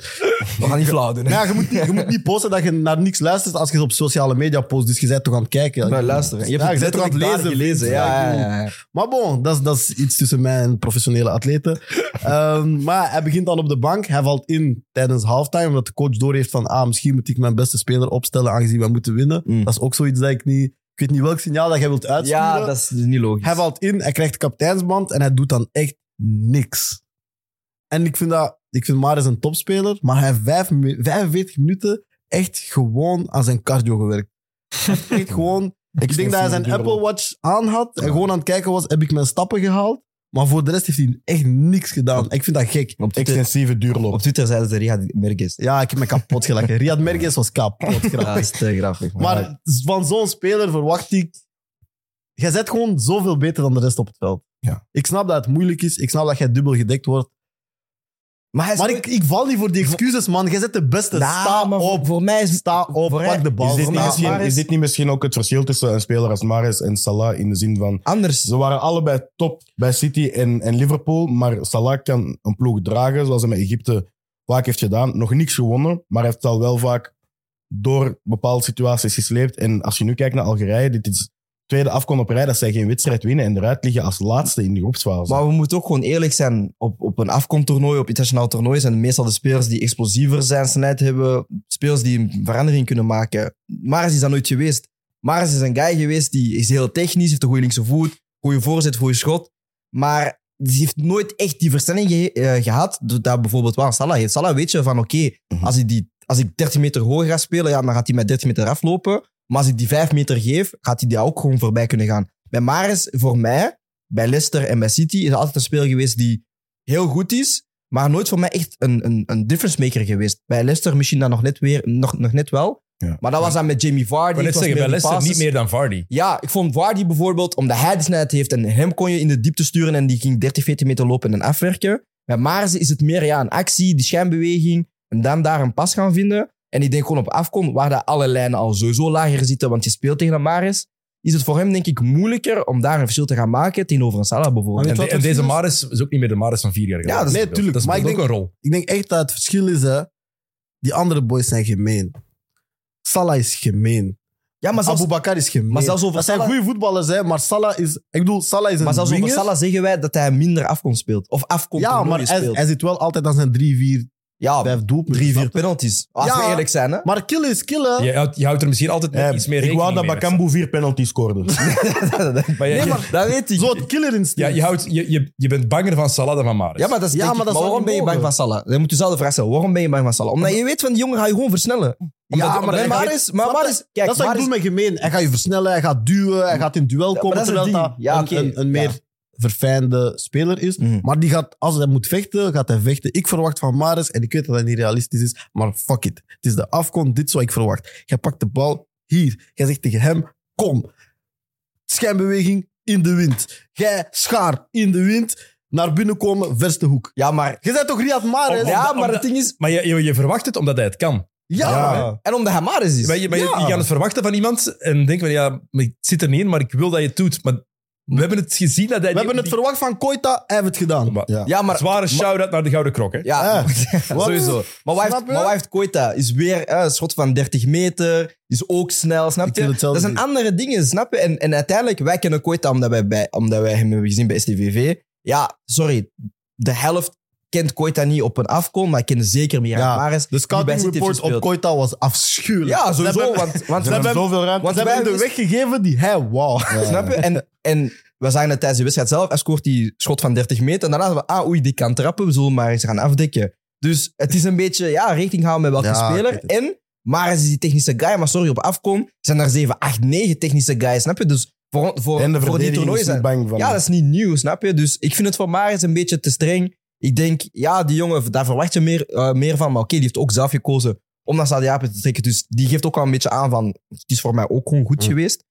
We gaan niet flauw doen. Ja, je, moet niet, je moet niet posten dat je naar niks luistert als je het op sociale media post. Dus je bent toch aan het kijken. Maar luister, je hebt Ja, bent toch aan het lezen. gelezen. Ja, ja, ja, ja. Maar bon, dat is, dat is iets tussen mij en professionele atleten. Ehm, maar hij begint dan op de bank. Hij valt in tijdens halftime, omdat de coach doorheeft van ah, misschien moet ik mijn beste speler opstellen aangezien we moeten winnen. Mm. Dat is ook zoiets dat ik niet... Ik weet niet welk signaal dat jij wilt uitsturen. Ja, dat is niet logisch. Hij valt in, hij krijgt de kapiteinsband en hij doet dan echt niks. En ik vind, dat, ik vind Maris een topspeler, maar hij heeft vijf, mi- 45 minuten echt gewoon aan zijn cardio gewerkt. Echt gewoon... Ik denk dat hij zijn Apple Watch aan had en gewoon aan het kijken was, heb ik mijn stappen gehaald? Maar voor de rest heeft hij echt niks gedaan. Ik vind dat gek. op, Twitter, extensieve duurloop. op Twitter zeiden ze Riyad Merges. Ja, ik heb me kapot gelachen. Riyad Merges was kapot Ja, grappig. dat is te grappig. man. Maar van zo'n speler verwacht ik... Jij zet gewoon zoveel beter dan de rest op het veld. Ja. Ik snap dat het moeilijk is. Ik snap dat jij dubbel gedekt wordt. Maar hij is Maar nooit- ik, ik val niet voor die excuses, man. Jij zet de beste. Nou, Sta maar voor- op. Voor mij is Sta op. voor hij- Pak de bal. Is dit, niet mij misschien, Mahrez- is dit niet misschien ook het verschil tussen een speler als Mares en Salah in de zin van... anders. Ze waren allebei top bij City en, en Liverpool, maar Salah kan een ploeg dragen, zoals hij met Egypte vaak heeft gedaan. Nog niks gewonnen, maar hij heeft al wel vaak door bepaalde situaties gesleept. En als je nu kijkt naar Algerije, dit is tweede afkom op rij dat zij geen wedstrijd winnen en eruit liggen als laatste in de groepsfase. Maar we moeten ook gewoon eerlijk zijn. Op, op een afkomtoernooi, op internationaal toernooi, zijn meestal de spelers die explosiever zijn, snelheid hebben. Spelers die een verandering kunnen maken. Maris is dat nooit geweest. Maris is een guy geweest die is heel technisch, heeft een goede linkse voet, goede voorzet, goede schot. Maar die heeft nooit echt die versnelling ge- eh, gehad. Dat bijvoorbeeld wel Salah heeft. Salah weet je van oké, Mhm. als, ik die- als ik 30 meter hoger ga spelen, ja, dan gaat hij met 30 meter aflopen. Maar als ik die 5 meter geef, gaat hij daar ook gewoon voorbij kunnen gaan. Bij Maris, voor mij, bij Leicester en bij City, is altijd een speler geweest die heel goed is, maar nooit voor mij echt een, een, een difference maker geweest. Bij Leicester misschien dan nog net, weer, nog, nog net wel. Ja. Maar dat was dan met Jamie Vardy. Ik wil net zeggen, bij Leicester niet meer dan Vardy. Ja, ik vond Vardy bijvoorbeeld, omdat hij de snelheid heeft en hem kon je in de diepte sturen en die ging 30, 40 meter lopen en afwerken. Bij Maris is het meer ja, een actie, die schijnbeweging en dan daar een pas gaan vinden. En ik denk gewoon op afkom, waar dat alle lijnen al sowieso lager zitten, want je speelt tegen een Maris, is het voor hem denk ik moeilijker om daar een verschil te gaan maken tegenover een Salah bijvoorbeeld. Maar En, weet de- en deze Maris is ook niet meer de Maris van vier jaar geleden. Ja, dat is- Nee, tuurlijk. Dat Maar speelt ik ook denk- een rol. Ik denk echt dat het verschil is, hè. Die andere boys zijn gemeen. Salah is gemeen. ja, maar zelfs, Abu Bakar is gemeen. maar zelfs over dat zijn goede voetballers, hè. Maar Salah is... Ik bedoel, Salah is een maar zelfs over. Salah zeggen wij dat hij minder afkom speelt. Of afkom Ja, maar hij, hij zit wel altijd aan zijn drie, vier, ja, vijf doelpunten. drie, vier penalties. Als Ja. we eerlijk zijn, hè. Maar killen is killen. Je houdt, je houdt er misschien altijd met Eh, iets meer ik rekening wou dat mee. Bakambu vier penalties scoorde. Maar je, Nee, maar- Dat weet ik. Zo het killer ja, instinct. je, houdt, je, je, je bent banger van Salah dan van Maris. Ja, maar dat is Ja, denk maar ik- dat zou waarom niet ben je bang van mogen. Salah? Dan moet je zelf de vraag stellen. Waarom ben je bang van Salah? Omdat je weet van die jongen ga je gewoon versnellen. Omdat- ja, omdat maar, hij gaat- Maris- maar snap je? Maris- kijk, dat is wat ik Maris- bedoel met gemeen. Hij gaat je versnellen, hij gaat duwen, hij gaat in duel maar komen, dat is het terwijl ding. dat Ja, een, oké. een, meer verfijnde speler is. Mhm. Maar die gaat, als hij moet vechten, gaat hij vechten. Ik verwacht van Maris, en ik weet dat hij niet realistisch is, maar fuck it. Het is de afkomst, dit is wat ik verwacht. Jij pakt de bal hier. Jij zegt tegen hem, kom. Schijnbeweging in de wind. Jij schaar in de wind. Naar binnen komen, verste hoek. Ja, maar, Je bent toch Riyad Mahrez? Om- ja, maar het ding is... Maar je, je, je verwacht het omdat hij het kan. Ja. Ja. En omdat hij Maris is. Maar je, maar Ja. je gaat het verwachten van iemand en denken van ja, het zit er niet in, maar ik wil dat je het doet. Maar We hebben het gezien dat hij... We hebben het verwacht van Koita, hij heeft het gedaan. Maar- Ja. Ja, maar... Zware shout-out naar de Gouden Krok, hè? Ja, Wat? sowieso. Maar wat heeft, Snap je? maar wat heeft Koita? Is weer eh, een schot van 30 meter, is ook snel, snap Ik je? Dat hetzelfde zijn andere dingen, snap je? En, en uiteindelijk, wij kennen Koita omdat wij, bij, omdat wij hem hebben gezien bij STVV. Ja, sorry, de helft kent Koita niet op een afkom, maar kent zeker Miran Ja, Maris. De scouting report op. Koita was afschuwelijk. Ja, sowieso, hebben- want, want Ze hebben hebben zoveel ruimte. want Ze hebben de wij weg gegeven die hij wou. Snap je? En, en we zagen het tijdens de wedstrijd zelf. Hij scoort die schot van 30 meter. En daarna hadden we, ah, oei, die kan trappen. We zullen maar eens gaan afdekken. Dus het is een beetje, ja, rekening houden met welke Ja, ik speler. En Maris is die technische guy. Maar sorry, op afkom zijn er 7, 8, 9 technische guys. Snap je? Dus voor, voor, En de voor die is zijn... niet bang van. Ja, dat is niet nieuw, snap je? Dus ik vind het voor Maris een beetje te streng. Ik denk, ja, die jongen, daar verwacht je meer, eh, meer van. Maar oké, die heeft ook zelf gekozen om naar Saudi-Arabië te trekken. Dus die geeft ook wel een beetje aan van, het is voor mij ook gewoon goed Mm. geweest.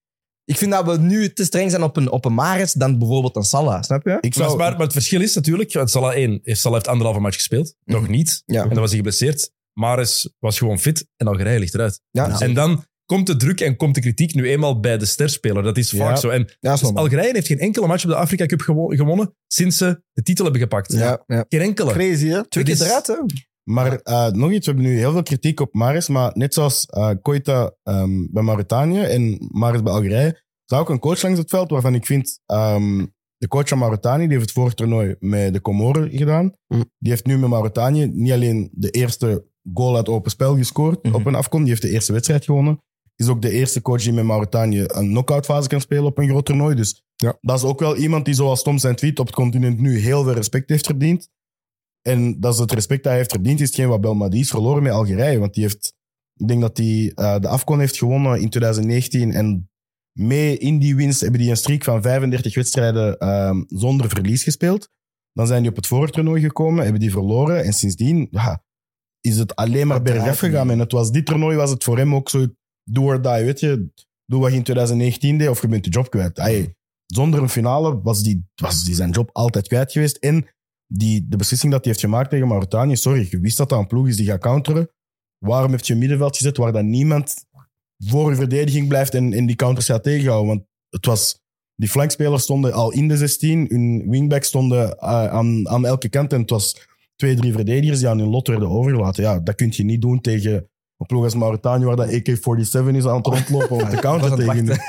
Ik vind dat we nu te streng zijn op een, op een Maris dan bijvoorbeeld een Salah, snap je? Ik Maar, zou, maar, maar het verschil is natuurlijk, Salah 1 heeft Salah heeft anderhalve match gespeeld. Nog niet. Ja. En dan was hij geblesseerd. Maris was gewoon fit en Algerije ligt eruit. Ja, En dan komt de druk en komt de kritiek nu eenmaal bij de sterspeler. Dat is vaak Ja. zo. En ja, normaal. Algerije heeft geen enkele match op de Afrika Cup gewo- gewonnen sinds ze de titel hebben gepakt. Ja, ja. Geen enkele. Crazy, hè? Twee keer eruit, hè? Maar eh, nog iets, we hebben nu heel veel kritiek op Maris, maar net zoals eh Koita ehm, bij Mauritanië en Maris bij Algerije, zou ook een coach langs het veld waarvan ik vind, ehm, de coach van Mauritanië, die heeft het vorig toernooi met de Comoren gedaan. Hm. Die heeft nu met Mauritanië niet alleen de eerste goal uit open spel gescoord Mhm. op een afkom, die heeft de eerste wedstrijd gewonnen. Is ook de eerste coach die met Mauritanië een knock-out fase kan spelen op een groot toernooi. Dus Ja. dat is ook wel iemand die, zoals Tom zijn tweet op het continent nu heel veel respect heeft verdiend. En dat is het respect dat hij heeft verdiend, is hetgeen wat Belmadi is verloren met Algerije. Want die heeft, ik denk dat hij eh, de AFCON heeft gewonnen in 2019. En mee in die winst hebben die een streak van 35 wedstrijden ehm, zonder verlies gespeeld. Dan zijn die op het voortoernooi gekomen, hebben die verloren. En sindsdien ja, is het alleen maar bergaf gegaan. En het was, dit toernooi was het voor hem ook zo do or die. Weet je, doe wat je in 2019 deed of je bent je job kwijt. Ay, zonder een finale was die, was die zijn job altijd kwijt geweest. En die, de beslissing dat hij heeft gemaakt tegen Mauritanië, sorry, je wist dat dat een ploeg is die gaat counteren. Waarom heb je een middenveld gezet waar dan niemand voor je verdediging blijft en, en die counters gaat tegenhouden? Want het was, die flankspelers stonden al in de 16, hun wingbacks stonden eh, aan, aan elke kant en het was twee, drie verdedigers die aan hun lot werden overgelaten. Ja, dat kun je niet doen tegen een ploeg als Mauritanië waar dat AK-47 is aan het rondlopen om te aan het tegen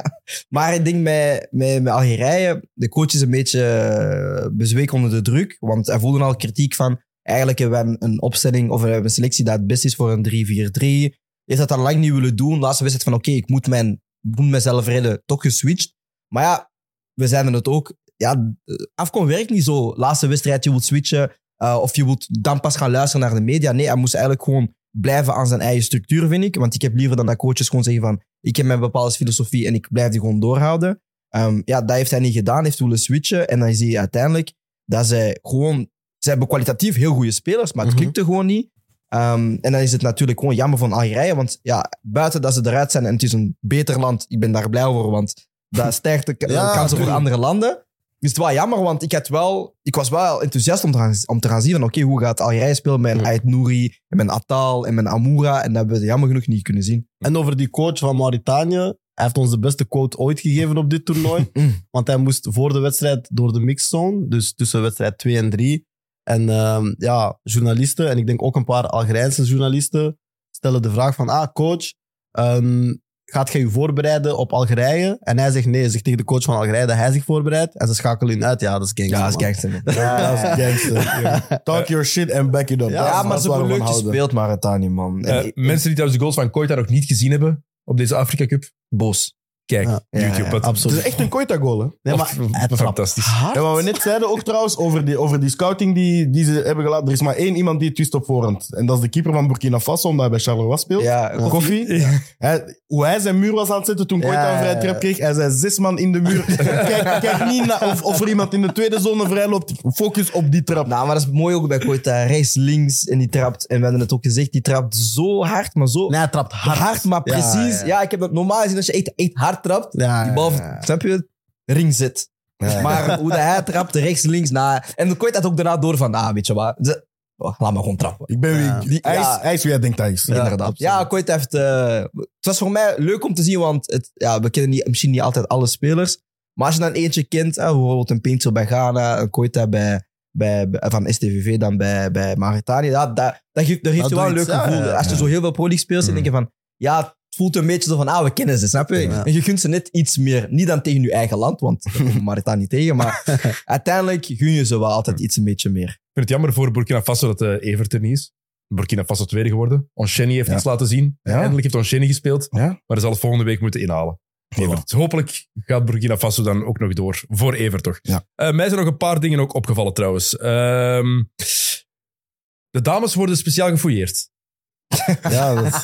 maar ik denk met, met, met Algerije, de coach is een beetje eh, bezweek onder de druk. Want hij voelde al kritiek van, eigenlijk hebben we een, opstelling of we hebben een selectie dat het best is voor een 3-4-3. Heeft dat al lang niet willen doen. Laatste wedstrijd van, oké, ik moet, mijn, ik moet mezelf redden. Toch geswitcht. Maar ja, we zeiden het ook. Ja, afkom werkt niet zo. Laatste wedstrijd, je wilt switchen. eh, of je wilt dan pas gaan luisteren naar de media. Nee, hij moest eigenlijk gewoon blijven aan zijn eigen structuur, vind ik. Want ik heb liever dan dat coaches gewoon zeggen van ik heb mijn bepaalde filosofie en ik blijf die gewoon doorhouden. Ehm, ja, dat heeft hij niet gedaan. heeft willen switchen. En dan zie je uiteindelijk dat zij gewoon... Ze hebben kwalitatief heel goede spelers, maar het Mhm. klikte gewoon niet. Ehm, en dan is het natuurlijk gewoon jammer van Algerije. Want ja, buiten dat ze eruit zijn en het is een beter land, ik ben daar blij over, want dat stijgt de ka- Ja, kansen voor andere landen. Is het wel jammer, want ik, had wel, ik was wel enthousiast om te gaan, om te gaan zien van oké, hoe gaat Algerije spelen met. Ait Nouri, en met een Atal en met een Amoura. En dat hebben we jammer genoeg niet kunnen zien. En over die coach van Mauritanië. Hij heeft ons de beste quote ooit gegeven op dit toernooi. Mm. Want hij moest voor de wedstrijd door de mixzone. Dus tussen wedstrijd 2 en 3. En ehm, ja, journalisten, en ik denk ook een paar Algerijnse journalisten, stellen de vraag van, ah, coach, ehm, gaat jij je voorbereiden op Algerije? En hij zegt nee, zegt tegen de coach van Algerije dat hij zich voorbereidt. En ze schakelen in uit. Ja, dat is gangster, Ja, dat is gangster. Ja, dat is gangster. Talk your shit and back it up. Ja, Ja, maar van leuk houden. gespeeld, Mauritanië, man. En Eh, ik- mensen die trouwens de goals van Koita nog niet gezien hebben op deze Afrika Cup, Boos. kijk, Ja. YouTube. Ja, het- Het Absoluut. is echt een Koita-goal, hè? Nee, maar fantastisch. hard. Ja, wat we net zeiden ook trouwens over die, over die scouting die, die ze hebben gelaten. Er is maar één iemand die het wist op voorhand. En dat is de keeper van Burkina Faso, omdat hij bij Charleroi speelt. Ja, Koffie. Hij, hoe hij zijn muur was aan het zetten toen Koita Ja, een vrije trap kreeg. Hij zei zes man in de muur. kijk, kijk niet naar of, of er iemand in de tweede zone vrij loopt. Focus op die trap. Nou, maar dat is mooi ook bij Koita. Rechts, links en die trapt. En we hadden het ook gezegd, die trapt zo hard, maar zo Nee, hij trapt hard. hard, maar precies. Ja, ja. ik heb het normaal gezien als je echt, echt hard trapt. Ja, die bal, ja, ja. snap je? Ring zit. Maar hoe dat hij trapt, rechts, links, na. En Koita had ook daarna door van, ah, weet je wat? Oh, laat maar gewoon trappen. Ik ben Ja. wie. hij, Ja. is, hij is wie hij denkt hij is. Inderdaad. Ja, Koita heeft... eh, het was voor mij leuk om te zien, want het, ja, we kennen niet, misschien niet altijd alle spelers. Maar als je dan eentje kent, hè, bijvoorbeeld een Pinto bij Ghana, een Koita bij, bij, bij- van STVV dan bij, bij Mauritanië, ja, dat, dat geeft, dat geeft Dat je wel een leuk ja, gevoel. ja, als je ja. zo heel veel Pro League speelt, dan Mm. denk je van, ja, het voelt een beetje zo van, ah, we kennen ze, snap je? Ja. En je gunt ze net iets meer, niet dan tegen je eigen land, want daar komt Mauritanië tegen, maar uiteindelijk gun je ze wel altijd iets een beetje meer. Vind het jammer voor Burkina Faso dat eh Evert er niet is. Burkina Faso tweede geworden. Onsheni heeft Ja. iets laten zien. Ja. Eindelijk heeft Onsheni gespeeld. Ja. Maar hij zal het volgende week moeten inhalen. Evert. Hopelijk gaat Burkina Faso dan ook nog door. Voor Evert toch. Ja. Eh, mij zijn nog een paar dingen ook opgevallen trouwens. Ehm, de dames worden speciaal gefouilleerd. Ja, dat is-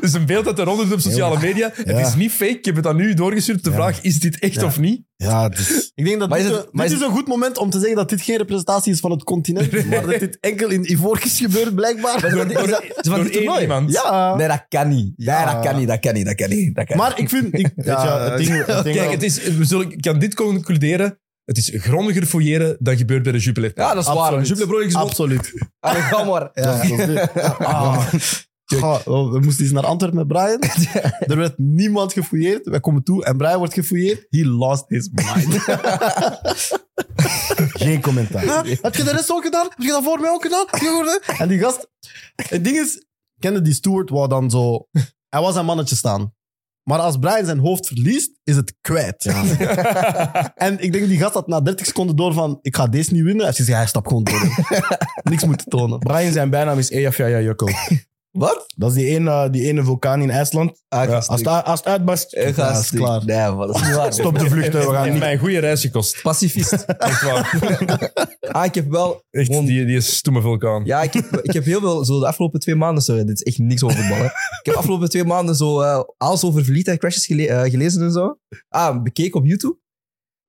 Dus een beeld dat er rond op sociale media. Het is niet fake. Ik heb het aan u doorgestuurd. De Ja. vraag, is dit echt Ja. of niet? ja, het is- Ik denk dat Maar dit, is het- een- maar dit is is een goed moment om te zeggen dat dit geen representatie is van het continent, maar dat dit enkel in Ivoorkust is gebeurd, blijkbaar. Door, door, Is van door dit één toernooi? iemand. Ja. Nee, dat kan niet. Ja, Ja. dat kan niet, dat kan niet, dat kan niet. Dat kan Maar ik vind... Ik, weet je, het ding, het ding Kijk, wel- het is, we zullen, ik kan dit concluderen. Het is grondiger fouilleren dan gebeurt bij de Jubilee. Ja, dat is waar. Absoluut. Jubilee is. Absoluut. Allee, ga maar. Ja. dat is dit. Ah. Ga, oh, we moesten eens naar Antwerpen met Brian. Er werd niemand gefouilleerd. Wij komen toe en Brian wordt gefouilleerd. He lost his mind. Geen commentaar. Huh? Heb je de rest ook gedaan? Heb je dat voor mij ook gedaan? En die gast... Het ding is, kende die Stewart wou dan zo... Hij was zijn mannetje staan. Maar als Brian zijn hoofd verliest, is het kwijt. En ik denk die gast had na 30 seconden door van... Ik ga deze niet winnen. Hij zei, hij stapt gewoon door. Niks moeten tonen. Brian zijn bijnaam is Eyjafjalla Jukkel. Wat? Dat is die ene, die ene vulkaan in IJsland. Ah, Als het, als het uitbarst, Eh, Ja, is klaar. Nee, maar dat is niet waar. stop de vluchten. We gaan niet. mij een goede reis gekost. Pacifist. Echt waar. Ah, ik heb wel... Echt, Gewoon- die, die stomme vulkaan. Ja, ik heb, ik heb heel veel... Zo de afgelopen twee maanden... Sorry, dit is echt niks over voetbal. hè. Ik heb de afgelopen twee maanden zo... eh, alles over verliefdheid-crashes gele- eh, gelezen en zo. Ah, bekeken op YouTube.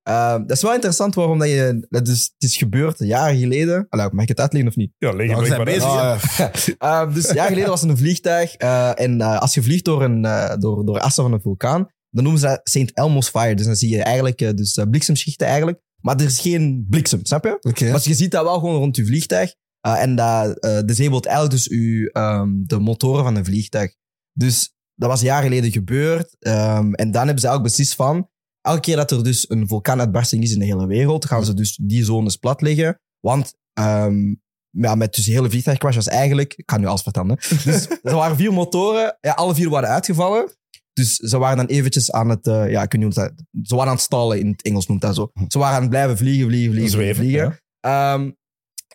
Eh, dat is wel interessant waarom dat je... Dat is, het is gebeurd jaren geleden. Allee, mag ik het uitleggen of niet? Ja, leg we weg, zijn maar bezig, Uh, dus een jaar geleden was er een vliegtuig. eh, en eh, als je vliegt door, een, eh, door, door assen van een vulkaan, dan noemen ze dat St. Elmo's Fire. Dus dan zie je eigenlijk dus, bliksemschichten eigenlijk. Maar er is geen bliksem, snap je? Oké. Maar je ziet dat wel gewoon rond je vliegtuig. Eh, en dat uh, disabled eigenlijk dus uw, ehm, de motoren van een vliegtuig. Dus dat was jaar geleden gebeurd. Ehm, en dan hebben ze eigenlijk beslist van... Elke keer dat er dus een vulkaanuitbarsting is in de hele wereld, gaan ze dus die zones platleggen. Want ehm, ja, met dus de hele vliegtuigcrash was eigenlijk... Ik ga nu alles vertellen. Dus er waren vier motoren. Ja, alle vier waren uitgevallen. Dus ze waren dan eventjes aan het... eh, ja, ik weet niet hoe dat... Ze waren aan het stallen, in het Engels noemt dat zo. Ze waren aan het blijven vliegen, vliegen, vliegen, Zweven, vliegen. ja. Ehm,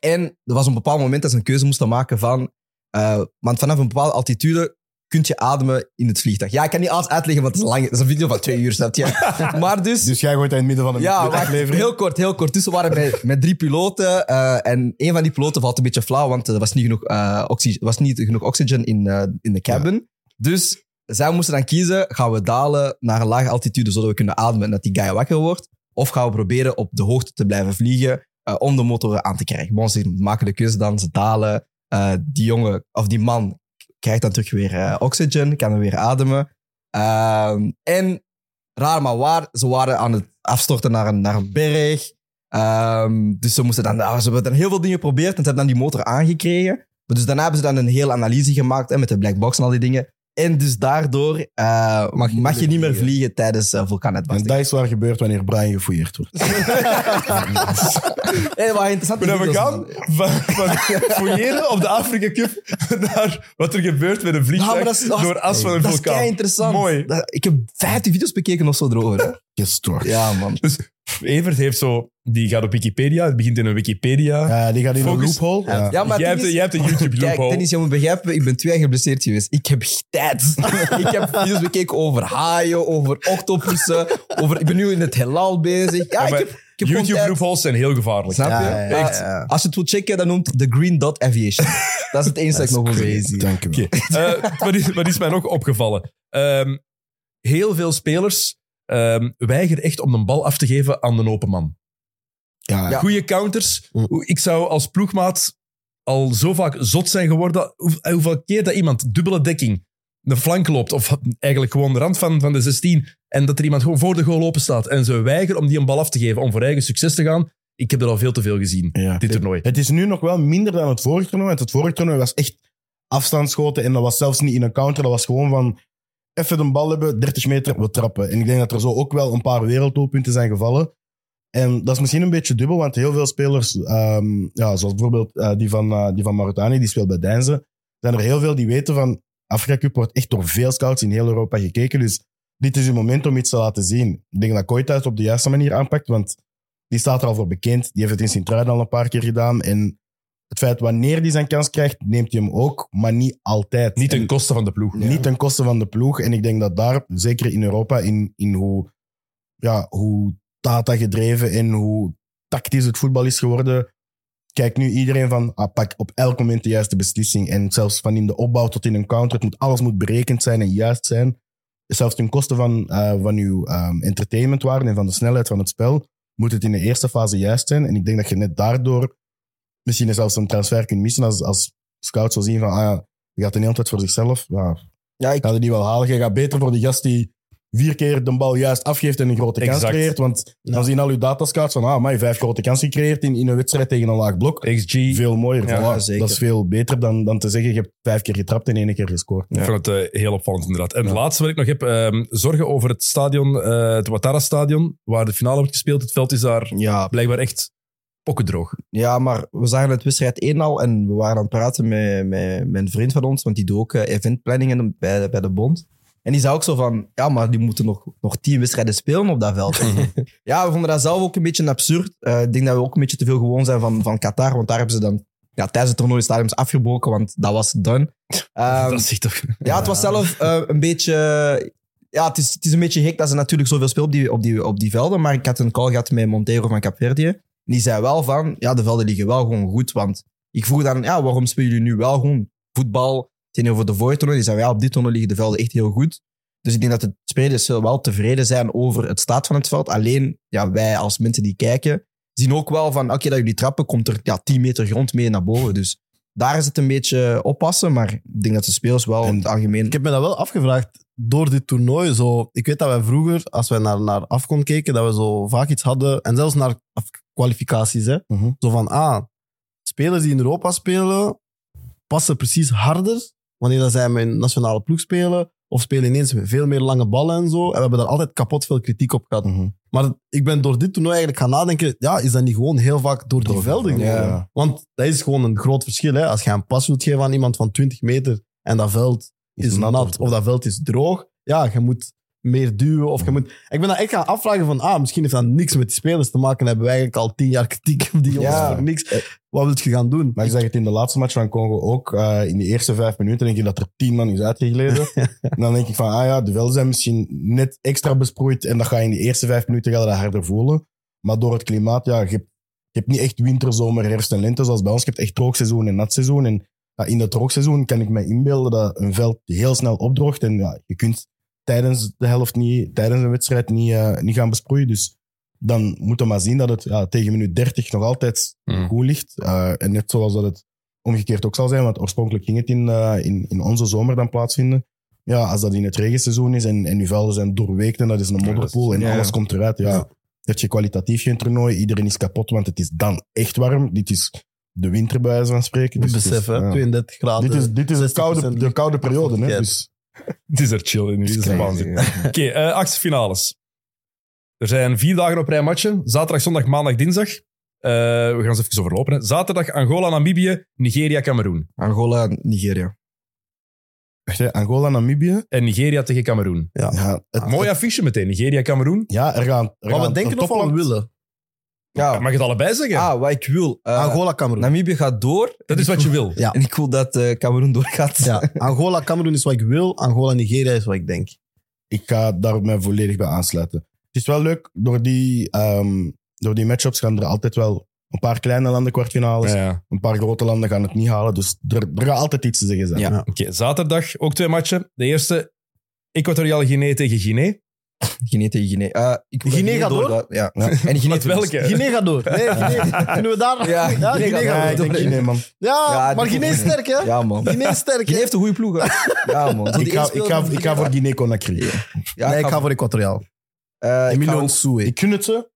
en er was een bepaald moment dat ze een keuze moesten maken van... eh, want vanaf een bepaalde altitude kun je ademen in het vliegtuig. Ja, ik kan niet alles uitleggen, want het is, lang, het is een video van twee uur, snap je? Maar dus... Dus jij gooit in het midden van een ja, aflevering. heel kort, heel kort. Dus we waren met, met drie piloten eh, en een van die piloten valt een beetje flauw, want er was niet genoeg, eh, oxy- was niet genoeg oxygen in, eh, in de cabin. Dus zij moesten dan kiezen, gaan we dalen naar een lage altitude zodat we kunnen ademen en dat die guy wakker wordt? Of gaan we proberen op de hoogte te blijven vliegen om de motoren aan te krijgen? Bon, ze maken de keuze dan, ze dalen. Die jongen, of die man, krijgt dan terug weer eh, oxygen, kan er weer ademen. Ehm, en raar maar waar, ze waren aan het afstorten naar een, naar een berg. Ehm, dus ze moesten dan, ze hebben dan heel veel dingen geprobeerd en ze hebben dan die motor aangekregen. Maar dus daarna hebben ze dan een hele analyse gemaakt hè, met de black box en al die dingen. En dus daardoor eh, mag, mag je niet meer vliegen tijdens uh, En vulkaanuitbarsting. dat is waar gebeurt wanneer Brian gefouilleerd wordt. Hey, wat dan we video's gaan van, van fouilleren op de Afrika Cup naar wat er gebeurt met een vliegtuig dat is- door as van een Dat is vulkaan. kei interessant. Mooi. Dat- ik heb 15 video's bekeken of zo erover. Hè. Gestoord. Ja, man. Evert heeft zo, die gaat op Wikipedia, het begint in een Wikipedia. Ja, die gaat in een loophole. Ja. Ja, maar jij, hebt, jij hebt een YouTube Kijk, loophole. Dennis, je moet begrijpen, ik ben twee jaar geblesseerd geweest. Ik heb tijd. ik heb video's bekeken over haaien, over octopussen, over... Ik ben nu in het heelal bezig. Ja, Ja, ik heb, ik heb gewoon YouTube tijd. loopholes zijn heel gevaarlijk. Snap je? Ja, ja, ja. Maar Echt. Ja. Als je het wilt checken, dan noemt de Green Dot Aviation. dat is het enige dat ik nog wil. Dank u wel. Eh, wat, is, wat is mij nog opgevallen? Ehm, heel veel spelers ehm, weigeren echt om de bal af te geven aan de open man. Ja, Ja. Goede counters. Ik zou als ploegmaat al zo vaak zot zijn geworden. Hoe- Hoeveel keer dat iemand dubbele dekking de flank loopt, of eigenlijk gewoon de rand van, van de 16, en dat er iemand gewoon voor de goal open staat en ze weigeren om die een bal af te geven om voor eigen succes te gaan. Ik heb er al veel te veel gezien, Ja. dit toernooi. Het is nu nog wel minder dan het vorige toernooi. Want het vorige toernooi was echt afstandsschoten. En dat was zelfs niet in een counter. Dat was gewoon van... even de bal hebben, 30 meter, we trappen. En ik denk dat er zo ook wel een paar werelddoelpunten zijn gevallen. En dat is misschien een beetje dubbel, want heel veel spelers, ehm, ja, zoals bijvoorbeeld eh, die, van, eh, die van Mauritanië, die speelt bij Deinze, zijn er heel veel die weten van Afrika Cup wordt echt door veel scouts in heel Europa gekeken. Dus dit is uw moment om iets te laten zien. Ik denk dat Koita het op de juiste manier aanpakt, want die staat er al voor bekend. Die heeft het in Sint-Truiden al een paar keer gedaan. En het feit wanneer hij zijn kans krijgt, neemt hij hem ook, maar niet altijd. Niet ten En- koste van de ploeg. niet ten koste van de ploeg. En ik denk dat daar, zeker in Europa, in, in hoe, ja, hoe data gedreven en hoe tactisch het voetbal is geworden, kijkt nu iedereen van, ah, pak op elk moment de juiste beslissing. En zelfs van in de opbouw tot in een counter, het moet, alles moet berekend zijn en juist zijn. Zelfs ten koste van, eh, van uw ehm, entertainmentwaarde en van de snelheid van het spel, moet het in de eerste fase juist zijn. En ik denk dat je net daardoor misschien zelfs een transfer kunt missen als, als scout zo zien van, ah ja, je gaat de hele tijd voor zichzelf. Ja, Ja, ik, gaat het niet wel halen. Je gaat beter voor die gast die vier keer de bal juist afgeeft en een grote kans Exact. creëert. Want dan zien al uw datascouts van, ah, maar je vijf grote kansen gecreëerd in, in een wedstrijd tegen een laag blok. XG. Veel mooier. Ja, Voilà, zeker. Dat is veel beter dan, dan te zeggen, je hebt vijf keer getrapt en één keer gescoord. Ik vond het eh, heel opvallend inderdaad. En het laatste wat ik nog heb, ehm, zorgen over het stadion, eh, het Ouattara-stadion, waar de finale wordt gespeeld. Het veld is daar ja, blijkbaar echt pokkendroog. ja, maar we zagen het wedstrijd 1 al en we waren aan het praten met, met, met een vriend van ons, want die doet ook eh, eventplanningen bij, de- bij de bond. En die zei ook zo van, ja, maar die moeten nog, nog tien wedstrijden spelen op dat veld. ja, we vonden dat zelf ook een beetje absurd. Eh, ik denk dat we ook een beetje te veel gewoon zijn van, van Qatar, want daar hebben ze dan ja, tijdens het toernooi stadiums afgebroken, want dat was done. Ehm, dat is toch... Ja, het was zelf eh, een beetje. Ja, het is, het is een beetje gek dat ze natuurlijk zoveel spelen op die, op, die, op die velden. Maar ik had een call gehad met Montero van Capverdië. Die zei wel van, ja, de velden liggen wel gewoon goed. Want ik vroeg dan, ja, waarom spelen jullie nu wel gewoon voetbal tegenover de vorige toernooi? Die zei, ja, op dit toernooi liggen de velden echt heel goed. Dus ik denk dat de spelers wel tevreden zijn over het staat van het veld. Alleen, ja, wij als mensen die kijken, zien ook wel van, oké, dat jullie trappen, komt er ja, 10 meter grond mee naar boven. Dus daar is het een beetje oppassen. Maar ik denk dat de spelers wel in het algemeen... Ik heb me dat wel afgevraagd door dit toernooi. Zo, ik weet dat wij vroeger, als wij naar, naar Afcon keken, dat we zo vaak iets hadden. En zelfs naar kwalificaties. Hè, Mhm. Zo van, ah, spelers die in Europa spelen, passen precies harder wanneer dat zij met een nationale ploeg spelen. Of spelen ineens veel meer lange ballen en zo. En we hebben daar altijd kapot veel kritiek op gehad. Mhm. Maar ik ben door dit toernooi eigenlijk gaan nadenken, ja, is dat niet gewoon heel vaak door, die velden Ja. Want dat is gewoon een groot verschil. Hè? Als je een pas wilt geven aan iemand van 20 meter en dat veld is, nat nat, of dat veld is droog, ja, je moet meer duwen. Of je moet... Ik ben dat echt gaan afvragen van, ah, misschien heeft dat niks met die spelers te maken. Dan hebben wij eigenlijk al tien jaar kritiek op die jongens Ja. voor niks. Wat wil je gaan doen? Maar ik zeg het in de laatste match van Congo ook. eh, in de eerste vijf minuten denk ik dat er tien man is uitgegleden. en dan denk ik van, ah ja, de velden zijn misschien net extra besproeid. En dat ga je in de eerste vijf minuten ga je dat harder voelen. Maar door het klimaat, ja, je hebt, je hebt niet echt winter, zomer, herfst en lente zoals bij ons. Je hebt echt droogseizoen en natseizoen. En ja, in dat droogseizoen kan ik me inbeelden dat een veld heel snel opdroogt. En ja, je kunt tijdens de helft niet, tijdens een wedstrijd niet, eh, niet gaan besproeien. Dus dan moeten we maar zien dat het ja, tegen minuut 30 nog altijd Mm. goed ligt. Eh, en net zoals dat het omgekeerd ook zal zijn, want oorspronkelijk ging het in, eh, in, in onze zomer dan plaatsvinden. Ja, als dat in het regenseizoen is en, en uw velden zijn doorweekt en dat is een modderpoel en ja. alles komt eruit, ja, Ja. heb je kwalitatief geen toernooi. Iedereen is kapot, want het is dan echt warm. Dit is de winter, bij wijze van spreken. Dus is, besef, hè, ja. 32 graden. Dit is, dit is de 60% koude, de koude periode. Hè? Dus, Het is er chill in. Dit is waanzin. Oké, eh achtste finales. Er zijn vier dagen op rij matchen. Zaterdag, zondag, maandag, dinsdag. Eh, we gaan ze even overlopen. Hè. Zaterdag Angola, Namibië, Nigeria, Cameroen. Angola, Nigeria. Wacht, hè, Angola, Namibië. En Nigeria tegen Cameroen. Ja. Ja, het, Mooi affiche meteen. Nigeria, Cameroen. ja er gaan. Er Wat gaan we denken of wat we willen. Ja, Mag je het allebei zeggen? ah, wat ik wil. eh, Angola, Cameroen. Namibië gaat door. dat is wat je wil. Ja. En ik wil dat eh Cameroen doorgaat. Ja, Angola, Cameroen is wat ik wil. Angola, Nigeria is wat ik denk. ik ga daar mij volledig bij aansluiten. Het is wel leuk, door die, ehm, door die matchups gaan er altijd wel een paar kleine landen kwartfinales. Ja, ja. Een paar grote landen gaan het niet halen. Dus er, er gaat altijd iets te zeggen zijn. Ja. Oké, zaterdag ook twee matchen. De eerste, Equatoriale Guinea tegen Guinea. Guinea tegen Guinea. Eh, ik wil gaat door? Ja. Ja. En Guinea Met welke? Guinea gaat door. Nee, Guinea. Kunnen we daar... Ja, ja Guinea Guinea gaat Ja, gaat ik door. denk Guinea, man. Ja, Ja, maar die- Guinea is sterk, hè? Ja, man. Guinea is sterk, Guinea heeft een goede ploeg. hè. Ja, man. Zo die Ik ga, ik ga, ik ga voor Guinea-Conakry. Ja, nee, ik ga voor Equatoriaal. Eh, ik Emilio ga Nsue. Ik gun het ze.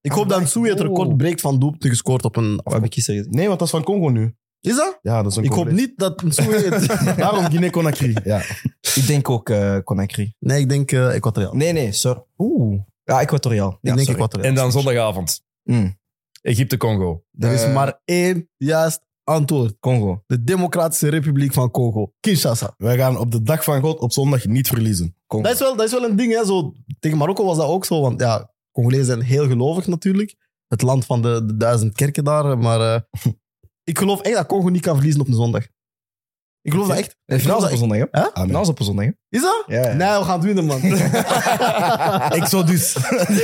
Ik hoop dat Nsue het record breekt van doelpunten gescoord op een... Wat heb ik gisteren gezien? Nee, want dat is van Congo nu. Is dat? Ja, dat is een Ik hoop niet dat Nsue het... Daarom Guinea-Conakry. Ja. Ik denk ook eh Conakry. Nee, ik denk eh Equatoriaal. Nee, nee, sorry. Oeh. Ja, Equatoriaal. ik denk sorry. Equatoriaal. En dan zondagavond. Mm. Egypte-Congo. Er is Eh, maar één juist antwoord. Congo. De Democratische Republiek van Congo. Kinshasa. Wij gaan op de dag van God op zondag niet verliezen. Congo. Dat is wel, dat is wel een ding. Hè? Zo, tegen Marokko was dat ook zo. Want ja, Congolezen zijn heel gelovig natuurlijk. Het land van de, de duizend kerken daar. Maar eh, ik geloof echt dat Congo niet kan verliezen op een zondag. Ik geloof dat echt. De finale is op een zondag, hè? Finale is op een zondag, hè? Is dat? Ja, ja. Nee, we gaan het winnen, man. Exodus.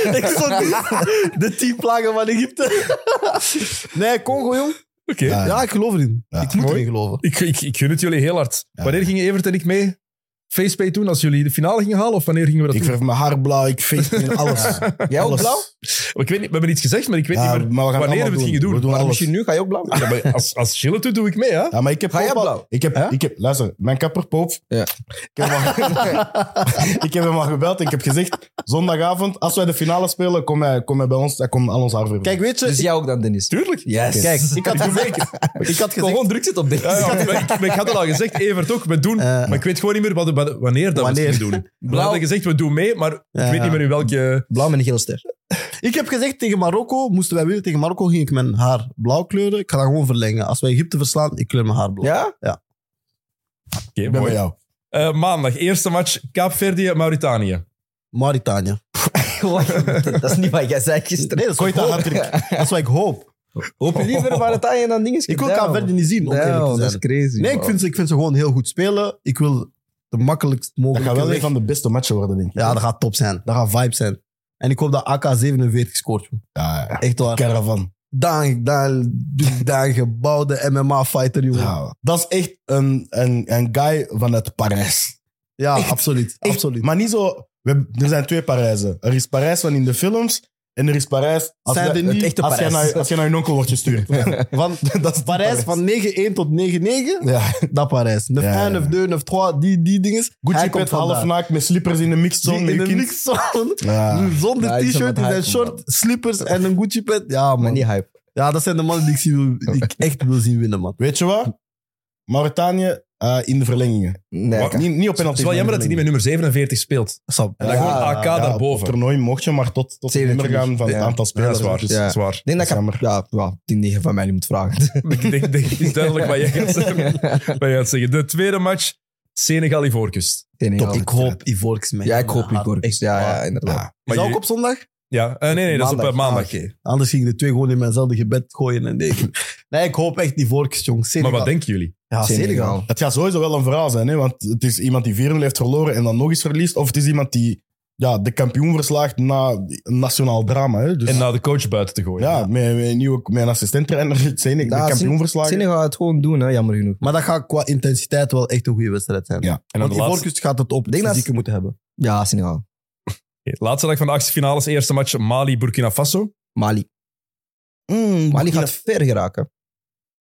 Exodus. De tien plagen van Egypte. nee, Congo, jong. Oké. Ja. Ja, ik geloof erin. Ja. ik moet Mooi. erin geloven. Ik, ik, ik gun het jullie heel hard. Ja. Wanneer gingen Evert en ik mee facepay doen? Als jullie de finale gingen halen? Of wanneer gingen we dat Ik doen? verf mijn haar blauw, ik feest in alles. Jij ook Alles. blauw? Ik weet niet, we hebben iets gezegd, maar ik weet Ja, niet meer maar we gaan wanneer we allemaal het gingen doen. We doen Maar alles. misschien nu ga je ook blauw? Ja, maar als, als Gilles het doet, doe ik mee, hè? Ja, maar ik heb Ga jij Poop al- blauw? Ik heb, Hè? ik heb, luister, mijn kapper Poop. Ja. Ik heb, hem al, ik heb hem al gebeld en ik heb gezegd: zondagavond, als wij de finale spelen, kom hij, kom hij bij ons. Hij komt al ons haar verven. Kijk, weet je, Dus ik, jij ook dan, Dennis? Tuurlijk. Yes. kijk, ik had gezegd, ik had gezegd Gewoon druk zitten op dit. Ja, ja, maar, ik, maar ik had het al gezegd, Evert ook, we doen. Eh. maar ik weet gewoon niet meer wat, wat- wanneer dat Wanneer. we het doen. We hadden gezegd, we doen mee, maar ik Ja. weet niet meer in welke... Blauw met een. Ik heb gezegd tegen Marokko, moesten wij winnen tegen Marokko, ging ik mijn haar blauw kleuren. Ik ga dat gewoon verlengen. Als wij Egypte verslaan, ik kleur mijn haar blauw. Ja? Oké, ik ben mooi. bij jou. Eh, maandag, eerste match, Kaapverdië, Mauritanië. Mauritanië. dat is niet wat jij zei gisteren. Nee, dat is, wat ik Koita hoop. hat-trick. dat is wat ik hoop. Hoop je liever Mauritanië dan dingen? Ik wil Kaapverdi niet zien, om eerlijk te dat is crazy. Nee, ik man. vind, ze, ik vind ze gewoon heel goed spelen. Ik wil de makkelijkst Dat mogelijke gaat wel een weg. van de beste matchen worden, denk ik. Ja, dat gaat top zijn. Dat gaat vibe zijn. En ik hoop dat AK-47 scoort. joh. ja, ja. Echt waar. Caravan. Dan, dan, dan gebouwde MMA-fighter, jongen. Ja, Ja, dat is echt een, een, een guy vanuit Parijs. absoluut. Echt, absoluut. Maar niet zo... We, hebben- er zijn twee Parijzen. Er is Parijs van in de films en er is Parijs als, echte als, jij Parijs. naar, als jij naar je onkel wordt gestuurd. Van dat is Parijs van 9-1 tot 9-9, Ja. dat Parijs. 9-1, Ja, ja. 9-2, 9-3, die, die dingen. Gucci Hij komt pet, half naakt, met slippers in de mixed zone. Die met in je een kind. mixzone, Ja. zonder Ja, ik snap t-shirt, in zijn short, slippers en een Gucci pet. Ja, Maar man. niet hype. Ja, dat zijn de mannen die ik, zie, wil- die ik echt wil zien winnen, man. Weet je wat? Mauritanië eh, in de verlengingen. Nee, Wat? Niet, niet op Het penalty. is wel jammer dat hij niet met nummer 47 speelt. Snap. En dan Ja, gewoon AK Ja, daarboven. Het toernooi mocht je maar tot, tot het nummer 27. gaan van het aantal Ja, spelers. dat is waar. Dus- Ja. Dat is waar. Ik denk dat ik Jammer. ja, ja, die negen van mij niet moet vragen. ik denk, denk, het is duidelijk wat jij gaat zeggen. Wat jij gaat zeggen. De tweede match, Senegal-Ivoorkust. Senegal. Ik hoop Ivorcus mee. Ja, ik hoop Ivoorkust. echt Ja, ja, inderdaad. Ja. Is Maar dat ook op zondag? Ja, eh, nee, nee, dat is op eh, Maandag. maandag. Ah, oké. Anders gingen de twee gewoon in mijnzelfde gebed gooien. En nee. nee, ik hoop echt Ivorcus, jong. Maar Senegal. wat denken jullie? Ja, Senegal. Het gaat sowieso wel een verhaal zijn, hè? want het is iemand die 4-0 heeft verloren en dan nog eens verliest. Of het is iemand die ja, de kampioen verslaagt na een nationaal drama. Hè? Dus, En na de coach buiten te gooien. ja, met, met, een nieuwe, met een assistent-trainer, Senegal, Ja, de kampioen verslagen. Senegal gaat het gewoon doen, hè, jammer genoeg. Maar dat gaat qua intensiteit wel echt een goede wedstrijd zijn. Ja. En Want de laatste, gaat het op Denk dat- moeten hebben. Ja, Senegal. Laatste dag van de achtste eerste match Mali-Burkina Faso. Mali. Mm, Mali gaat ver geraken.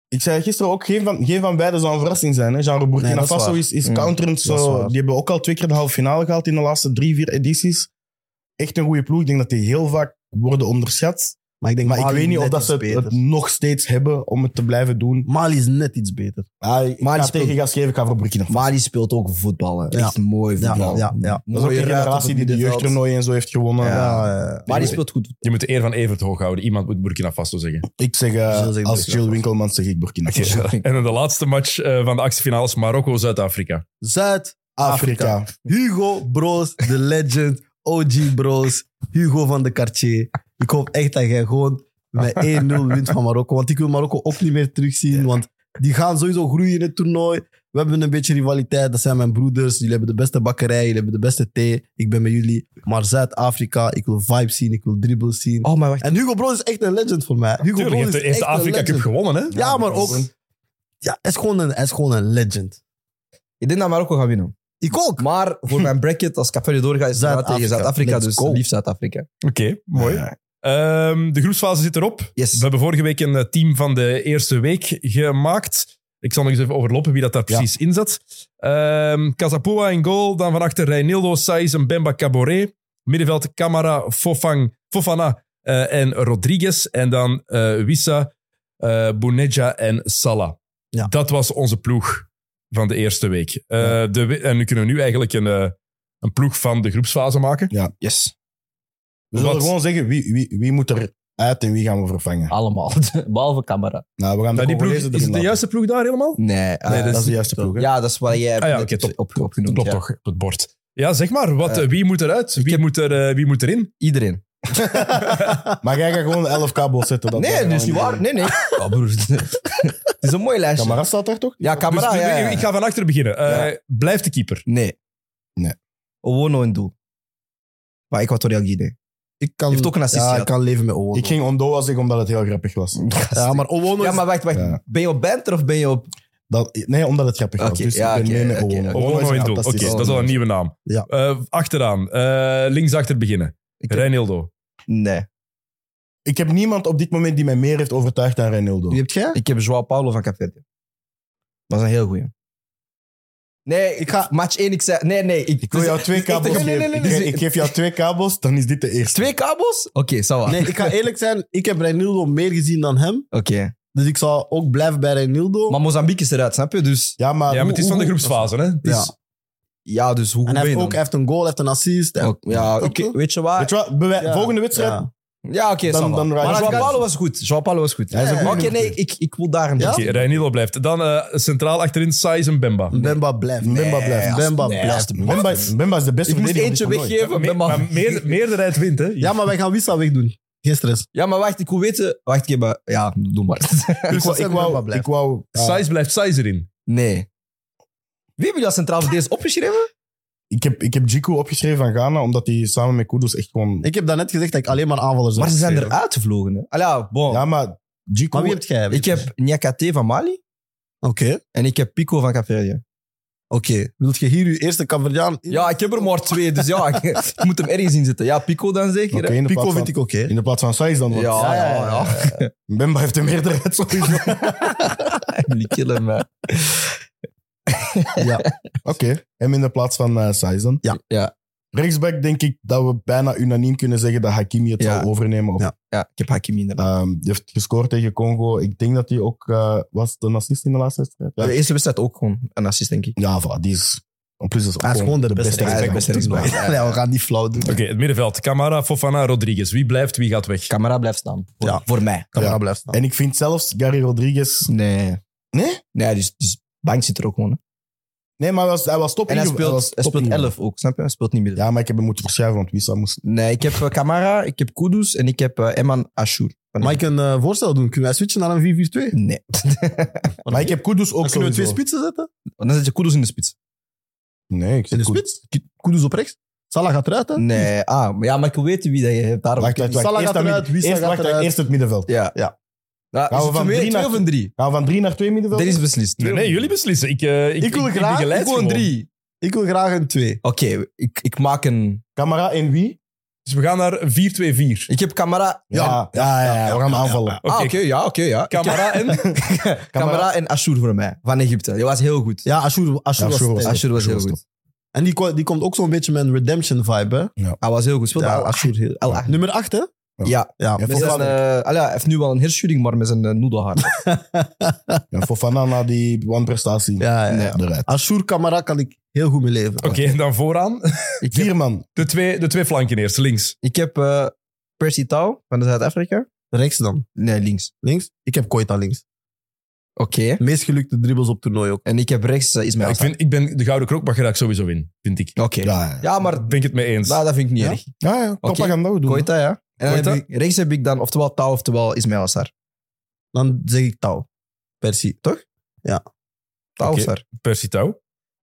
Ik zei gisteren ook, geen van, geen van beiden zou een verrassing zijn. Hè? Genre Burkina Faso is, is Mm, counterend. Zo, die hebben ook al twee keer de halve finale gehaald in de laatste drie, vier edities. Echt een goede ploeg. Ik denk dat die heel vaak worden onderschat. Maar ik denk Maar ik weet niet of dat ze het, nog steeds hebben om het te blijven doen. Mali is net iets beter. Ik Mali ga speelt- tegen gas geven, ik ga voor Burkina Faso. Mali speelt ook voetbal. hè. Ja. Echt mooi voetbal. ja, ja. Dat is ook op generatie die de jeugdtoernooi en zo heeft gewonnen. Ja. Ja, Mali speelt goed. Je moet de eer van Evert hoog houden. Iemand moet Burkina Faso zeggen. Ik zeg, eh, als Jill. Winkelman zeg ik Burkina Faso. En dan de laatste match eh, van de achtste Marokko-Zuid-Afrika. Zuid-Afrika. Afrika. Hugo Bros, de legend. OG Bros. Hugo van de Cartier. Ik hoop echt dat jij gewoon met 1-0 wint van Marokko. Want ik wil Marokko ook niet meer terugzien. Want die gaan sowieso groeien in het toernooi. We hebben een beetje rivaliteit. Dat zijn mijn broeders. Jullie hebben de beste bakkerij. Jullie hebben de beste thee. Ik ben met jullie. Maar Zuid-Afrika, ik wil vibes zien. Ik wil dribbles zien. Oh, maar wacht. En Hugo Bros is echt een legend voor mij. Hugo Tuurlijk, Bros heeft een Afrika Cup gewonnen, hè? Ja, maar ook... Ja, hij is gewoon een, hij is gewoon een legend. Ik denk dat Marokko gaat winnen. Ik ook. Maar voor mijn bracket, als Capverdi doorgaat, is het tegen Zuid-Afrika. Dus go. liefst Zuid-Afrika. Oké, mooi. Ja. Ehm, de groepsfase zit erop. Yes. We hebben vorige week een eh, team van de eerste week gemaakt. Ik zal nog eens even overlopen wie dat daar Ja. precies in zat. Ehm Casapua in goal. Dan van achter Reinildo, Saiz en Bemba Caboret. Middenveld Camara, Fofang, Fofana eh, en Rodriguez. En dan eh Wissa, Bounedja en Salah. Ja. Dat was onze ploeg van de eerste week. De, en nu kunnen we nu eigenlijk een, een ploeg van de groepsfase maken. Yes. We zullen gewoon zeggen wie, wie, wie moet er uit en wie gaan we vervangen. Allemaal. Behalve camera. Nou, we gaan de die ploeg, Congolezen is het de juiste ploeg daar helemaal? Nee, eh, Nee, Dat is de juiste ploeg, hè? ja, dat is wat jij hebt Ah ja, top. op, opgenoemd. Klopt ja. toch, op het bord. Ja, zeg maar, wat, Eh, wie moet eruit? Wie, heb- moet er, eh, wie moet erin? Iedereen. Maar jij gaat gewoon de 11 kabels zetten. Dat nee, dat is niet waar. Nee, nee. Oh, broer. het is een mooi lijstje. Camara staat daar toch? Ja, camera, Dus, ja, ja. Ik ga van achter beginnen. Eh, Ja. Blijft de keeper. Nee. Nee. Owono in doel. Maar Equatorial Guinea. Ik kan, Heeft ook een assist Ja, gehad. ik kan leven met Owono. Ik ging Ondoa zeggen omdat het heel grappig was. Ja, maar Owono Ja, maar wacht, wacht. Ja. Ben je op banter of ben je op... Dat, nee, omdat het grappig was. Oké, dus ja, ik ben oké, mee met oké, Owono. oké. Owono is Owono in een doel. Oké, dat is al een nieuwe naam. Ja. Eh, achteraan. Eh, linksachter beginnen. Ik Reinildo. Nee. Ik heb niemand op dit moment die mij meer heeft overtuigd dan Reinildo. Wie hebt jij? Ik heb Joao Paulo van Capverde. Dat is een heel goeie. Nee, ik ga... Match 1, ik zei... Nee, nee. Ik, Ik wil jou twee kabels nee, nee, geven. nee, Ik geef jou twee kabels, dan is dit de eerste. Twee kabels? Oké, va. Nee, ik ga eerlijk zijn. Ik heb Reinildo meer gezien dan hem. Oké. Dus ik zal ook blijven bij Reinildo. Maar Mozambique is eruit, snap je? Dus... Ja, maar, Ja, maar het is van de groepsfase, hè? Is- Ja. Ja, dus hoe En goed hij ben heeft je ook dan? hij heeft een goal, hij heeft een assist. Hij- Ook- ja, oké, weet je waar? Weet je wat? Ja. Volgende wedstrijd. Ja. Oké, Dan- dan Maar Joao Gomez. Paulo was goed. Joao Paulo was goed. Hij is een Oké, goede nee, ik, ik wil daar een Ja? Oké, Reinildo blijft. Dan eh, centraal achterin Saiz en Bemba. Bemba blijft. Bemba blijft. als- Bemba nee, blijft. Bemba, Bemba is de beste Ik moest verdediger eentje op dit toernooi. weggeven. Me- Bemba. maar meer, meerderheid wint, hè? Ja, maar wij gaan Wissa wegdoen. Geen stress. Ja, maar wacht, ik wil weten... Wacht, ik heb... eh, Ja, doe maar. Ik wou, ik Bemba wou, blijft. ik wou ja, Saiz blijft Saiz erin. nee. Wie hebben jullie als centraal verdedigers opgeschreven? Ik, heb, ik heb Jiku opgeschreven van Ghana, omdat hij samen met Kudus echt gewoon... Ik heb daarnet gezegd dat ik alleen maar aanvallers Maar ze zijn eruit gevlogen. Hè? Allee, ja, bon. Ja, maar Jiku... Maar wie heb jij? ik heb Nyakate van Mali Oké. en ik heb Pico van Capverdië. Oké. Wilt je hier je eerste Caverdiaan? Ja, ik heb er maar twee, dus ja, ik, ik moet hem ergens in zetten. Ja, Pico dan zeker. Oké, hè? in, de Pico plaats vind van, ik oké. in de plaats van Saiz dan. Ja, ja, ja. Bemba heeft een meerderheid sowieso. Die killen me. Ja. Oké, hem in de plaats van uh. Ja. Ja. Rechtsback denk ik dat we bijna unaniem kunnen zeggen dat Hakimi het Ja. zal overnemen. Op, Ja. Ja, ik heb Hakimi inderdaad. Ehm, die heeft gescoord tegen Congo. Ik denk dat hij ook eh, was de assist in de laatste wedstrijd. Ja, De eerste wedstrijd ook gewoon een assist, denk ik. ja voilà, die is... En plus is ook Hij is gewoon de beste is rechtsback. beste rechtsback. Ja. Ja, we gaan niet flauw doen. Oké, het middenveld. Camara, Fofana, Rodriguez. Wie blijft, wie gaat weg? Camera blijft staan. Voor, Ja. voor mij. Camera Ja. blijft staan. En ik vind zelfs Gary Rodriguez... Nee. Nee? Nee, dus, dus bank zit er ook gewoon. hè. Nee, maar hij was, hij was top En hij speelt, was hij top speelt ingevallen. 11 ook, snap je? Hij speelt niet meer. Ja, maar ik heb hem moeten verschuiven, want Wissa moest... Nee, ik heb eh, Camara, ik heb Kudus en ik heb eh, Eman Ashur. Van Mag ik een eh, voorstel doen? Kunnen wij switchen naar een 4-4-2? Nee. Maar ik heb Kudus ook Dan kunnen we twee spitsen zetten? Dan zet je Kudus in de spits. Nee, ik In de Kudus. spits? Kudus op rechts? Salah gaat eruit, hè? Nee, ah, maar ja, maar ik wil weten wie dat je hebt. Daarom. Wacht, wacht, wacht. Salah Eerst, gaat dat eruit, midden- Wissa eerst, gaat wacht, wacht, eruit. eerst het middenveld. Ja. Ja. Ja, Gaan we van twee, drie twee naar- of een drie? Gaan we van drie naar twee middenveld? Dat is beslist. Nee, nee, jullie beslissen. Ik, eh, ik, Ik wil ik, graag- begeleid Ik wil een gewoon. drie. Ik wil graag een 2. Oké, ik, ik maak een... Camara en wie? Dus we gaan naar 4-2-4. Ik heb Camara... Ja, ja, ja, we gaan aanvallen. Ah, oké, ja, oké, ja. Camara en... Camara en Ashur voor mij, van Egypte. Die was heel goed. Ja, Ashur, Ashur was Ashur was. Ashur was Ashur heel was goed. En die, ko- die komt ook zo'n beetje met een redemption vibe, hè? Hij was heel goed. Speelde Ja, al Ashur heel... Al. Nummer 8, hè? Ja, Ja, Ja, met zijn, Fofana. eh, allee, hij heeft nu wel een herschudding, maar met zijn uh, noedelhaar. Ja, Fofana na die wanprestatie ja, ja. Nee. eruit. Ashur Kamara kan ik heel goed mee leven. Oké, dan vooraan. ik, Vier man. De twee, de twee flanken eerst, links. ik heb eh, Percy Tau van de Zuid-Afrika. Rechts dan. Nee, links. Links? Ik heb Koita links. Oké. Meest gelukte dribbles op toernooi ook. En ik heb rechts uh, Ismail ik, vind, ik ben de gouden krokbak raak sowieso in, vind ik. Oké. Ja, ja. Ja, maar ben ik het mee eens. nou, dat vind ik niet Ja? erg. Ja, ja. We doen dat. Koita, ja. En dan ik, rechts heb ik dan oftewel Tau, oftewel Ismail Assar. Dan zeg ik Tau. Persie. Toch? Tau Oké. Assar. Percy Tau.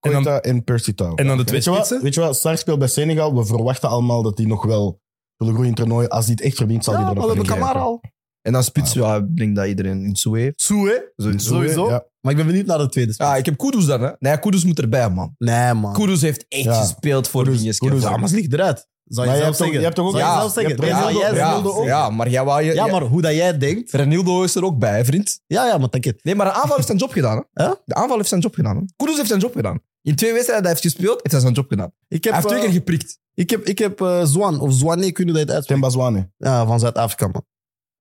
En dan, Koita en Percy Tau. en dan de twee Weet je, wat, spitsen. weet je wat? Sar speelt bij Senegal. We verwachten allemaal dat hij nog wel zullen groeien in het toernooi. Als hij het echt verdient, zal Ja, hij er nog we hebben in grijpen. al. En dan spits, ja, ik denk dat iedereen in Soe heeft. Soe, hè? Sowieso. Sowieso. Ja. Maar ik ben benieuwd naar de tweede spits. Ja, ik heb Kudus dan, hè. Nee, Kudus moet erbij, man. Nee, man. Kudus heeft echt Ja. gespeeld voor Kudus- dinges. Kudus- Ja, maar ze ligt eruit. Zou je Maar je zelf hebt toch- zeggen? je hebt toch ook- Zou je Ja, zelf zeggen? Ja, Renildo- jij ja, Renildo ook. ja, maar jij wou je... Ja, maar hoe dat jij denkt. Renildo is er ook bij, vriend. Ja, ja, maar denk het. Nee, maar de aanval heeft zijn job gedaan. Hè? Huh? De aanval heeft zijn job gedaan. Hè? Kudus heeft zijn job gedaan. In twee wedstrijden dat hij heeft gespeeld, heeft hij zijn job gedaan. Ik heb, hij heeft twee eh, keer geprikt. ik heb, ik heb eh, Zwan, of Zwane, kunnen dat uitspreken? Temba Zwane. Ja, van Zuid-Afrika, man.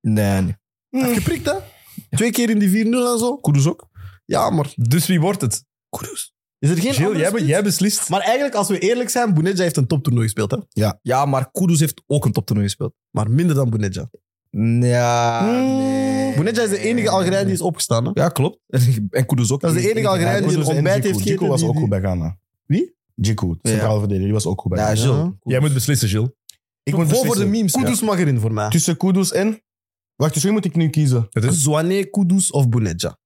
Nee, nee. Hij heeft geprikt, hè? Twee keer in die 4-0 en zo. Kudus ook. Ja, maar Dus wie wordt het? Kudus. Is er geen Gilles, andere jij, be- spits? jij beslist. Maar eigenlijk, als we eerlijk zijn, Bounedja heeft een toptoernooi gespeeld. Hè? Ja, maar Kudus heeft ook een toptoernooi gespeeld. Maar minder dan Bounedja. Ja, nee. Bounedja is de enige Algerijn die is opgestaan. Hè? Ja, klopt. En Kudus ook. Dat is de enige Algerijn die een en ontbijt heeft gegeten. Djikou was die- ook goed bij Ghana. Wie? Djikou, centraal verdediger, die was ook goed bij Ja, Ghana. Gilles. Jij moet beslissen, Gilles. Ik moet Gewoon voor de beslissen. memes. Kudus mag erin voor mij. Tussen Kudus en... Wacht, dus wie moet ik nu kiezen? Het is Zwane, Kudus of Bounedja.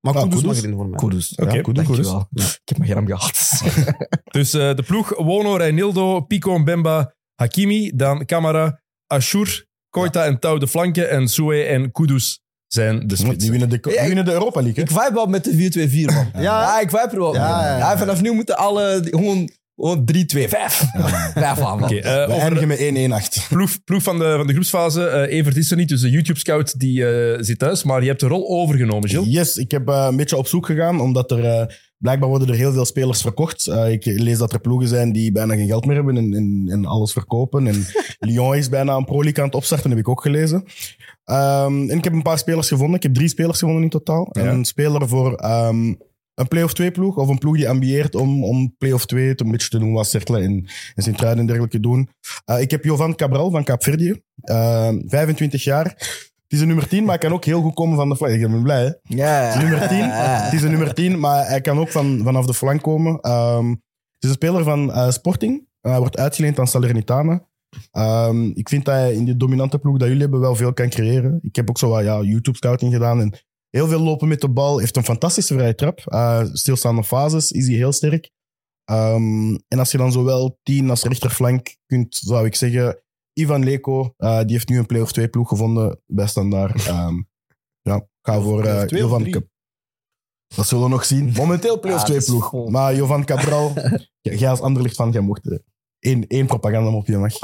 Maar Ah, Kudus Kudus? mag erin voor mij. Kudus. Oké, ja, Kudus. Dankjewel. Ik heb mijn gram gehad. Dus eh, de ploeg Wono, Reinildo, Pico, Mbemba, Hakimi, dan Camara, Ashur, Koita en Tau de flanken en Soué en Kudus zijn de Die spitsen. winnen de, die Ja, winnen de Europa League, hè? Ik vibe wel met de 4-2-4, man. Ja. ja, ik vibe er wel Ja, mee. ja, ja. Ja, vanaf nu moeten alle die- gewoon, gewoon 3-2-5. Vijf aan, man. Oké, eh, We over eindigen met 1-1-8. ploeg, ploeg van, de, van de groepsfase. eh, Evert is er niet, dus de YouTube-scout die, eh, zit thuis. Maar je hebt de rol overgenomen, Gilles. Yes, ik heb eh, een beetje op zoek gegaan, omdat er eh, blijkbaar worden er heel veel spelers verkocht. Eh, ik lees dat er ploegen zijn die bijna geen geld meer hebben en, en, en alles verkopen. En Lyon is bijna een Pro League aan het opstarten, heb ik ook gelezen. Ehm, en ik heb een paar spelers gevonden. Ik heb drie spelers gevonden in totaal. Ja. Een speler voor ehm, een play-off 2 ploeg, of een ploeg die ambieert om, om play-off 2 te, een beetje te doen wat Cercle en, en Sint-Truiden en dergelijke doen. Eh, ik heb Jovan Cabral van Kaapverdië, eh 25 jaar. Het is een nummer 10, maar hij kan ook heel goed komen van de flank. Ik ben blij, hè? Ja, Het is een nummer 10. Het is een nummer 10, maar hij kan ook van, vanaf de flank komen. Ehm, het is een speler van eh, Sporting. Hij wordt uitgeleend aan Salernitana. Ehm, ik vind dat hij in die dominante ploeg dat jullie hebben wel veel kan creëren. Ik heb ook zo wat ja, YouTube-scouting gedaan en heel veel lopen met de bal. Heeft een fantastische vrije trap. Eh, stilstaande fases is hij heel sterk. Ehm, en als je dan zowel 10 als rechterflank kunt, zou ik zeggen, Ivan Leko, eh, die heeft nu een play-off 2 ploeg gevonden bij Standaard. Ehm, ja, ga voor eh, twee of Jovan Dat zullen we nog zien. Momenteel play-off Ah, 2 dat is ploeg. Maar Jovan Cabral, jij als anderlicht van, jij mocht één, één propaganda op je mag.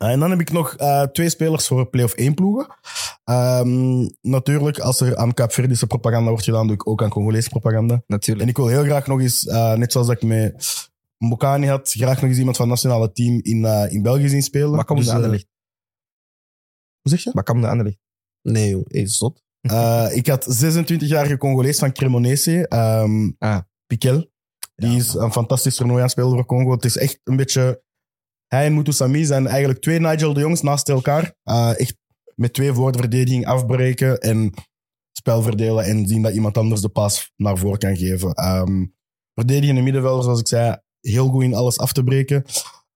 Eh, en dan heb ik nog eh, twee spelers voor play-off 1 ploegen. Ehm, natuurlijk, als er aan Kaapverdische propaganda wordt gedaan, doe ik ook aan Congolese propaganda. Natuurlijk. En ik wil heel graag nog eens, eh, net zoals dat ik met Mbokani had, graag nog eens iemand van het nationale team in, in België zien spelen. Maar kom Dus, de Anderlicht. Hoe zeg je? Maar kom de Anderlicht. Nee, joh. Hey, zot. Eh, ik had 26-jarige Congolees van Cremonese, ehm Ah. Piquel. Die is een fantastisch toernooi aan spelen voor Congo. Het is echt een beetje... Hij en Moutou Sami zijn eigenlijk twee Nigel de Jongs naast elkaar. Eh, echt met twee voor de verdediging afbreken en spel verdelen en zien dat iemand anders de pas naar voren kan geven. Ehm verdedigen in middenveld, zoals ik zei, heel goed in alles af te breken.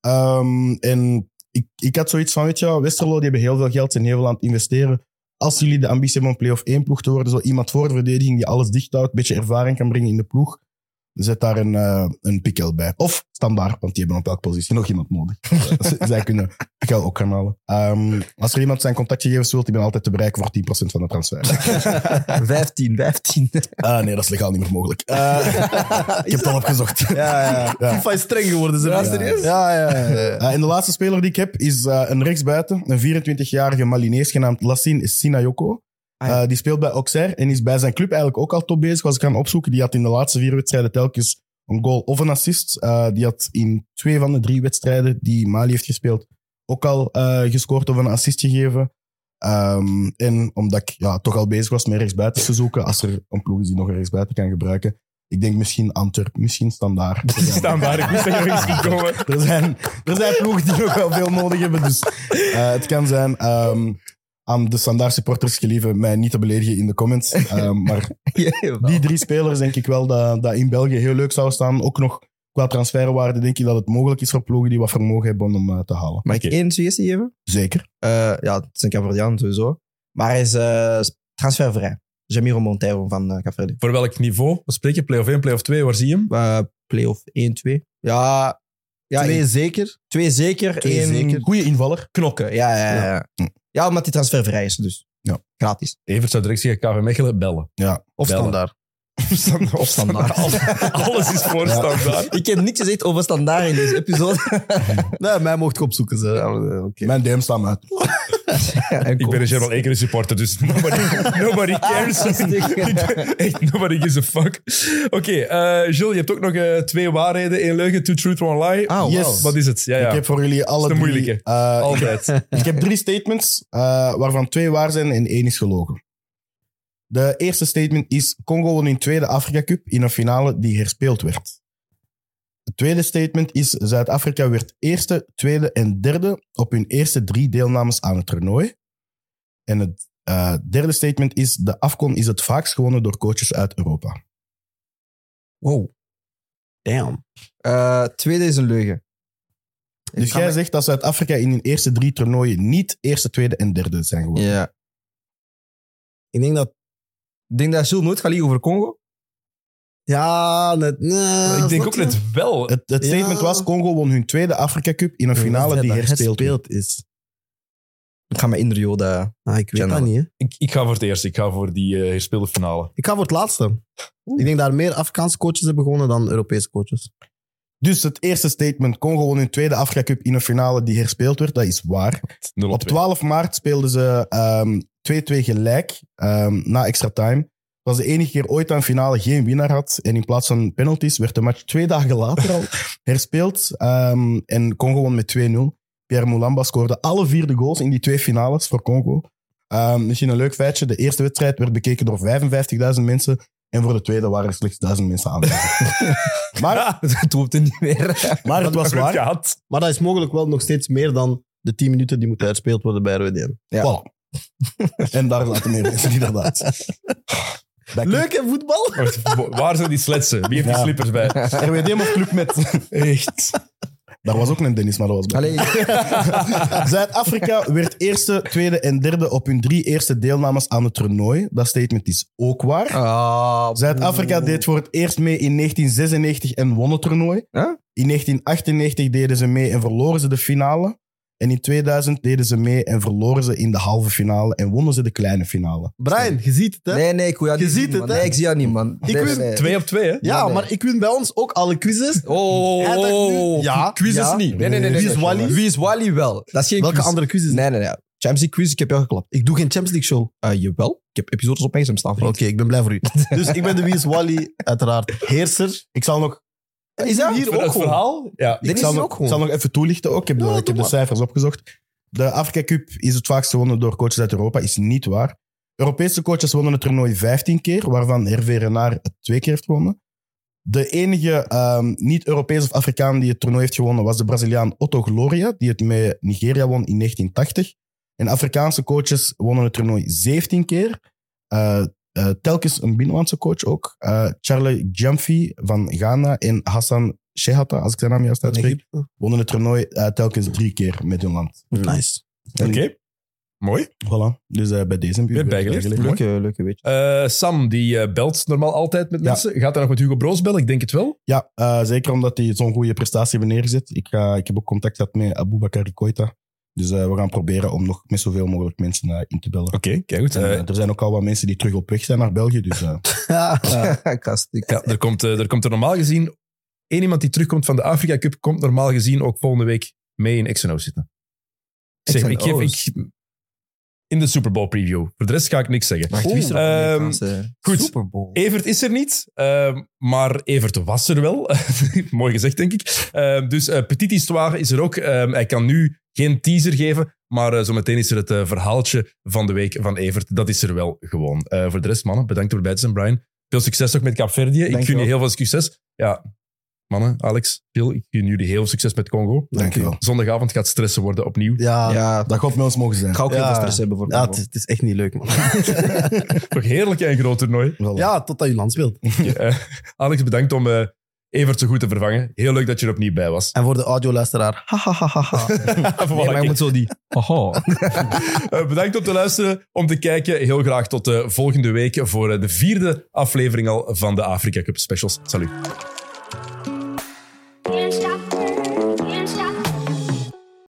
Ehm, en ik, ik had zoiets van, weet je, Westerlo die hebben heel veel geld en heel veel aan het investeren. Als jullie de ambitie hebben om play-off 1 ploeg te worden, zo iemand voor de verdediging die alles dicht houdt, een beetje ervaring kan brengen in de ploeg, zet daar een, eh een pikkel bij. Of standaard, want die hebben op elke positie nog iemand nodig. Zij kunnen pikkel ook gaan halen. Ehm, als er iemand zijn contactgegevens wilt, ik ben altijd te bereiken voor 10% van de transfer. 15, 15. Ah, nee, dat is legaal niet meer mogelijk. Eh, ik heb het al opgezocht. Ja, ja. Ja. FIFA is streng geworden. Ze Ja, ja, serieus? Ja, ja, ja. ja. Eh, en de laatste speler die ik heb is eh, een rechtsbuiten, een 24-jarige Malinees genaamd Lassine Sinayoko. Ah, ja. Eh, die speelt bij Auxerre en is bij zijn club eigenlijk ook al top bezig. Was ik gaan opzoeken. Die had in de laatste vier wedstrijden telkens een goal of een assist. Eh, die had in twee van de drie wedstrijden die Mali heeft gespeeld ook al eh, gescoord of een assist gegeven. Ehm, en omdat ik ja, toch al bezig was met rechtsbuiten te zoeken, als er een ploeg is die nog rechtsbuiten kan gebruiken. Ik denk misschien Antwerp, misschien Standaard. Staan daar, ik wist dat je eens ging komen. Er zijn, er zijn ploegen die nog wel veel nodig hebben. Dus het kan zijn. ehm, aan de standaard supporters gelieve mij niet te beledigen in de comments. Ehm, maar die drie spelers denk ik wel dat, dat in België heel leuk zou staan. Ook nog qua transferwaarde denk ik dat het mogelijk is voor ploegen die wat vermogen hebben om hem eh, te halen. Mag ik Oké. één suggestie geven? Zeker. Eh, ja, het is een sowieso. Maar hij is eh, transfervrij. Jamiro Monteiro van uh. Voor welk niveau? Wat spreek je? Play-off 1, play-off 2, waar zie je hem? Uh, Playoff 1, 2. Ja, ja Twee één- zeker. twee zeker. Twee één zeker. Goeie invaller. knokken. Ja, ja, ja. ja. Ja omdat hij transfervrij is, dus. Ja. Gratis. Evert zou direct zeggen, KV Mechelen, bellen. Ja. Of Bellen. standaard. Of standaard. Alles is voor standaard. Ik heb niks gezegd over standaard in deze episode. Nee, mij mocht ik opzoeken. Ze. Oké. Mijn DM staat me uit. Ik ben een Gerald Ekeren supporter, dus nobody, nobody cares. Echt, nobody gives a fuck. Oké, eh Jules, je hebt ook nog eh, twee waarheden, één leugen, two truth, one lie. Ah, Yes. wow. Wat is het? Ja, ja. Ik heb voor jullie alle drie... moeilijke. eh, ik, Altijd. ik heb drie statements, eh, waarvan twee waar zijn en één is gelogen. De eerste statement is: Congo won hun tweede Afrika Cup in een finale die herspeeld werd. Het tweede statement is: Zuid-Afrika werd eerste, tweede en derde op hun eerste drie deelnames aan het toernooi. En het eh, derde statement is: De AFCON is het vaakst gewonnen door coaches uit Europa. Wow. Damn. Eh, tweede is een leugen. Dus Ik jij me- zegt dat Zuid-Afrika in hun eerste drie toernooien niet eerste, tweede en derde zijn geworden. Ja. Ik denk dat... Ik denk dat Jules nooit gaat liegen over Congo. Ja, net... nee, ik denk ook net wel. Het, het statement was: Congo won hun tweede Afrika Cup in een finale die herspeeld is. Ik ga me in de Yoda. Ah, ik weet dat niet, hè. Ik, ik ga voor het eerst. Ik ga voor die eh herspeelde finale. Ik ga voor het laatste. Ik denk dat er meer Afrikaanse coaches hebben gewonnen dan Europese coaches. Dus het eerste statement: Congo won hun tweede Afrika Cup in een finale die herspeeld werd. Dat is waar. 0 Op 12 maart speelden ze ehm, 2-2 gelijk ehm, na extra time. Het was de enige keer ooit dat een finale geen winnaar had. En in plaats van penalties werd de match twee dagen later al herspeeld. Ehm, en Congo won met 2-0. Pierre Moulamba scoorde alle vier de goals in die twee finales voor Congo. Ehm, misschien een leuk feitje. De eerste wedstrijd werd bekeken door 55.000 mensen. En voor de tweede waren er slechts 1000 mensen aanwezig. maar, Het hoeft er niet meer. maar het was waar. gehad. Maar dat is mogelijk wel nog steeds meer dan de 10 minuten die moeten uitspeeld worden bij RWDM. Ja. Voilà. en daar zaten meer mensen, inderdaad. Back in- Leuk hè, voetbal? Waar zijn die sletsen? Wie heeft die Ja. slippers bij? RWDM of Club Met. Echt. Daar was ook een Dennis, maar dat was bij. Allee, Zuid-Afrika werd eerste, tweede en derde op hun drie eerste deelnames aan het toernooi. Dat statement is ook waar. Ah, Zuid-Afrika deed voor het eerst mee in 1996 en won het toernooi. Huh? In 1998 deden ze mee en verloren ze de finale. En in 2000 deden ze mee en verloren ze in de halve finale en wonnen ze de kleine finale. Brian, je ziet het hè? Nee, nee, ik wil jou Je niet ziet zien, het, man. hè? Nee, ik zie jou niet, man. Ik Nee, win nee. Twee op twee, hè? Ja, nee. maar ik win bij ons ook alle quizzes. Oh, Hij dacht nu- Ja, quizzes ja. niet. Nee, nee, nee. nee, Wie is nee. Wally? Wie is Wally wel? Dat is geen Welke quiz. andere quizzes? Nee, nee, nee. Champions League quiz, ik heb jou geklapt. Ik doe geen Champions League show. Uh, jawel. Ik heb episodes op mijn staan, Oké, vriend. ik ben blij voor u. Dus ik ben de Wie is Wally, uiteraard. Heerser. Ik zal nog, Is dat hier ook het gewoon? verhaal? Ja. Dit ik is zal hier nog, ook gewoon. ik zal nog even toelichten ook. Ik heb, de, Ja, ik doe heb de maar. cijfers opgezocht. De Afrika Cup is het vaakst gewonnen door coaches uit Europa. Is niet waar. Europese coaches wonnen het toernooi 15 keer, waarvan Hervé Renard het twee keer heeft gewonnen. De enige ehm, niet-Europees of Afrikaan die het toernooi heeft gewonnen was de Braziliaan Otto Gloria, die het met Nigeria won in 1980. En Afrikaanse coaches wonnen het toernooi 17 keer. Eh, eh, telkens een binnenlandse coach ook. Eh, Charlie Giamfi van Ghana en Hassan Shehata, als ik zijn naam juist uitspreek, wonnen het toernooi eh, telkens drie keer met hun land. Nice. Oké. Mooi. Voilà. Dus eh, bij deze Weer bijgeleerd. Leuke. Eh, Sam, die belt normaal altijd met Ja. mensen. Gaat hij nog met Hugo Broos bellen? Ik denk het wel. Ja, eh, zeker omdat hij zo'n goede prestatie heeft neergezet. Ik, ga, ik heb ook contact gehad met Aboubakar Koita. Dus eh, we gaan proberen om nog met zoveel mogelijk mensen eh, in te bellen. Oké, kijk goed. En, Eh, er zijn ook al wat mensen die terug op weg zijn naar België. Dus Kast. ik- ja, er, komt, er komt er normaal gezien... één iemand die terugkomt van de Afrika Cup komt normaal gezien ook volgende week mee in XNO zitten. Ik zeg, ik geef, ik, in de Super Bowl preview. Voor de rest ga ik niks zeggen. Wacht, wie is er Ehm, goed. Super Bowl? Evert is er niet, ehm, maar Evert was er wel. Mooi gezegd, denk ik. Ehm, dus Petit Histoire is er ook. Ehm, hij kan nu geen teaser geven, maar eh, zometeen is er het eh, verhaaltje van de week van Evert. Dat is er wel gewoon. Eh, voor de rest, mannen, bedankt voor erbij te zijn, Brian. Veel succes ook met Kaapverdië. Ik gun je heel veel succes. Ja, mannen, Alex, Phil, ik gun jullie heel veel succes met Congo. dankjewel. Zondagavond gaat stressen worden opnieuw. Ja, ja. Ja, Dat gaat met ons mogen zijn. ik ga ook heel Ja. veel stress hebben voor is, het is echt niet leuk, man. Toch heerlijk en groot toernooi. Voilà. ja, totdat je land speelt. Alex, bedankt om eh, Evert zo goed te vervangen. Heel leuk dat je er opnieuw bij was. En voor de audioluisteraar. Ha, ha, ha, ha, ha. Nee, maar je moet zo die... Aha. Eh, bedankt om te luisteren, om te kijken. Heel graag tot de volgende week voor eh, de vierde aflevering al van de Afrika Cup Specials. Salut.